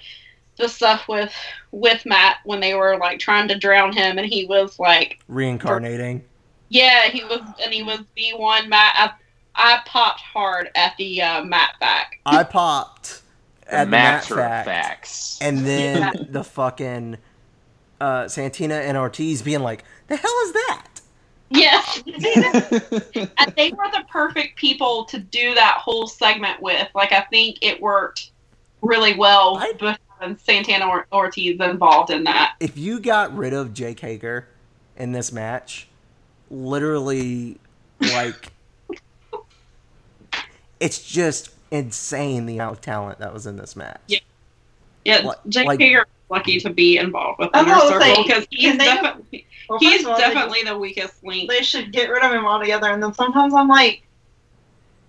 the stuff with with matt when they were like trying to drown him and he was like reincarnating. yeah he was and he was the one matt i, I popped hard at the uh, matt back. I popped at the Matt matter fact, facts. and then the fucking uh, Santana and Ortiz being like, "The hell is that?" yes and they were the perfect people to do that whole segment with. Like i think it worked really well I- with santana or- ortiz involved in that. If you got rid of Jake Hager in this match, literally, like, it's just insane the amount of talent that was in this match. Yeah. Yeah, Like- Jake like- Hager is lucky to be involved with I'm Inner Circle because he's can they- definitely Well, he's first of they- the weakest link. they should get rid of him altogether. And then sometimes I'm like,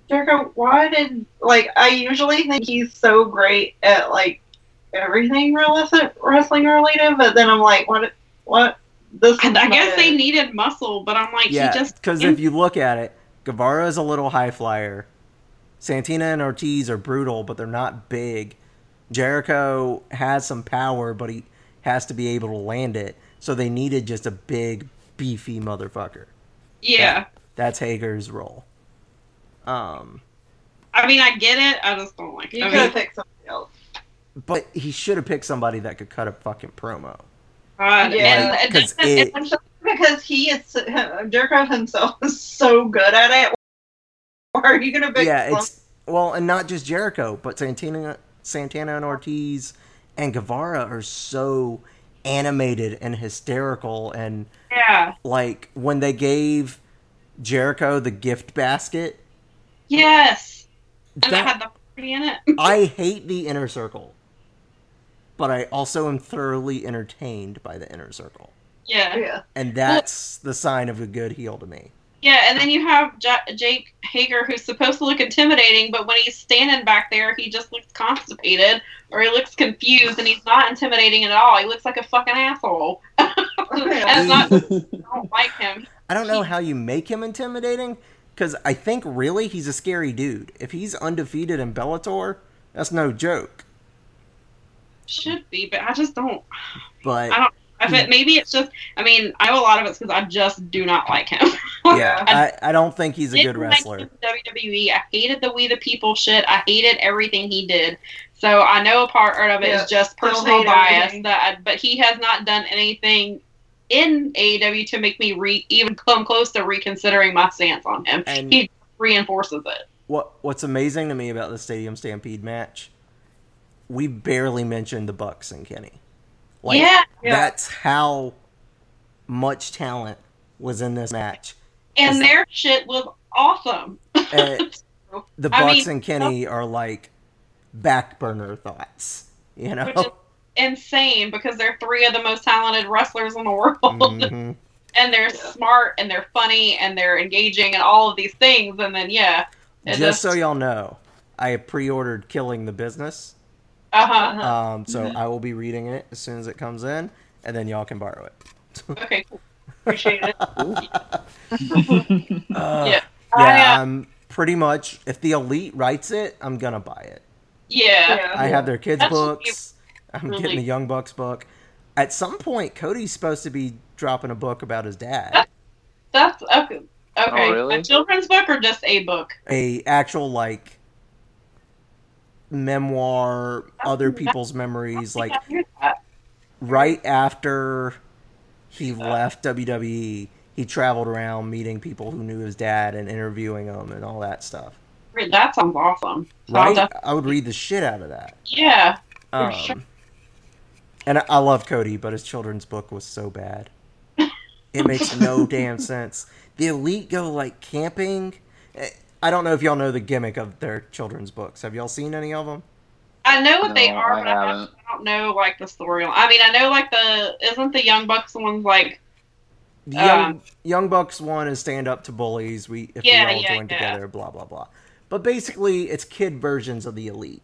Jericho, why did like I usually think he's so great at like everything wrestling wrestling related, but then I'm like, what? What? This. And I guess not they needed muscle, but I'm like, Yeah, he just because if you look at it, Guevara is a little high flyer. Santana and Ortiz are brutal, but they're not big. Jericho has some power, but he has to be able to land it. So they needed just a big, beefy motherfucker. yeah. That's Hager's role. Um, I mean, I get it. I just don't like it. You I could have picked somebody else. but he should have picked somebody that could cut a fucking promo. God, Yeah, and it 'cause doesn't- it- it's Because he is Jericho himself is so good at it. Why are you gonna pick? yeah, some- it's well, and not just Jericho, but Santana, Santana and Ortiz and Guevara are so animated and hysterical, and yeah. like when they gave Jericho the gift basket. Yes. And it had the party in it. I hate the inner circle, but I also am thoroughly entertained by the inner circle, Yeah. yeah. and that's the sign of a good heel to me. Yeah, and then you have J- Jake Hager, who's supposed to look intimidating, but when he's standing back there, he just looks constipated or he looks confused, and he's not intimidating at all. He looks like a fucking asshole. and it's not. I don't like him. I don't know how you make him intimidating because I think really he's a scary dude. If he's undefeated in Bellator, that's no joke. Should be, but I just don't. But I don't. I bet maybe it's just. I mean, I know a lot of it's because I just do not like him. yeah, I, I don't think he's a good didn't like wrestler. WWE. I hated the We the People shit. I hated everything he did. So I know a part of it is Yeah, just personal bias. That, I, but he has not done anything in AEW to make me re even come close to reconsidering my stance on him. And- he reinforces it. What What's amazing to me about the Stadium Stampede match, we barely mentioned the Bucks and Kenny. Like, yeah, Yeah. that's how much talent was in this match. and is- their shit was awesome. And the I Bucks mean- and Kenny are like back burner thoughts, you know. Which is insane because they're three of the most talented wrestlers in the world. Mhm. and they're Yeah. smart and they're funny and they're engaging and all of these things and then yeah it Just so y'all know, I have pre-ordered "Killing the Business," uh-huh um, so Mm-hmm. I will be reading it as soon as it comes in, and then y'all can borrow it. okay cool appreciate it Uh, Yeah. yeah, I, uh, I'm pretty much. If the elite writes it, I'm gonna buy it. yeah Yeah. I have their kids' That's books. I'm really- getting the Young Bucks book. At some point, Cody's supposed to be dropping a book about his dad, that's okay okay Oh, really? a children's book or just a book a actual like memoir, other people's memories, like I hear that. right after he left WWE, he traveled around meeting people who knew his dad and interviewing them and all that stuff. that sounds awesome So Right? I would read the shit out of that. yeah Um, sure. And I, I love Cody, but his children's book was so bad. It makes no damn sense. The elite go like camping. I don't know if y'all know the gimmick of their children's books. Have y'all seen any of them? I know what they are I but I, don't- haven't. I don't know like the storyline I mean I know like the isn't the Young Bucks the ones like The Young, Um, Young Bucks one is stand up to bullies. We if Yeah, we all yeah, join yeah. together, blah blah blah. But basically, it's kid versions of the elite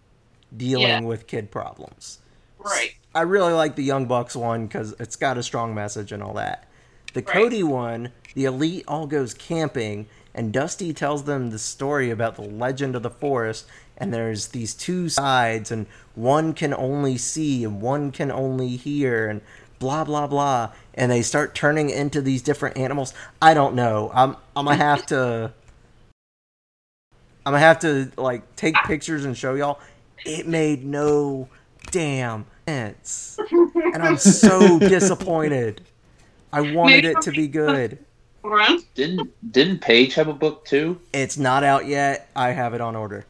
dealing Yeah. with kid problems. right I really like the Young Bucks one because it's got a strong message and all that. The Right. Cody one, the elite all goes camping, and Dusty tells them the story about the legend of the forest. And there's these two sides, and one can only see, and one can only hear, and blah blah blah. And they start turning into these different animals. I don't know. I'm I'm gonna have to. I'm gonna have to like take pictures and show y'all. It made no damn sense, and I'm so disappointed. I wanted it to be good. Run. Didn't didn't Page have a book too? It's not out yet. I have it on order.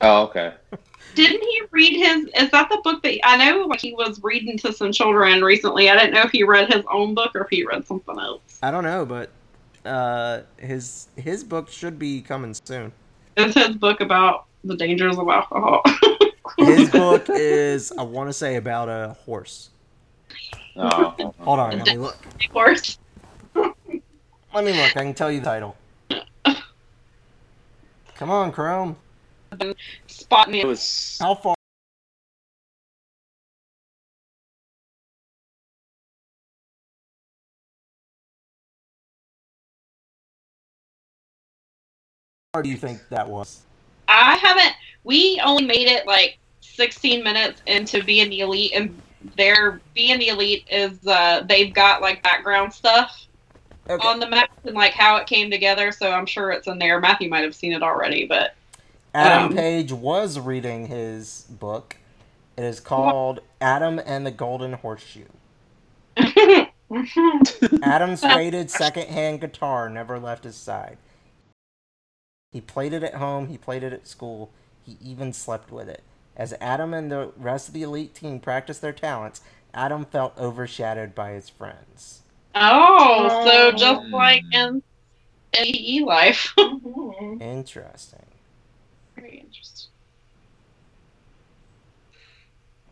Oh, okay. Didn't he read his? Is that the book that I know? Like he was reading to some children recently. I didn't know if he read his own book or if he read something else. I don't know, but uh, his his book should be coming soon. It's his book about the dangers of alcohol. His book is, I want to say, about a horse. Oh, Hold on, let me look. of course. Let me look. I can tell you the title. Come on, Chrome. Spot me. It was how far? How do you think that was? I haven't. We only made it like 16 minutes into being the elite, and their being the elite is uh, they've got like background stuff Okay. on the map and like how it came together. So I'm sure it's in there. Matthew might have seen it already, but Adam um, Page was reading his book. It is called Adam and the Golden Horseshoe. Adam's faded second-hand guitar never left his side. He played it at home, he played it at school, he even slept with it. As Adam and the rest of the elite team practiced their talents, Adam felt overshadowed by his friends. Oh, so Oh. just like in AE life. Mhm. Interesting. Very interesting.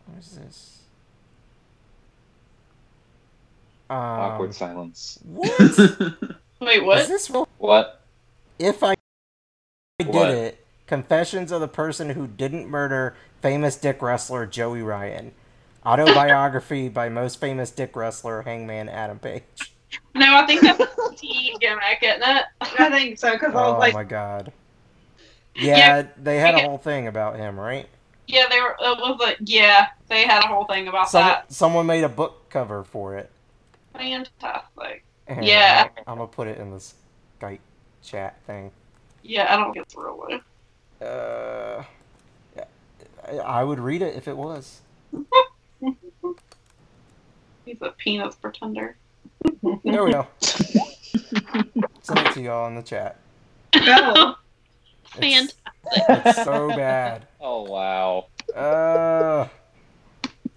What is this? Um, Awkward silence. What? Wait, Is what? this real? what? If I did What? it, Confessions of the Person Who Didn't Murder Famous Dick Wrestler Joey Ryan. Autobiography by most famous dick wrestler Hangman Adam Page. No, I think that's a T gimmick, isn't it? I think so because I was Oh like, my god. Yeah, they had a whole thing about him, right? Yeah, they were. It was like, yeah, they had a whole thing about Some, that. someone made a book cover for it. Fantastic. Here, Yeah. I'm, I'm gonna put it in this Skype chat thing. Yeah, I don't get through it. Uh, I, I would read it if it was. He's a penis pretender. There we go. Send it to y'all in the chat. oh, It's, Fantastic. it's so bad. Oh wow. Uh,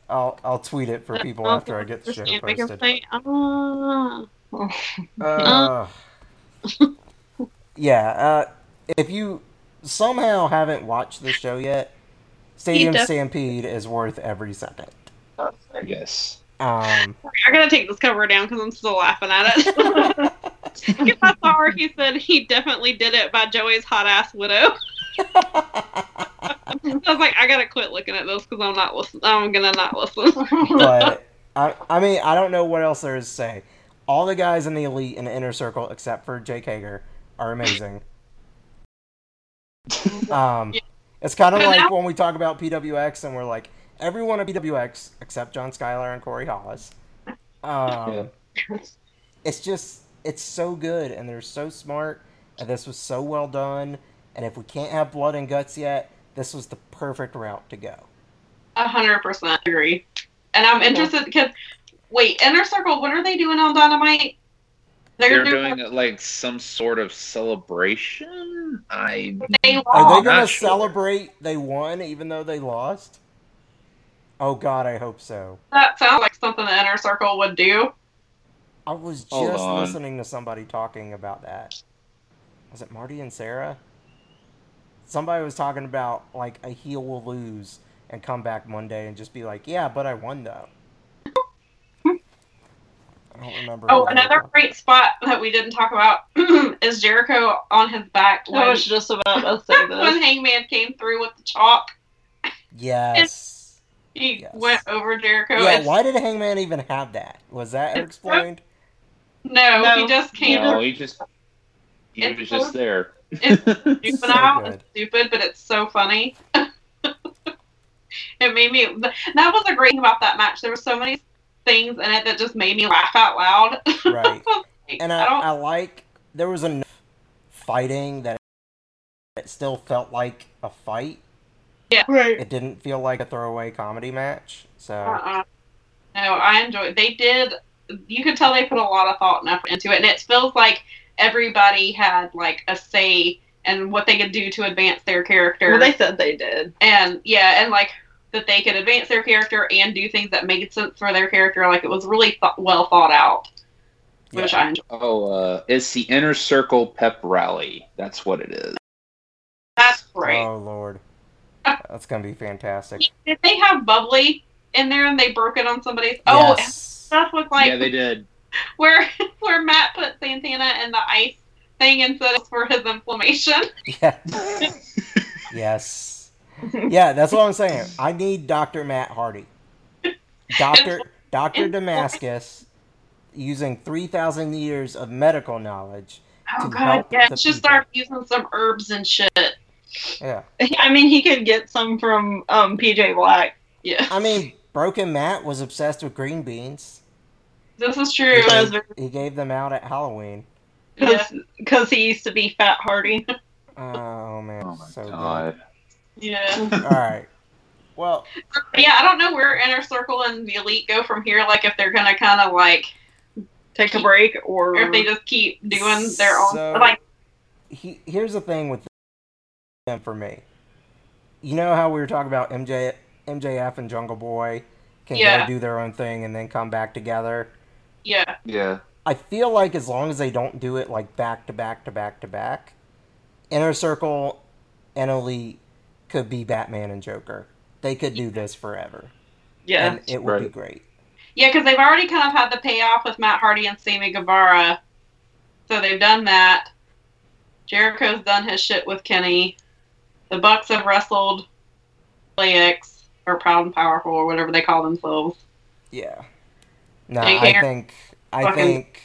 I'll I'll tweet it for people after I get the show posted. say, "Ah." Uh, yeah. Uh, if you somehow haven't watched the show yet, Stadium def- Stampede is worth every second. Yes. Um, I gotta take this cover down because I'm still laughing at it. Because I saw where he said he definitely did it by Joey's hot ass widow. I was like, I gotta quit looking at this because I'm not listening. I'm gonna not listen. but I, I mean, I don't know what else there is to say. All the guys in the elite and the inner circle, except for Jake Hager, are amazing. Um, Yeah. it's kind of like when we talk about PWX and we're like, everyone at PWX except John Schuyler and Corey Hollis. Um, It's just, it's so good and they're so smart and this was so well done. And if we can't have blood and guts yet, this was the perfect route to go. A hundred percent agree. And I'm interested because wait, Inner Circle, what are they doing on Dynamite? They're doing like some sort of celebration. I They Are they going to sure. celebrate they won even though they lost? Oh God, I hope so. That sounds like something the Inner Circle would do. I was just listening to somebody talking about that. Was it Marty and Sarah? Somebody was talking about like a heel will lose and come back Monday and just be like, "Yeah, but I won though." I don't remember. Oh, another were. great spot that we didn't talk about is Jericho on his back I was just about to say this. when. Hangman came through with the chalk. Yes. He Yes. went over Jericho. Yeah. It's- Why did Hangman even have that? Was that It's- explained? No, No. he just came. no, he just he It's was so- just there. It's juvenile So and stupid, but it's so funny. it made me. That was a great thing about that match. There were so many things in it that just made me laugh out loud. Right. Like, And I I, don't. I like there was enough fighting that it still felt like a fight. Right. It didn't feel like a throwaway comedy match. So Uh-uh. No, I enjoyed. They did. You could tell they put a lot of thought and effort into it, and it feels like everybody had like a say and what they could do to advance their character. Well, they said they did. and yeah, and like that they could advance their character and do things that made sense for their character. Like it was really th- well thought out, which yeah. I enjoyed. Oh, uh, it's the Inner Circle Pep Rally. That's what it is. That's great. Oh lord, that's gonna be fantastic. Did they have bubbly in there and they broke it on somebody's? Oh, and yes. stuff with like yeah, they did. where where Matt put Santana in the ice thing and said it's for his inflammation. Yeah. yes. Yeah, that's what I'm saying. I need Dr. Matt Hardy. Doctor Doctor Damascus using 3000 years of medical knowledge Oh to god, help yeah. the Just start using some herbs and shit. Yeah. I mean, he could get some from um, PJ Black. Yeah, I mean, Broken Matt was obsessed with green beans. this is true. He gave, he gave them out at Halloween. Yeah. Because he used to be Fat Hardy. Oh man, Oh my so god. yeah. All right. Well, Yeah, I don't know where Inner Circle and the Elite go from here. Like, if they're gonna kind of like, Take a break, or or if they just keep doing their own, So- like, he, here's the thing with them for me. You know how we were talking about MJ, MJF and Jungle Boy can Yeah. go do their own thing and then come back together. yeah, Yeah. I feel like as long as they don't do it like back to back to back to back, Inner Circle and Elite could be Batman and Joker. They could do this forever, yeah. and it would be great. yeah, because they've already kind of had the payoff with Matt Hardy and Sammy Guevara, so they've done that. Jericho's done his shit with Kenny. The Bucks have wrestled LAX or Proud and Powerful or whatever they call themselves. Yeah. No, I think I Fucking- think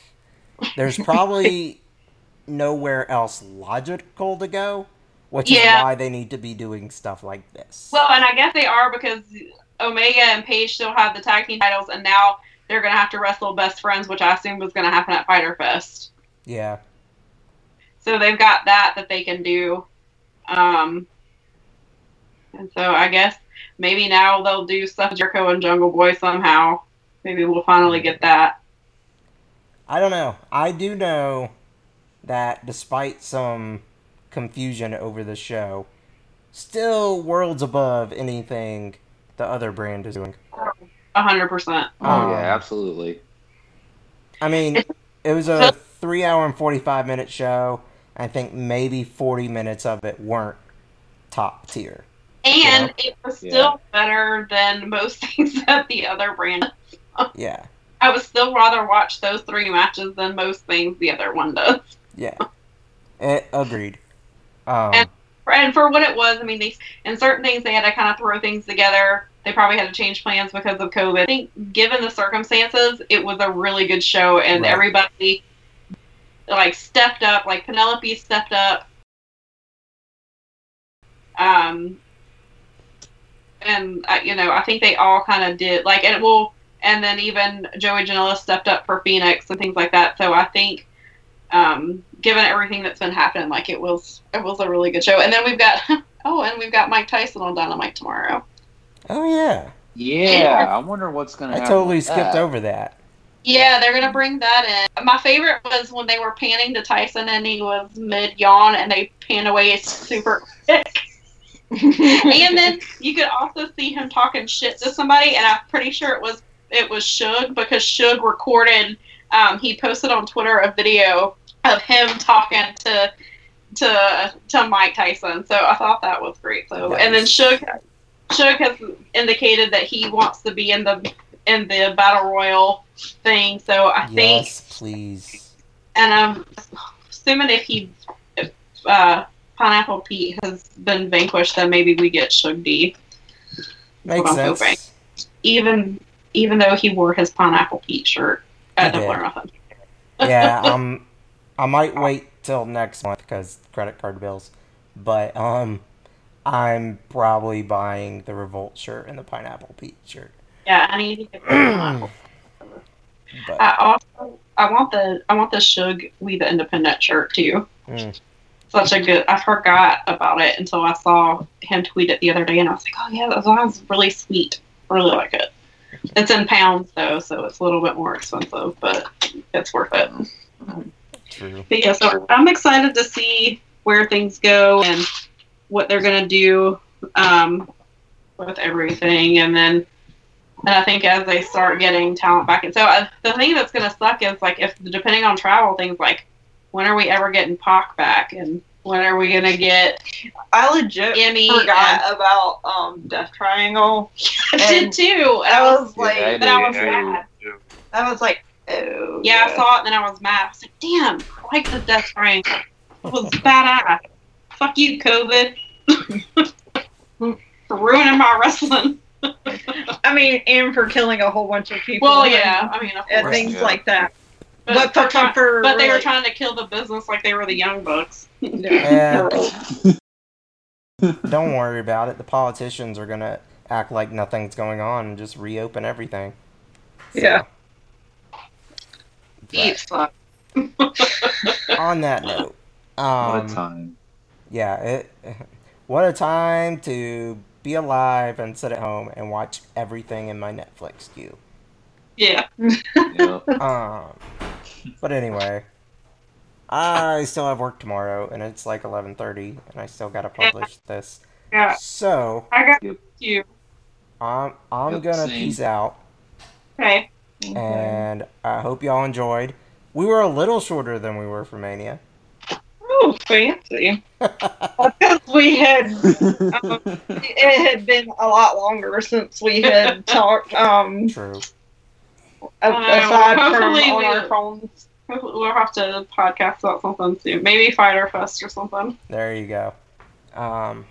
there's probably nowhere else logical to go, which Yeah. is why they need to be doing stuff like this. Well, and I guess they are because Omega and Page still have the tag team titles, and now they're going to have to wrestle best friends, which I assume was going to happen at Fyter Fest. yeah. So they've got that that they can do. Um, and so I guess maybe now they'll do stuff with Jericho and Jungle Boy somehow. Maybe we'll finally get that. I don't know. I do know that despite some confusion over the show, still worlds above anything the other brand is doing. A hundred percent. Oh Um, yeah, absolutely. I mean, it was a three hour and 45 minute show. I think maybe 40 minutes of it weren't top tier. And it was Yeah. still better than most things that the other brand. Yeah. I would still rather watch those three matches than most things the other one does. Yeah. Eh, agreed. Um, And- And for what it was, I mean, they in certain things they had to kind of throw things together. They probably had to change plans because of COVID. I think, given the circumstances, it was a really good show, and Right. everybody like stepped up. Like Penelope stepped up. Um, and uh, you know, I think they all kind of did like, and well, and then even Joey Janela stepped up for Fenix and things like that. So I think, um, given everything that's been happening, like it was, it was a really good show. And then we've got, oh, and we've got Mike Tyson on Dynamite tomorrow. oh, yeah. Yeah, I wonder what's gonna I totally with skipped that. over that. Yeah, they're gonna bring that in. My favorite was when they were panning to Tyson and he was mid yawn and they pan away super quick. and then you could also see him talking shit to somebody, and I'm pretty sure it was it was Suge because Suge recorded. Um, he posted on Twitter a video of him talking to to to Mike Tyson. So I thought that was great. So and then Nice. Suge Suge has indicated that he wants to be in the in the battle royal thing. So I think Yes, please. and I'm assuming if he, if uh, Pineapple Pete has been vanquished, then maybe we get Suge D. Makes sense. hoping. Even even though he wore his Pineapple Pete shirt at Double or Nothing. yeah, um, I might wait till next month because credit card bills. But um, I'm probably buying the Revolt shirt and the Pineapple Pete shirt. Yeah, I need to get the Pineapple. But I also I want the I want the Suge We the Independent shirt too. Mm. Such a good. I forgot about it until I saw him tweet it the other day, and I was like, "Oh yeah, that sounds really sweet. Really like it." It's in pounds though, so it's a little bit more expensive, but it's worth it. true. But yeah, so I'm excited to see where things go and what they're gonna do um, with everything, and then and I think as they start getting talent back, and so uh, the thing that's gonna suck is like if depending on travel things, like when are we ever getting Pac back, and when are we gonna get I legit Emi? forgot about um Death Triangle. I did too. And I I was was like, Yeah, I then I was too. mad. I was like, oh. Yeah, I saw it and then I was mad. I was like, damn, I like the Death Triangle. It was badass. Fuck you, COVID. For ruining my wrestling. I mean, and for killing a whole bunch of people. Well, and- yeah, I mean, of And course. things Yeah. like that. But for for for but they were trying to kill the business like they were the Young Bucks. Yeah. Don't worry about it. The politicians are gonna act like nothing's going on and just reopen everything. So, Yeah. Eat suck. on that note, um, what a time. yeah, it, what a time to be alive and sit at home and watch everything in my Netflix queue. Yeah. Yeah. Um, but anyway, I still have work tomorrow, and it's like eleven thirty, and I still gotta publish this. Yeah. So I got you. I'm I'm Yep, gonna same. peace out, Okay. and I hope y'all enjoyed. We were a little shorter than we were for Mania. Oh, fancy. Because we had, um, it had been a lot longer since we had talked. Um, True. A- aside from hopefully on we, our phones. hopefully we'll have to podcast about something soon. Maybe Fyter Fest or something. There you go. Um,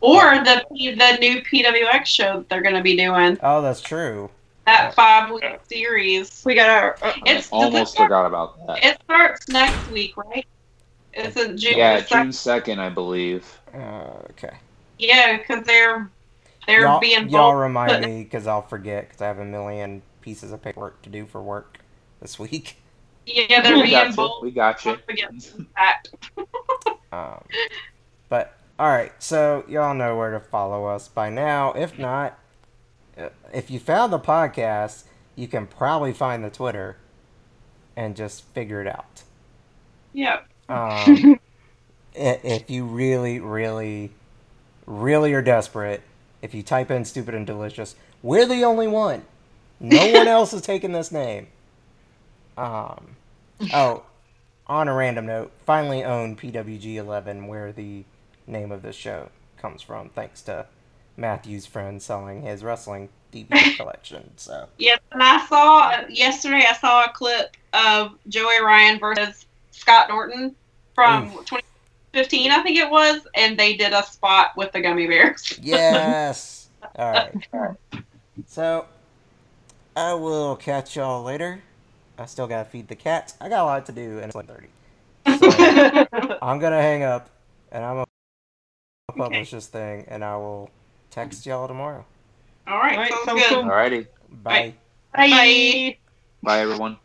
Or the the new PWX show that they're going to be doing. oh, that's true. That five week series. We got our. Uh, It's Almost start- forgot about that. It starts next week, right? It's in June. Yeah, the June second, I believe. Uh, okay. Yeah, because they're they're y'all, being y'all remind putting- me because I'll forget because I have a million pieces of paperwork to do for work this week. Yeah, they're we being got bold. We got you. that. Um, but all right, so y'all know where to follow us by now. If not, uh, if you found the podcast, you can probably find the Twitter and just figure it out. Yeah. Um, if you really, really, really are desperate, if you type in "stupid and delicious," we're the only one. No one else is taking this name. Um, oh, on a random note, finally own PWG11, where the name of this show comes from, thanks to Matthew's friend selling his wrestling DVD collection. So, Yes, and I saw yesterday. I saw a clip of Joey Ryan versus Scott Norton from 2015, I think it was, and they did a spot with the gummy bears. yes. All right. So, I will catch y'all later. I still gotta feed the cats. I got a lot to do, and it's like thirty. So I'm gonna hang up, and I'm gonna publish this thing, and I will text y'all tomorrow. All right, All right, sounds sounds good. cool. Alrighty. Bye. Bye. Bye, everyone.